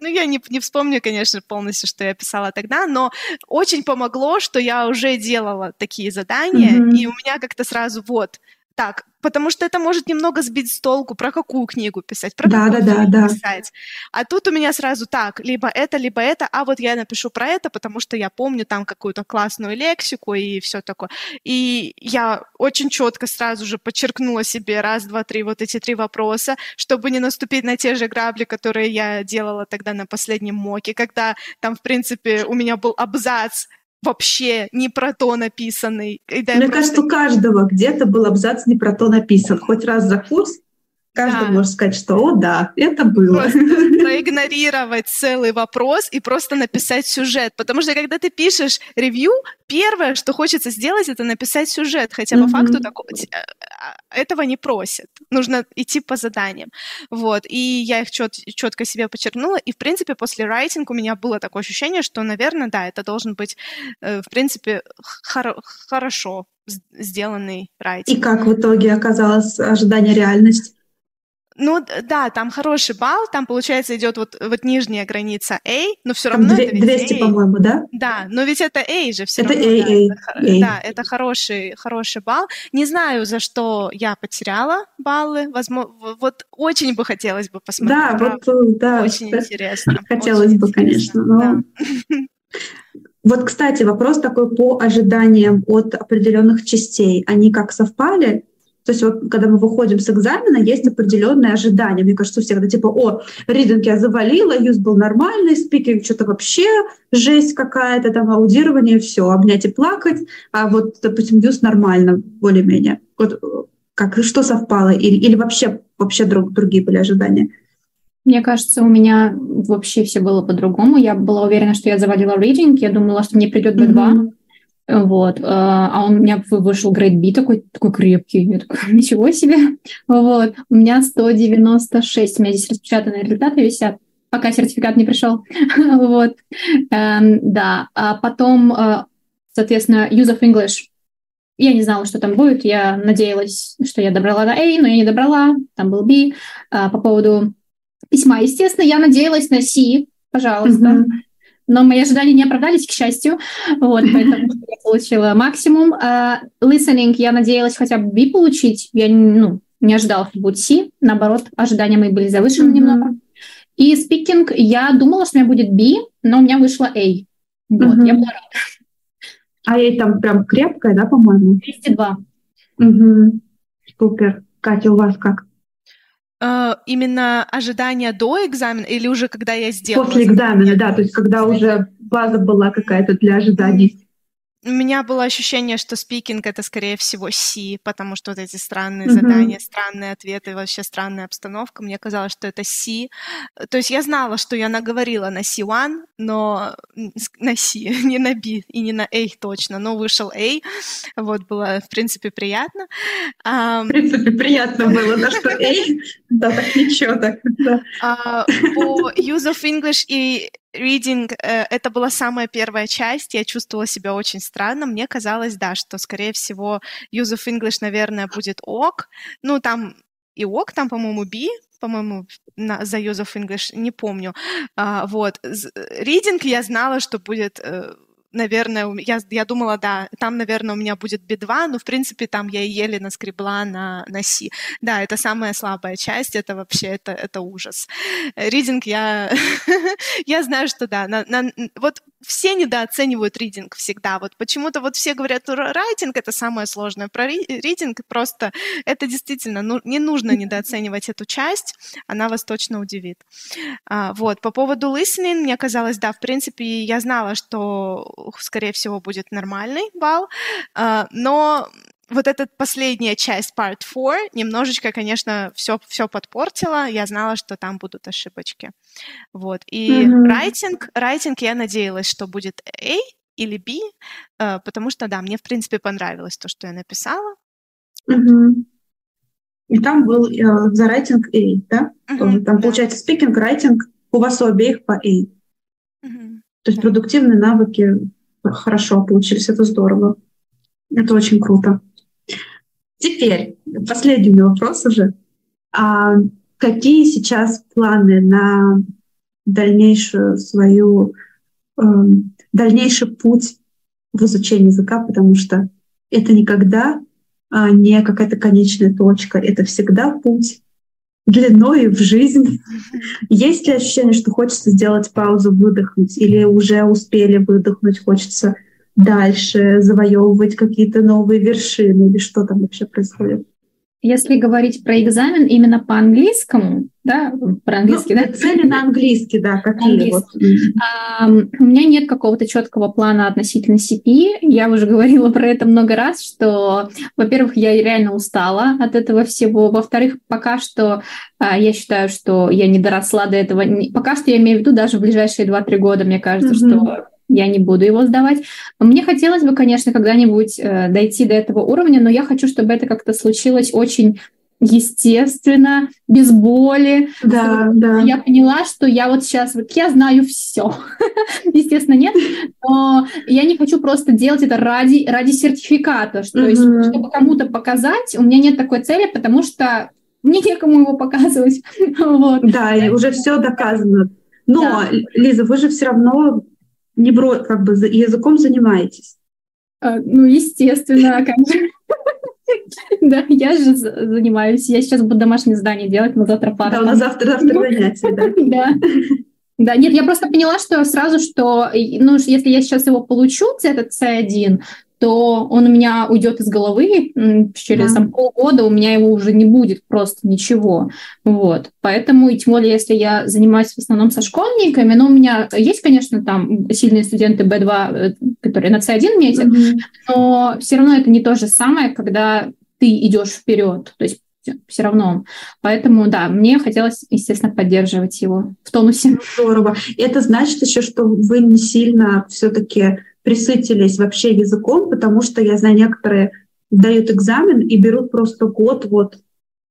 S1: Ну, я не, не вспомню, конечно, полностью, что я писала тогда, но очень помогло, что я уже делала такие задания, mm-hmm. и у меня как-то сразу вот, так, потому что это может немного сбить с толку, про какую книгу писать, про
S3: да,
S1: какую
S3: да, книгу да,
S1: писать. А тут у меня сразу так, либо это, либо это, а вот я напишу про это, потому что я помню там какую-то классную лексику и все такое. И я очень четко сразу же подчеркнула себе раз, два, три, вот эти три вопроса, чтобы не наступить на те же грабли, которые я делала тогда на последнем моке, когда там, в принципе, у меня был абзац вообще не про то написанный.
S3: Мне просто... кажется, у каждого где-то был абзац не про то написан. Хоть раз за курс Каждый да. может сказать, что «О, да, это было».
S1: Просто (laughs) проигнорировать целый вопрос и просто написать сюжет. Потому что когда ты пишешь ревью, первое, что хочется сделать, это написать сюжет. Хотя mm-hmm. по факту такого, а, а, этого не просят. Нужно идти по заданиям. Вот. И я их чет, четко себе подчеркнула. И, в принципе, после райтинг у меня было такое ощущение, что, наверное, да, это должен быть, э, в принципе, хор- хорошо сделанный райтинг.
S3: И как в итоге оказалось ожидание реальность?
S1: Ну да, там хороший балл, там получается идет вот, вот нижняя граница A, но все равно
S3: это 200, по-моему, да?
S1: Да, но ведь это A же все
S3: это
S1: равно.
S3: A,
S1: да,
S3: A,
S1: это, A. да, это хороший, хороший балл. Не знаю, за что я потеряла баллы, возможно, вот очень бы хотелось бы посмотреть.
S3: Да, правда. вот, да.
S1: Очень интересно.
S3: Хотелось
S1: очень
S3: бы,
S1: интересно,
S3: конечно. Но... Да. (laughs) Вот, кстати, вопрос такой по ожиданиям от определенных частей. Они как совпали? То есть вот когда мы выходим с экзамена, есть определенные ожидания. Мне кажется, у всех, да, типа, о, ридинг я завалила, юз был нормальный, спикинг что-то вообще жесть какая-то, там, аудирование, все, обнять и плакать, а вот, допустим, юз нормально, более-менее. Вот как, что совпало? Или, или вообще, вообще друг, другие были ожидания?
S2: Мне кажется, у меня вообще все было по-другому. Я была уверена, что я завалила reading, я думала, что мне придет B2, mm-hmm. Вот. А, а он у меня вышел Great B такой, такой крепкий. Я такой, (laughs) ничего себе. Вот. У меня 196. У меня здесь распечатанные результаты висят, пока сертификат не пришел. (laughs) вот. Эм, да. А потом, э, соответственно, Use of English. Я не знала, что там будет. Я надеялась, что я добрала до A, но я не добрала. Там был B. А, по поводу письма, естественно, я надеялась на C, пожалуйста. Mm-hmm но мои ожидания не оправдались, к счастью. Вот, поэтому (laughs) я получила максимум. Uh, listening я надеялась хотя бы B получить. Я ну, не ожидала, что будет C. Наоборот, ожидания мои были завышены mm-hmm. немного. И speaking я думала, что у меня будет B, но у меня вышло A. Вот, mm-hmm. я была рада.
S3: А ей там прям крепкая, да, по-моему?
S2: 202.
S3: Угу. Супер. Катя, у вас как?
S1: Uh, именно ожидания до экзамена или уже когда я сделала?
S3: После экзамена, да, то есть когда уже база была какая-то для ожиданий.
S1: У меня было ощущение, что спикинг это скорее всего C, потому что вот эти странные mm-hmm. задания, странные ответы, вообще странная обстановка. Мне казалось, что это C. То есть я знала, что я наговорила на C1, но на C, (laughs) не на B и не на A точно, но вышел A. Вот было, в принципе, приятно.
S3: В принципе, приятно было, да, что A. (laughs) Да, так ничего, так.
S1: А, по Use of English и Reading э, это была самая первая часть, я чувствовала себя очень странно. Мне казалось, да, что, скорее всего, Use of English, наверное, будет ок. Ну, там и ок, там, по-моему, B, по-моему, на, за Use of English, не помню. А, вот. Reading я знала, что будет э, наверное, я, я думала, да, там, наверное, у меня будет B2, но, в принципе, там я еле наскребла на, на C. Да, это самая слабая часть, это вообще, это, это ужас. Ридинг я... (laughs) я знаю, что да, на, на, вот все недооценивают ридинг всегда. Вот почему-то вот все говорят, райтинг это самое сложное. Про ридинг просто это действительно ну, не нужно недооценивать эту часть, она вас точно удивит. А, вот по поводу listening мне казалось, да, в принципе я знала, что скорее всего будет нормальный балл, а, но вот эта последняя часть, part 4, немножечко, конечно, все, все подпортила. Я знала, что там будут ошибочки. Вот. И mm-hmm. writing, writing я надеялась, что будет A или B, э, потому что, да, мне, в принципе, понравилось то, что я написала.
S3: Mm-hmm. И там был э, за writing A, да? Тоже. Там да. получается speaking, writing у вас у обеих по A. Uh-huh. То есть продуктивные навыки хорошо получились, это здорово. Это очень круто. Теперь последний вопрос уже. А какие сейчас планы на дальнейшую свою э, дальнейший путь в изучении языка, потому что это никогда а, не какая-то конечная точка, это всегда путь длиной в жизнь. Есть ли ощущение, что хочется сделать паузу, выдохнуть, или уже успели выдохнуть, хочется дальше завоевывать какие-то новые вершины, или что там вообще происходит?
S2: Если говорить про экзамен именно по английскому, да, про английский, ну, да?
S3: Цели на английский, да, какие вот.
S2: А, у меня нет какого-то четкого плана относительно CP. Я уже (laughs) говорила про это много раз, что, во-первых, я реально устала от этого всего. Во-вторых, пока что а, я считаю, что я не доросла до этого. Пока что я имею в виду даже в ближайшие 2-3 года, мне кажется, mm-hmm. что я не буду его сдавать. Мне хотелось бы, конечно, когда-нибудь э, дойти до этого уровня, но я хочу, чтобы это как-то случилось очень естественно, без боли.
S3: Да, да.
S2: Я поняла, что я вот сейчас, вот я знаю все. (laughs) Естественно, нет. Но я не хочу просто делать это ради, ради сертификата. Что, То есть, чтобы кому-то показать, у меня нет такой цели, потому что мне некому его показывать. (laughs)
S3: вот. Да, и уже все доказано. Но, да. Лиза, вы же все равно не бро, как бы языком занимаетесь?
S2: А, ну, естественно, (laughs) как же. Да, я же занимаюсь. Я сейчас буду домашнее задание делать, на завтра пара.
S3: Да, на завтра, завтра занятия, да. (laughs)
S2: Да. Да, нет, я просто поняла, что сразу, что, ну, если я сейчас его получу, этот C1, то он у меня уйдет из головы через там, полгода, у меня его уже не будет просто ничего. Вот. Поэтому, и тем более, если я занимаюсь в основном со школьниками, но у меня есть, конечно, там сильные студенты B2, э, которые на C1 метят, mm-hmm. но все равно это не то же самое, когда ты идешь вперед. То есть все равно. Поэтому, да, мне хотелось, естественно, поддерживать его в тонусе.
S3: Здорово. И это значит еще, что вы не сильно все-таки присытились вообще языком, потому что я знаю, некоторые дают экзамен и берут просто год вот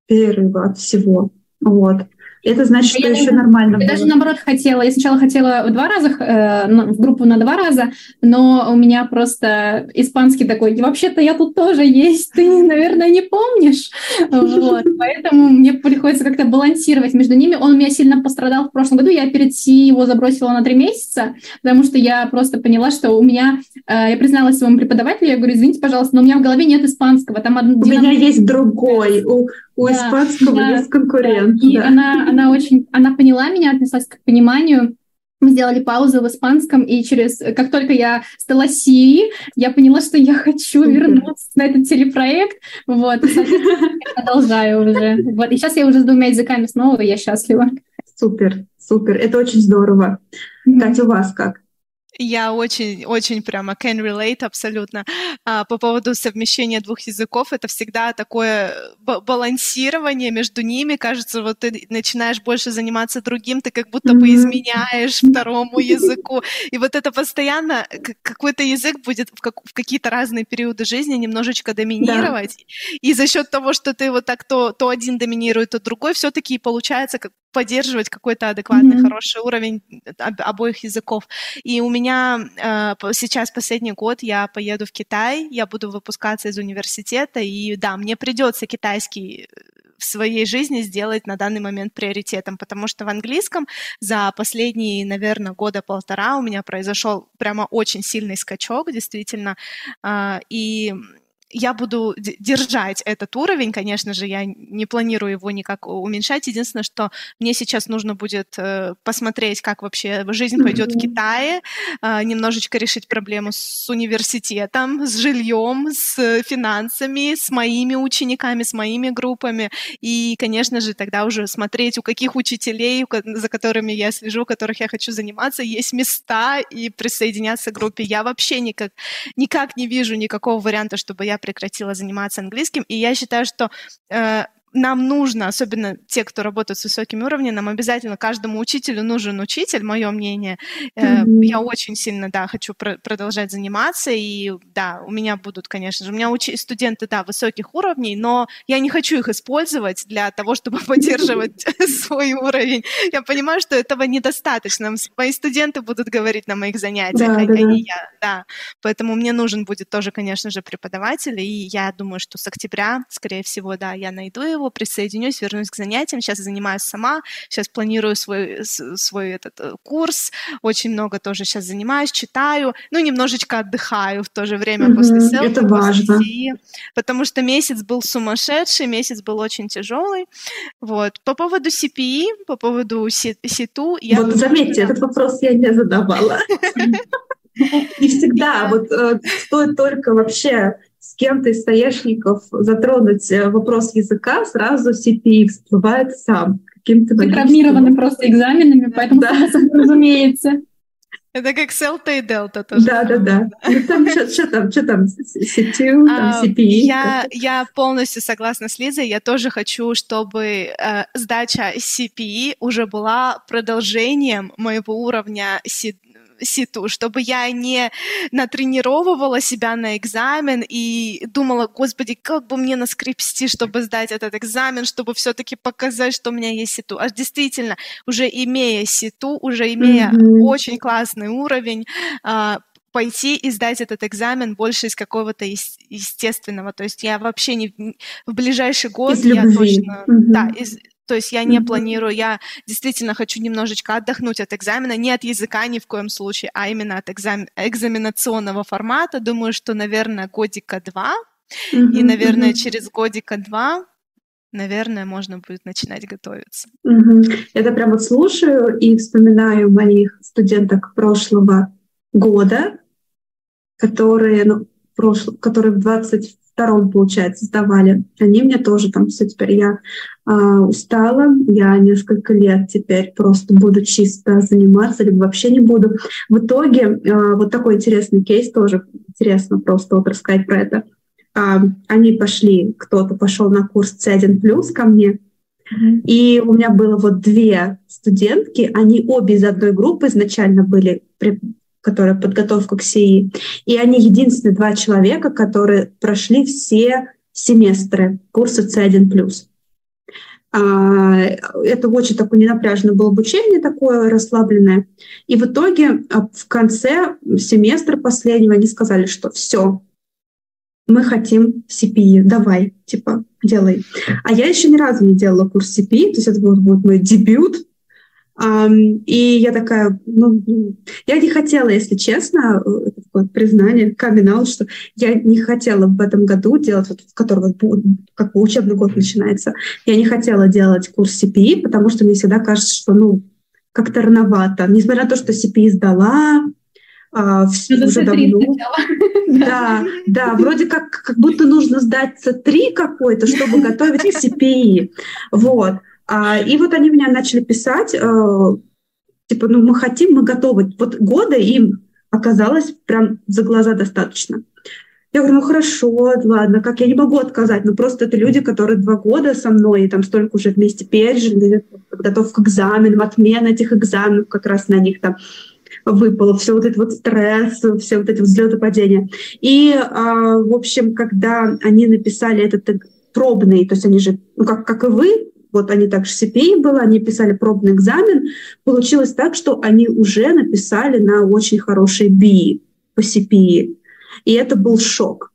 S3: перерыва от всего. Вот. Это значит, что я еще нормально.
S2: Я было. даже наоборот хотела. Я сначала хотела в два раза, э, в группу на два раза, но у меня просто испанский такой, вообще-то я тут тоже есть, ты, наверное, не помнишь. Вот. Поэтому мне приходится как-то балансировать между ними. Он у меня сильно пострадал в прошлом году. Я перед Си его забросила на три месяца, потому что я просто поняла, что у меня... Э, я призналась своему преподавателю, я говорю, извините, пожалуйста, но у меня в голове нет испанского. Там
S3: у меня есть другой. У, у да, испанского да, есть конкурент.
S2: Да. И да. она, она очень, она поняла меня, отнеслась к пониманию. Мы сделали паузу в испанском, и через, как только я стала Сири, я поняла, что я хочу вернуться на этот телепроект. Вот, (laughs) продолжаю уже. Вот, и сейчас я уже с двумя языками снова, и я счастлива.
S3: Супер, супер, это очень здорово. Mm-hmm. Катя, у вас как?
S1: Я очень, очень прямо can relate абсолютно. А, по поводу совмещения двух языков, это всегда такое балансирование между ними. Кажется, вот ты начинаешь больше заниматься другим, ты как будто бы изменяешь второму языку. И вот это постоянно какой-то язык будет в, как, в какие-то разные периоды жизни немножечко доминировать. Да. И за счет того, что ты вот так то, то один доминирует, то другой, все-таки получается как поддерживать какой-то адекватный, mm-hmm. хороший уровень обоих языков. И у меня э, сейчас последний год я поеду в Китай, я буду выпускаться из университета, и да, мне придется китайский э, в своей жизни сделать на данный момент приоритетом, потому что в английском за последние, наверное, года полтора у меня произошел прямо очень сильный скачок, действительно, э, и я буду держать этот уровень, конечно же, я не планирую его никак уменьшать. Единственное, что мне сейчас нужно будет э, посмотреть, как вообще жизнь пойдет mm-hmm. в Китае, э, немножечко решить проблему с университетом, с жильем, с финансами, с моими учениками, с моими группами. И, конечно же, тогда уже смотреть, у каких учителей, за которыми я слежу, у которых я хочу заниматься, есть места и присоединяться к группе. Я вообще никак, никак не вижу никакого варианта, чтобы я прекратила заниматься английским, и я считаю, что э, нам нужно, особенно те, кто работает с высоким уровнем, нам обязательно каждому учителю нужен учитель, мое мнение. Mm-hmm. Я очень сильно, да, хочу пр- продолжать заниматься, и да, у меня будут, конечно же, у меня уч- студенты, да, высоких уровней, но я не хочу их использовать для того, чтобы (laughs) поддерживать (laughs) свой уровень. Я понимаю, что этого недостаточно. Мои студенты будут говорить на моих занятиях, а не я, да. Поэтому мне нужен будет тоже, конечно же, преподаватель, и я думаю, что с октября, скорее всего, да, я найду его, присоединюсь, вернусь к занятиям. Сейчас занимаюсь сама, сейчас планирую свой, свой этот э, курс, очень много тоже сейчас занимаюсь, читаю, ну, немножечко отдыхаю в то же время
S3: угу,
S1: после селфи,
S3: Это важно.
S1: CE, потому что месяц был сумасшедший, месяц был очень тяжелый. Вот. По поводу CPE, по поводу СИТУ...
S3: Я вот думаю, заметьте, этот вопрос я не задавала. (laughs) Не всегда. Вот э, стоит только вообще с кем-то из стояшников затронуть э, вопрос языка, сразу CPI всплывает сам.
S2: Каким-то Вы травмированы просто экзаменами, поэтому да. (laughs) разумеется.
S1: Это как селта и дельта тоже.
S3: Да, да, да. Ну, там что там, что там, CTU, там CPI?
S1: Я, я полностью согласна с Лизой. Я тоже хочу, чтобы э, сдача CPI уже была продолжением моего уровня ситу, чтобы я не натренировывала себя на экзамен и думала, господи, как бы мне наскрепсти, чтобы сдать этот экзамен, чтобы все-таки показать, что у меня есть ситу. А действительно, уже имея ситу, уже имея mm-hmm. очень классный уровень, а, пойти и сдать этот экзамен больше из какого-то естественного. То есть я вообще не в ближайший год из я любви. точно mm-hmm. да из то есть я не mm-hmm. планирую, я действительно хочу немножечко отдохнуть от экзамена, не от языка ни в коем случае, а именно от экзам... экзаменационного формата. Думаю, что, наверное, годика два, mm-hmm. и, наверное, mm-hmm. через годика два наверное, можно будет начинать готовиться.
S3: Угу. Я прямо слушаю и вспоминаю моих студенток прошлого года, которые, ну, прошло, которые в 20 втором, получается, сдавали. Они мне тоже там все теперь я э, устала, я несколько лет теперь просто буду чисто заниматься, либо вообще не буду. В итоге э, вот такой интересный кейс тоже интересно просто вот рассказать про это. Э, они пошли, кто-то пошел на курс C1+, ко мне, и у меня было вот две студентки, они обе из одной группы изначально были которая подготовка к СИИ. И они единственные два человека, которые прошли все семестры курса C1+. А, это очень такое ненапряжное было обучение, такое расслабленное. И в итоге а, в конце семестра последнего они сказали, что все, мы хотим CPI, давай, типа, делай. А я еще ни разу не делала курс CPI, то есть это будет мой дебют, и я такая, ну, я не хотела, если честно, э, такое признание, камин что я не хотела в этом году делать, вот, в которого как бы учебный год начинается, я не хотела делать курс CPI, потому что мне всегда кажется, что, ну, как-то рановато. Несмотря на то, что CPI сдала, а, все ну, уже давно. Да, да, вроде как, как будто нужно сдать C3 какой-то, чтобы готовить к CPI. Вот. А, и вот они меня начали писать, э, типа, ну мы хотим, мы готовы. Вот года им оказалось прям за глаза достаточно. Я говорю, ну хорошо, ладно, как я не могу отказать, но просто это люди, которые два года со мной, и там столько уже вместе пережили, подготовка к экзаменам, отмена этих экзаменов, как раз на них там выпало, все вот это вот стресс, все вот эти взлеты падения. И, а, в общем, когда они написали этот пробный, то есть они же, ну как, как и вы, вот они также CPI было, они писали пробный экзамен. Получилось так, что они уже написали на очень хороший B по CPI. И это был шок,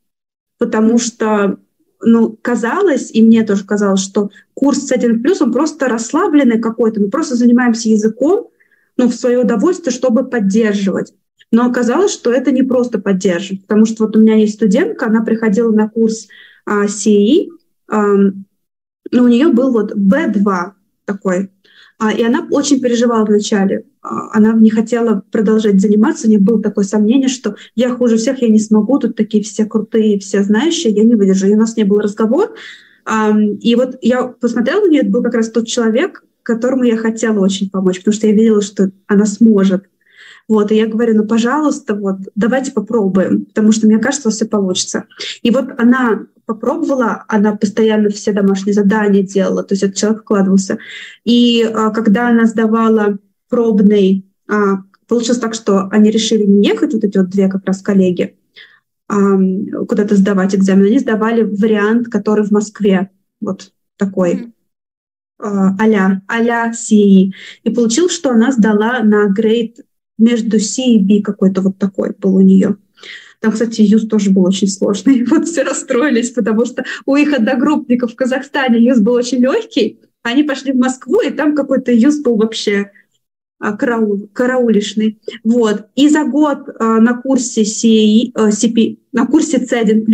S3: потому что ну, казалось, и мне тоже казалось, что курс с 1 плюс, он просто расслабленный какой-то, мы просто занимаемся языком, ну, в свое удовольствие, чтобы поддерживать. Но оказалось, что это не просто поддерживать, потому что вот у меня есть студентка, она приходила на курс а, CE, но у нее был вот B2 такой, а, и она очень переживала вначале. А, она не хотела продолжать заниматься, у нее было такое сомнение, что я хуже всех, я не смогу, тут такие все крутые, все знающие, я не выдержу. И у нас не был разговор. И вот я посмотрела на нее, это был как раз тот человек, которому я хотела очень помочь, потому что я видела, что она сможет. Вот, и я говорю, ну, пожалуйста, вот, давайте попробуем, потому что мне кажется, все получится. И вот она попробовала, она постоянно все домашние задания делала, то есть этот человек вкладывался. И а, когда она сдавала пробный, а, получилось так, что они решили не ехать, вот эти вот две как раз коллеги, а, куда-то сдавать экзамен, они сдавали вариант, который в Москве, вот такой. Mm-hmm а-ля, а-ля CE. И получилось, что она сдала на грейд между C и B какой-то вот такой был у нее. Там, кстати, ЮЗ тоже был очень сложный. (laughs) Вот все расстроились, потому что у их одногруппников в Казахстане ЮЗ был очень легкий. Они пошли в Москву, и там какой-то ЮЗ был вообще а, караул, караулишный. Вот. И за год а, на курсе CP, э, на курсе C1+,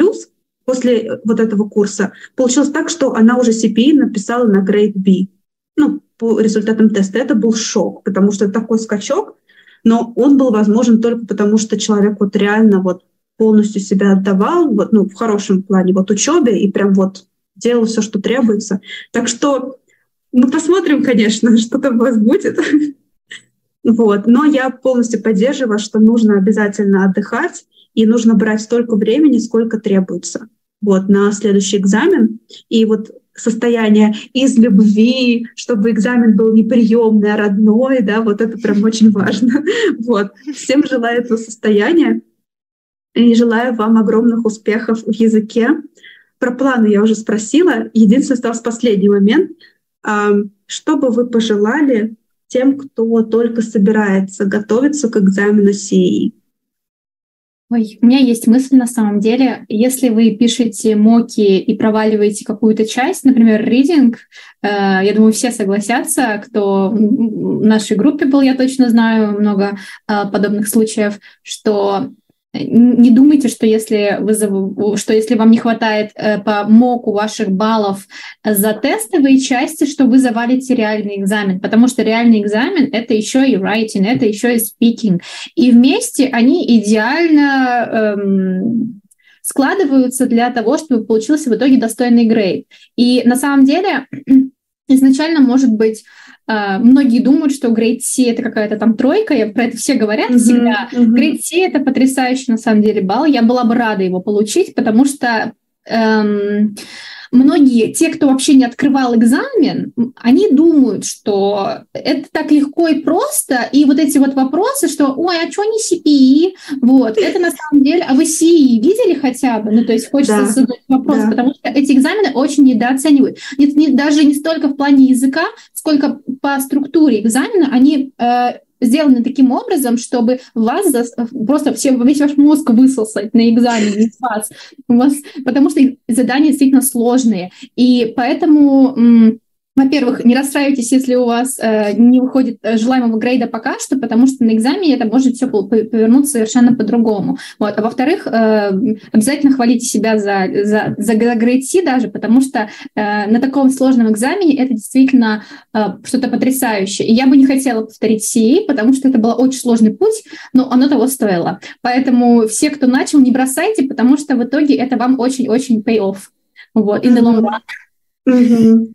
S3: после вот этого курса, получилось так, что она уже CPI написала на грейд B. Ну, по результатам теста. Это был шок, потому что такой скачок, но он был возможен только потому, что человек вот реально вот полностью себя отдавал, вот, ну, в хорошем плане, вот учебе, и прям вот делал все, что требуется. Так что мы посмотрим, конечно, (laughs) что там у вас будет. Вот. Но я полностью поддерживаю, что нужно обязательно отдыхать, и нужно брать столько времени, сколько требуется вот, на следующий экзамен. И вот состояние из любви, чтобы экзамен был не приемный, а родной, да, вот это прям очень важно. (laughs) Вот. Всем желаю этого состояния и желаю вам огромных успехов в языке. Про планы я уже спросила. Единственный остался последний момент. Что бы вы пожелали тем, кто только собирается готовиться к экзамену СИИ?
S2: Ой, у меня есть мысль на самом деле. Если вы пишете моки и проваливаете какую-то часть, например, reading, э, я думаю, все согласятся, кто в нашей группе был, я точно знаю много э, подобных случаев, что не думайте, что если, вы, что если вам не хватает э, по МОКу ваших баллов за тестовые части, что вы завалите реальный экзамен, потому что реальный экзамен — это еще и writing, это еще и speaking. И вместе они идеально эм, складываются для того, чтобы получился в итоге достойный грейд. И на самом деле (clears throat) изначально может быть многие думают, что Grade C это какая-то там тройка, я про это все говорят uh-huh, всегда. Uh-huh. Grade C это потрясающий на самом деле балл. Я была бы рада его получить, потому что эм, многие, те, кто вообще не открывал экзамен, они думают, что это так легко и просто, и вот эти вот вопросы, что, ой, а что не CPI? Вот, это на самом деле, а вы CE видели хотя бы? Ну, то есть хочется да, задать вопрос, да. потому что эти экзамены очень недооценивают. Нет, не, даже не столько в плане языка, сколько по структуре экзамена они э, сделаны таким образом, чтобы вас за... просто все, весь ваш мозг высосать на экзамене из вас, у вас, потому что задания действительно сложные. И поэтому во-первых, не расстраивайтесь, если у вас э, не выходит э, желаемого грейда пока что, потому что на экзамене это может все повернуться совершенно по-другому. Вот. А во-вторых, э, обязательно хвалите себя за, за, за грейд C даже, потому что э, на таком сложном экзамене это действительно э, что-то потрясающее. И я бы не хотела повторить CE, потому что это был очень сложный путь, но оно того стоило. Поэтому все, кто начал, не бросайте, потому что в итоге это вам очень-очень pay off. Вот, in the long run.
S3: Mm-hmm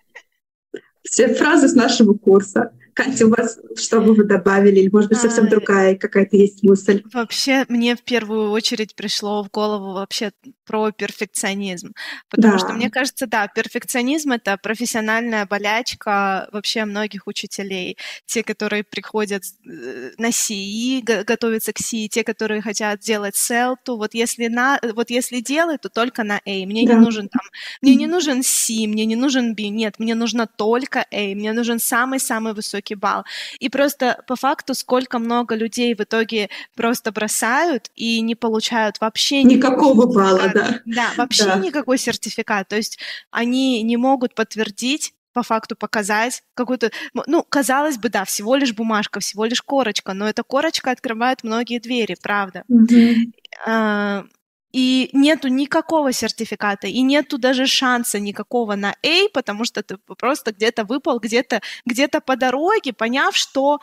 S3: все фразы с нашего курса. Катя, у вас что бы вы добавили? Или, может быть, совсем а, другая какая-то есть мысль?
S1: Вообще, мне в первую очередь пришло в голову вообще про перфекционизм. Потому да. что, мне кажется, да, перфекционизм — это профессиональная болячка вообще многих учителей. Те, которые приходят э, на СИИ, готовятся к СИИ, те, которые хотят делать селту, вот если, на, вот если делать, то только на A. Мне да. не нужен там, мне не нужен C, мне не нужен B, нет, мне нужно только A, мне нужен самый-самый высокий высокий балл. И просто по факту сколько много людей в итоге просто бросают и не получают вообще
S3: никакого балла, да.
S1: Да, вообще да. никакой сертификат. То есть они не могут подтвердить по факту показать какую-то, ну, казалось бы, да, всего лишь бумажка, всего лишь корочка, но эта корочка открывает многие двери, правда. Mm-hmm и нету никакого сертификата, и нету даже шанса никакого на A, потому что ты просто где-то выпал, где-то где по дороге, поняв, что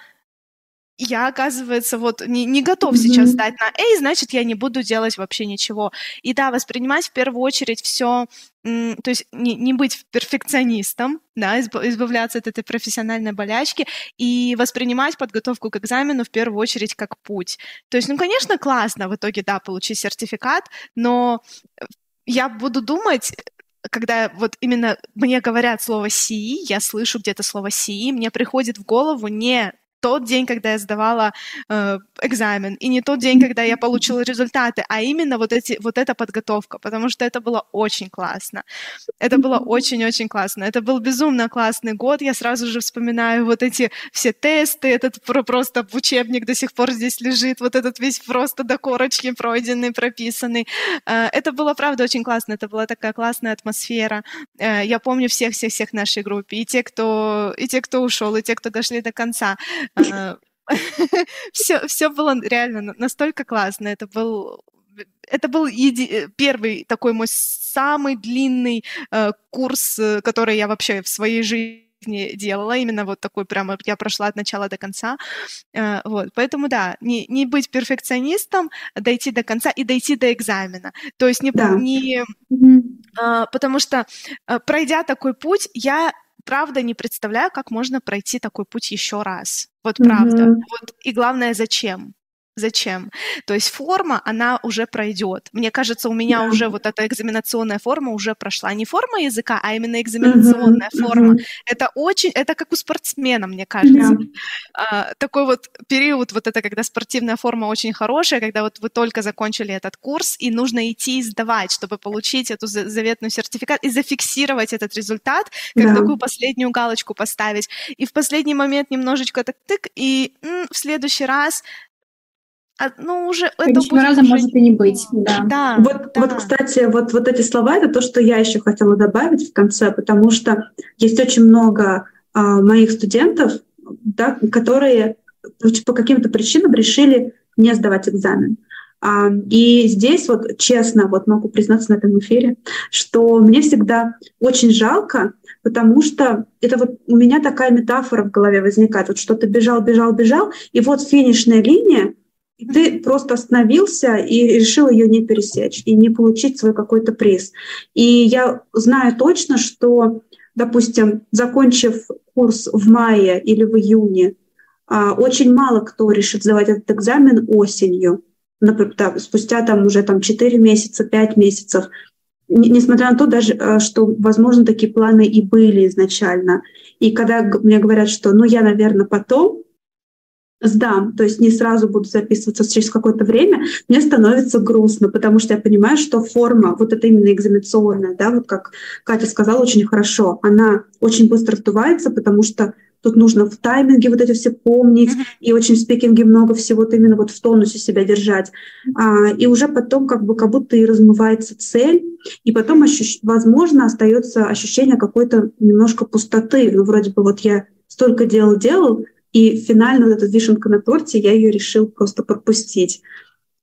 S1: я, оказывается, вот не, не готов mm-hmm. сейчас сдать на A, значит, я не буду делать вообще ничего. И да, воспринимать в первую очередь все, то есть не, не быть перфекционистом, да, избавляться от этой профессиональной болячки и воспринимать подготовку к экзамену в первую очередь как путь. То есть, ну, конечно, классно в итоге, да, получить сертификат, но я буду думать, когда вот именно мне говорят слово «си», я слышу где-то слово «си», мне приходит в голову не тот день, когда я сдавала э, экзамен, и не тот день, когда я получила результаты, а именно вот, эти, вот эта подготовка, потому что это было очень классно. Это было очень-очень классно. Это был безумно классный год. Я сразу же вспоминаю вот эти все тесты, этот про просто учебник до сих пор здесь лежит, вот этот весь просто до корочки пройденный, прописанный. Э, это было, правда, очень классно. Это была такая классная атмосфера. Э, я помню всех-всех-всех нашей группе, и те, кто, и те, кто ушел, и те, кто дошли до конца все, э, все было реально настолько классно. Это был это был еди... первый такой мой самый длинный э, курс, э, который я вообще в своей жизни делала, именно вот такой прямо я прошла от начала до конца. Э, вот, поэтому да, не, не быть перфекционистом, дойти до конца и дойти до экзамена. То есть не, да. не э, потому что э, пройдя такой путь, я правда не представляю, как можно пройти такой путь еще раз. Вот правда. Mm-hmm. Вот и главное, зачем? Зачем? То есть форма, она уже пройдет. Мне кажется, у меня yeah. уже вот эта экзаменационная форма уже прошла. Не форма языка, а именно экзаменационная uh-huh, форма. Uh-huh. Это очень, это как у спортсмена, мне кажется. Yeah. А, такой вот период, вот это, когда спортивная форма очень хорошая, когда вот вы только закончили этот курс, и нужно идти и сдавать, чтобы получить эту заветную сертификат и зафиксировать этот результат, как yeah. такую последнюю галочку поставить. И в последний момент немножечко так тык, и м, в следующий раз а, ну, уже
S2: это будет раза уже... может и не быть, да.
S3: да вот, да. вот, кстати, вот, вот эти слова — это то, что я еще хотела добавить в конце, потому что есть очень много а, моих студентов, да, которые по каким-то причинам решили не сдавать экзамен. А, и здесь вот честно, вот могу признаться на этом эфире, что мне всегда очень жалко, потому что это вот у меня такая метафора в голове возникает, вот что ты бежал, бежал, бежал, и вот финишная линия, и ты просто остановился и решил ее не пересечь и не получить свой какой-то приз. И я знаю точно, что, допустим, закончив курс в мае или в июне, а, очень мало кто решит сдавать этот экзамен осенью, например, спустя там уже там 4 месяца, 5 месяцев, несмотря на то, даже, а, что, возможно, такие планы и были изначально. И когда мне говорят, что, ну, я, наверное, потом, сдам, то есть не сразу буду записываться через какое-то время, мне становится грустно, потому что я понимаю, что форма, вот это именно экзаменационная, да, вот как Катя сказала очень хорошо, она очень быстро сдувается, потому что тут нужно в тайминге вот эти все помнить, mm-hmm. и очень в спикинге много всего вот именно вот в тонусе себя держать. А, и уже потом как бы как будто и размывается цель, и потом, ощущ... возможно, остается ощущение какой-то немножко пустоты. Ну, вроде бы вот я столько дел делал, и финально вот эта вишенка на торте, я ее решил просто пропустить.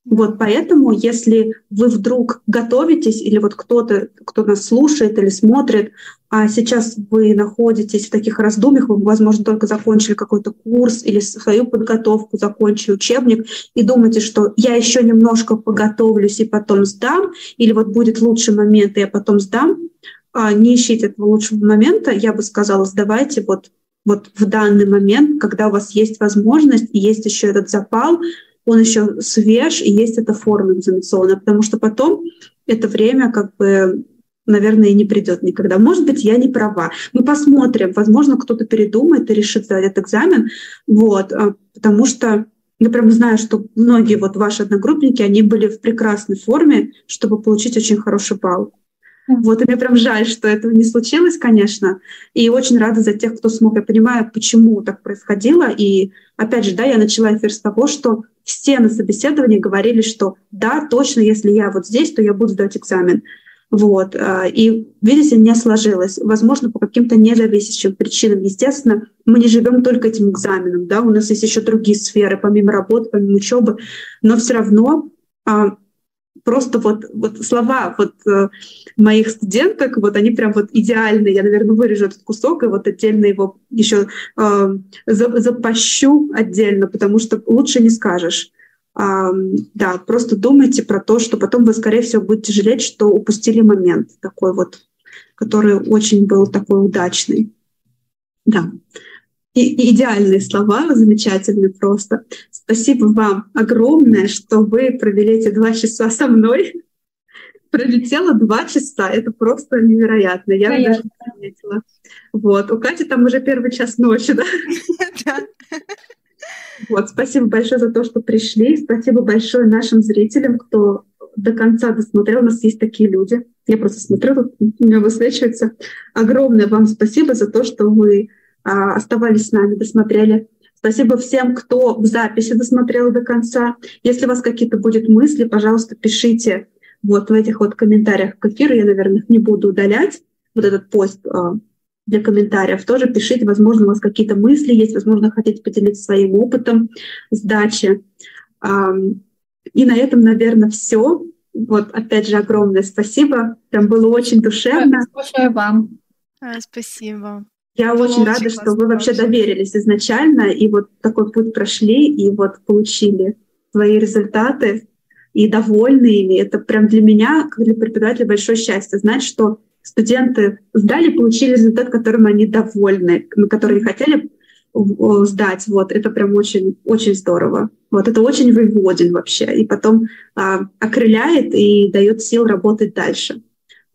S3: Вот поэтому, если вы вдруг готовитесь, или вот кто-то, кто нас слушает или смотрит, а сейчас вы находитесь в таких раздумьях, вы, возможно, только закончили какой-то курс или свою подготовку, закончили учебник, и думаете, что я еще немножко поготовлюсь и потом сдам, или вот будет лучший момент, и я потом сдам, а, не ищите этого лучшего момента, я бы сказала, сдавайте вот вот в данный момент, когда у вас есть возможность и есть еще этот запал, он еще свеж, и есть эта форма экзаменационная, потому что потом это время как бы наверное, и не придет никогда. Может быть, я не права. Мы посмотрим. Возможно, кто-то передумает и решит сдать этот экзамен. Вот. А, потому что я прям знаю, что многие вот ваши одногруппники, они были в прекрасной форме, чтобы получить очень хороший балл. Вот, и мне прям жаль, что этого не случилось, конечно. И очень рада за тех, кто смог. Я понимаю, почему так происходило. И опять же, да, я начала эфир с того, что все на собеседовании говорили, что да, точно, если я вот здесь, то я буду сдать экзамен. Вот. А, и, видите, не сложилось. Возможно, по каким-то независящим причинам. Естественно, мы не живем только этим экзаменом, да, у нас есть еще другие сферы, помимо работы, помимо учебы, но все равно а, просто вот, вот слова вот э, моих студенток, вот они прям вот идеальные. Я, наверное, вырежу этот кусок и вот отдельно его еще э, запащу отдельно, потому что лучше не скажешь. А, да, просто думайте про то, что потом вы, скорее всего, будете жалеть, что упустили момент такой вот, который очень был такой удачный. Да и идеальные слова, замечательные просто. Спасибо вам огромное, что вы провели эти два часа со мной. пролетело два часа. Это просто невероятно. Я даже не заметила. Вот. У Кати там уже первый час ночи, (laughs) да? Вот, спасибо большое за то, что пришли. Спасибо большое нашим зрителям, кто до конца досмотрел. У нас есть такие люди. Я просто смотрю, тут у меня высвечивается. Огромное вам спасибо за то, что вы оставались с нами, досмотрели. Спасибо всем, кто в записи досмотрел до конца. Если у вас какие-то будут мысли, пожалуйста, пишите вот в этих вот комментариях к эфиру. Я, наверное, их не буду удалять. Вот этот пост а, для комментариев тоже пишите. Возможно, у вас какие-то мысли есть, возможно, хотите поделиться своим опытом сдачи. И на этом, наверное, все. Вот, опять же, огромное спасибо. Прям было очень душевно.
S2: Спасибо вам.
S1: А, спасибо.
S3: Я было очень рада, что вы вообще доверились изначально, и вот такой путь прошли, и вот получили свои результаты, и довольны ими. Это прям для меня, как для преподавателя, большое счастье знать, что студенты сдали, получили результат, которым они довольны, на который хотели сдать. Вот это прям очень, очень здорово. Вот это очень выводит вообще. И потом а, окрыляет и дает сил работать дальше.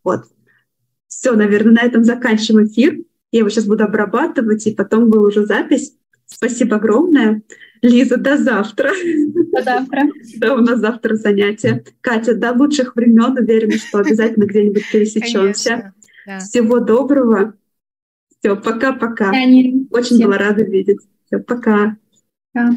S3: Вот. Все, наверное, на этом заканчиваем эфир. Я его сейчас буду обрабатывать, и потом выложу запись. Спасибо огромное. Лиза, до завтра.
S2: До завтра. (laughs)
S3: Да, у нас завтра занятия. Катя, до лучших времен. Уверена, что обязательно где-нибудь пересечемся. Да. Всего доброго. Все, пока-пока. Очень была рада видеть. Все, пока.
S2: Пока.